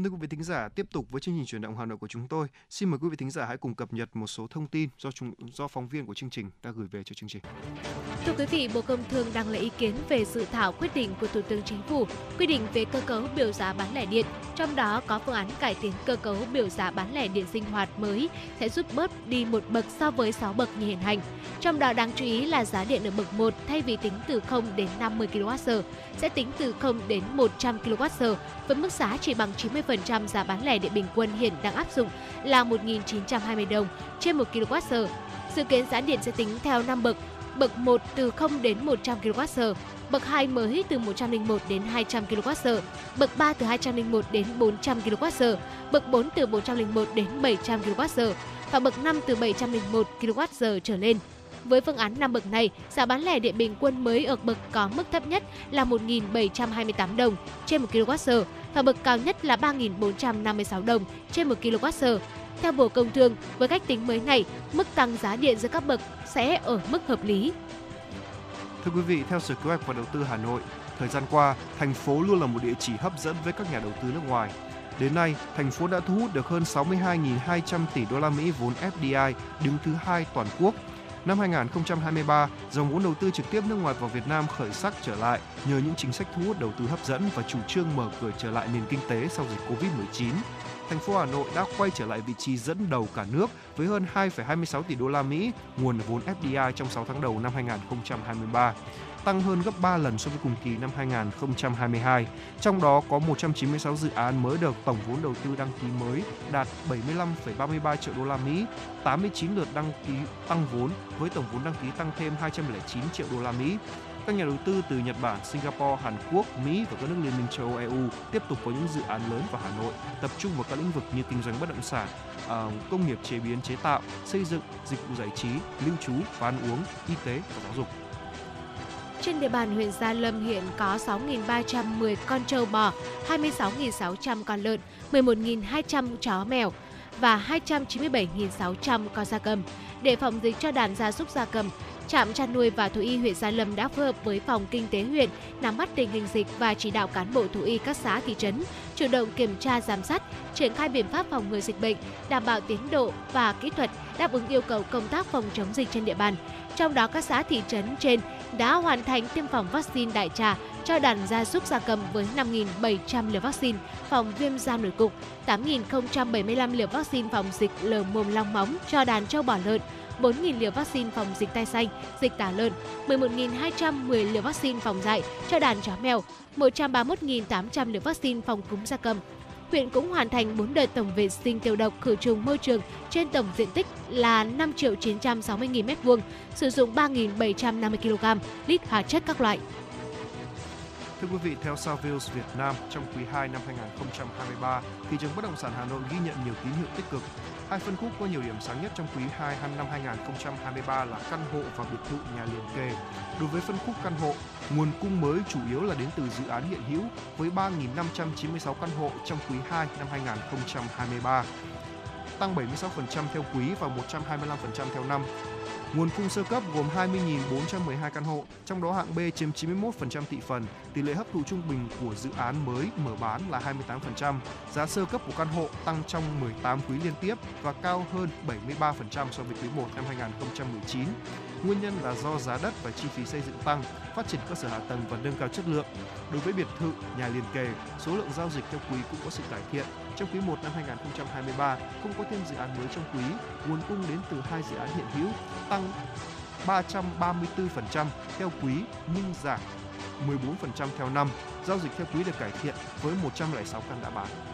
Vâng thưa quý vị thính giả, tiếp tục với chương trình chuyển động Hà Nội của chúng tôi. Xin mời quý vị thính giả hãy cùng cập nhật một số thông tin do chúng do phóng viên của chương trình đã gửi về cho chương trình. Thưa quý vị, Bộ Công Thương đang lấy ý kiến về dự thảo quyết định của Thủ tướng Chính phủ quy định về cơ cấu biểu giá bán lẻ điện, trong đó có phương án cải tiến cơ cấu biểu giá bán lẻ điện sinh hoạt mới sẽ giúp bớt đi một bậc so với 6 bậc như hiện hành. Trong đó đáng chú ý là giá điện ở bậc 1 thay vì tính từ 0 đến 50 kWh sẽ tính từ 0 đến 100 kWh với mức giá chỉ bằng 20% giá bán lẻ điện bình quân hiện đang áp dụng là 1.920 đồng trên 1 kWh. Dự kiến giá điện sẽ tính theo 5 bậc, bậc 1 từ 0 đến 100 kWh, bậc 2 mới từ 101 đến 200 kWh, bậc 3 từ 201 đến 400 kWh, bậc 4 từ 401 đến 700 kWh và bậc 5 từ 701 kWh trở lên. Với phương án 5 bậc này, giá bán lẻ điện bình quân mới ở bậc có mức thấp nhất là 1.728 đồng trên 1 kWh và bậc cao nhất là 3.456 đồng trên 1 kWh. Theo Bộ Công Thương, với cách tính mới này, mức tăng giá điện giữa các bậc sẽ ở mức hợp lý. Thưa quý vị, theo Sở Kế hoạch và Đầu tư Hà Nội, thời gian qua, thành phố luôn là một địa chỉ hấp dẫn với các nhà đầu tư nước ngoài. Đến nay, thành phố đã thu hút được hơn 62.200 tỷ đô la Mỹ vốn FDI, đứng thứ hai toàn quốc. Năm 2023, dòng vốn đầu tư trực tiếp nước ngoài vào Việt Nam khởi sắc trở lại nhờ những chính sách thu hút đầu tư hấp dẫn và chủ trương mở cửa trở lại nền kinh tế sau dịch Covid-19 thành phố Hà Nội đã quay trở lại vị trí dẫn đầu cả nước với hơn 2,26 tỷ đô la Mỹ nguồn vốn FDI trong 6 tháng đầu năm 2023 tăng hơn gấp 3 lần so với cùng kỳ năm 2022. Trong đó có 196 dự án mới được tổng vốn đầu tư đăng ký mới đạt 75,33 triệu đô la Mỹ, 89 lượt đăng ký tăng vốn với tổng vốn đăng ký tăng thêm 209 triệu đô la Mỹ. Các nhà đầu tư từ Nhật Bản, Singapore, Hàn Quốc, Mỹ và các nước Liên minh châu Âu EU tiếp tục có những dự án lớn vào Hà Nội, tập trung vào các lĩnh vực như kinh doanh bất động sản, à, công nghiệp chế biến chế tạo, xây dựng, dịch vụ giải trí, lưu trú và ăn uống, y tế và giáo dục. Trên địa bàn huyện Gia Lâm hiện có 6.310 con trâu bò, 26.600 con lợn, 11.200 chó mèo và 297.600 con gia cầm. Để phòng dịch cho đàn gia súc gia cầm, Trạm chăn nuôi và thú y huyện Gia Lâm đã phối hợp với phòng kinh tế huyện nắm bắt tình hình dịch và chỉ đạo cán bộ thú y các xã thị trấn chủ động kiểm tra giám sát, triển khai biện pháp phòng ngừa dịch bệnh, đảm bảo tiến độ và kỹ thuật đáp ứng yêu cầu công tác phòng chống dịch trên địa bàn. Trong đó các xã thị trấn trên đã hoàn thành tiêm phòng vaccine đại trà cho đàn gia súc gia cầm với 5.700 liều vaccine phòng viêm da nổi cục, 8.075 liều vaccine phòng dịch lờ mồm long móng cho đàn trâu bò lợn, 4.000 liều vaccine phòng dịch tai xanh, dịch tả lợn, 11.210 liều vaccine phòng dạy cho đàn chó mèo, 131.800 liều vaccine phòng cúm gia cầm. Huyện cũng hoàn thành 4 đợt tổng vệ sinh tiêu độc khử trùng môi trường trên tổng diện tích là 5 triệu 960 000 m2, sử dụng 3.750 kg lít hóa chất các loại. Thưa quý vị, theo Savills Việt Nam, trong quý 2 năm 2023, thị trường bất động sản Hà Nội ghi nhận nhiều tín hiệu tích cực. Hai phân khúc có nhiều điểm sáng nhất trong quý 2 năm 2023 là căn hộ và biệt thự nhà liền kề. Đối với phân khúc căn hộ, nguồn cung mới chủ yếu là đến từ dự án hiện hữu với 3.596 căn hộ trong quý 2 năm 2023 tăng 76% theo quý và 125% theo năm. Nguồn cung sơ cấp gồm 20.412 căn hộ, trong đó hạng B chiếm 91% thị phần, tỷ lệ hấp thụ trung bình của dự án mới mở bán là 28%. Giá sơ cấp của căn hộ tăng trong 18 quý liên tiếp và cao hơn 73% so với quý 1 năm 2019. Nguyên nhân là do giá đất và chi phí xây dựng tăng, phát triển cơ sở hạ tầng và nâng cao chất lượng. Đối với biệt thự, nhà liền kề, số lượng giao dịch theo quý cũng có sự cải thiện. Trong quý 1 năm 2023, không có thêm dự án mới trong quý, nguồn cung đến từ hai dự án hiện hữu tăng 334% theo quý nhưng giảm 14% theo năm. Giao dịch theo quý được cải thiện với 106 căn đã bán.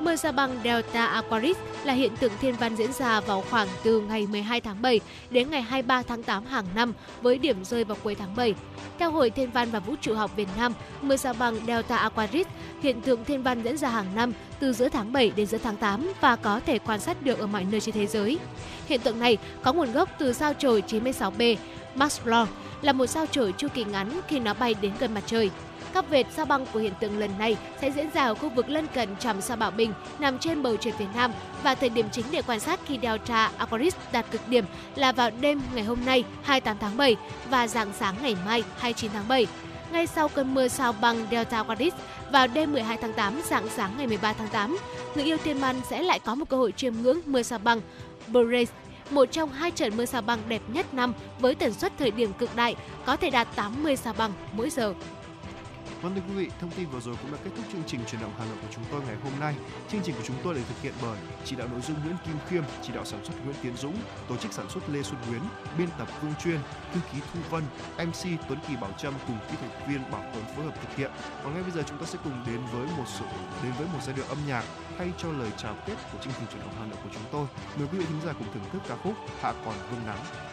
Mưa sa băng Delta Aquaris là hiện tượng thiên văn diễn ra vào khoảng từ ngày 12 tháng 7 đến ngày 23 tháng 8 hàng năm với điểm rơi vào cuối tháng 7. Theo Hội Thiên văn và Vũ trụ học Việt Nam, mưa sa băng Delta Aquaris hiện tượng thiên văn diễn ra hàng năm từ giữa tháng 7 đến giữa tháng 8 và có thể quan sát được ở mọi nơi trên thế giới. Hiện tượng này có nguồn gốc từ sao chổi 96B Maxflor là một sao chổi chu kỳ ngắn khi nó bay đến gần mặt trời. Các vệt sao băng của hiện tượng lần này sẽ diễn ra ở khu vực lân cận trạm sao Bảo Bình nằm trên bầu trời phía Nam và thời điểm chính để quan sát khi Delta Aquarius đạt cực điểm là vào đêm ngày hôm nay 28 tháng 7 và dạng sáng ngày mai 29 tháng 7. Ngay sau cơn mưa sao băng Delta Aquarius vào đêm 12 tháng 8 dạng sáng ngày 13 tháng 8, người yêu thiên man sẽ lại có một cơ hội chiêm ngưỡng mưa sao băng Boreas một trong hai trận mưa sao băng đẹp nhất năm với tần suất thời điểm cực đại có thể đạt 80 sao băng mỗi giờ. Vâng thưa quý vị, thông tin vừa rồi cũng đã kết thúc chương trình truyền động Hà Nội của chúng tôi ngày hôm nay. Chương trình của chúng tôi được thực hiện bởi chỉ đạo nội dung Nguyễn Kim Khiêm, chỉ đạo sản xuất Nguyễn Tiến Dũng, tổ chức sản xuất Lê Xuân nguyễn biên tập Vương Chuyên, thư ký Thu Vân, MC Tuấn Kỳ Bảo Trâm cùng kỹ thuật viên Bảo Tuấn phối hợp thực hiện. Và ngay bây giờ chúng ta sẽ cùng đến với một sự đến với một giai điệu âm nhạc thay cho lời chào kết của chương trình truyền động Hà Nội của chúng tôi. Mời quý vị thính giả cùng thưởng thức ca khúc Hạ còn vương nắng.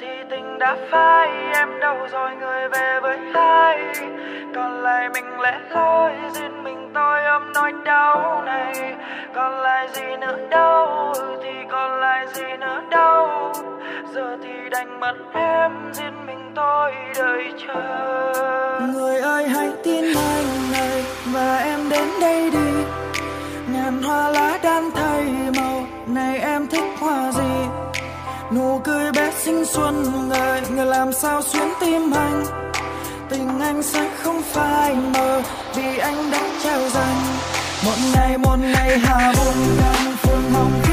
Thì tình đã phai, em đâu rồi người về với ai? Còn lại mình lẽ loi, duyên mình tôi ôm nỗi đau này. Còn lại gì nữa đâu, thì còn lại gì nữa đâu. Giờ thì đành mất em, duyên mình tôi đợi chờ. Người ơi, hãy tin anh này và em đến đây đi. Ngàn hoa lá đan thay màu, này em thích hoa gì? Nụ cười bé xinh xuân người người làm sao xuyến tim anh? Tình anh sẽ không phai mờ vì anh đã trao dành. Một ngày một ngày hà buồn ngàn phương hồng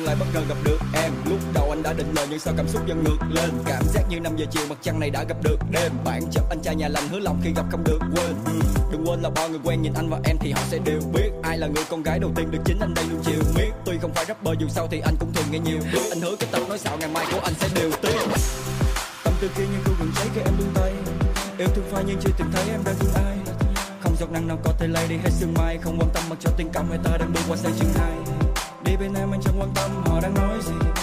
nhưng lại bất ngờ gặp được em. Lúc đầu anh đã định lời nhưng sao cảm xúc dần ngược lên? Cảm giác như 5 giờ chiều mặt trăng này đã gặp được đêm bản chất anh trai nhà lành hứa lòng khi gặp không được quên. Ừ, đừng quên là bao người quen nhìn anh và em thì họ sẽ đều biết. Ai là người con gái đầu tiên được chính anh đây luôn chiều miết. Tuy không phải rapper dù sao thì anh cũng thường nghe nhiều. Biết anh hứa cái tập nói xạo ngày mai của anh sẽ đều tiếc tâm tư kia như không rừng cháy khi em buông tay. Yêu thương phai nhưng chưa từng thấy em đang thương ai. Không giọt nắng nào có thể lay đi hết sương mai. Không quan tâm mặc cho tình cảm hai ta đang bước qua sang chương hai bên em anh chẳng quan tâm họ đang nói gì.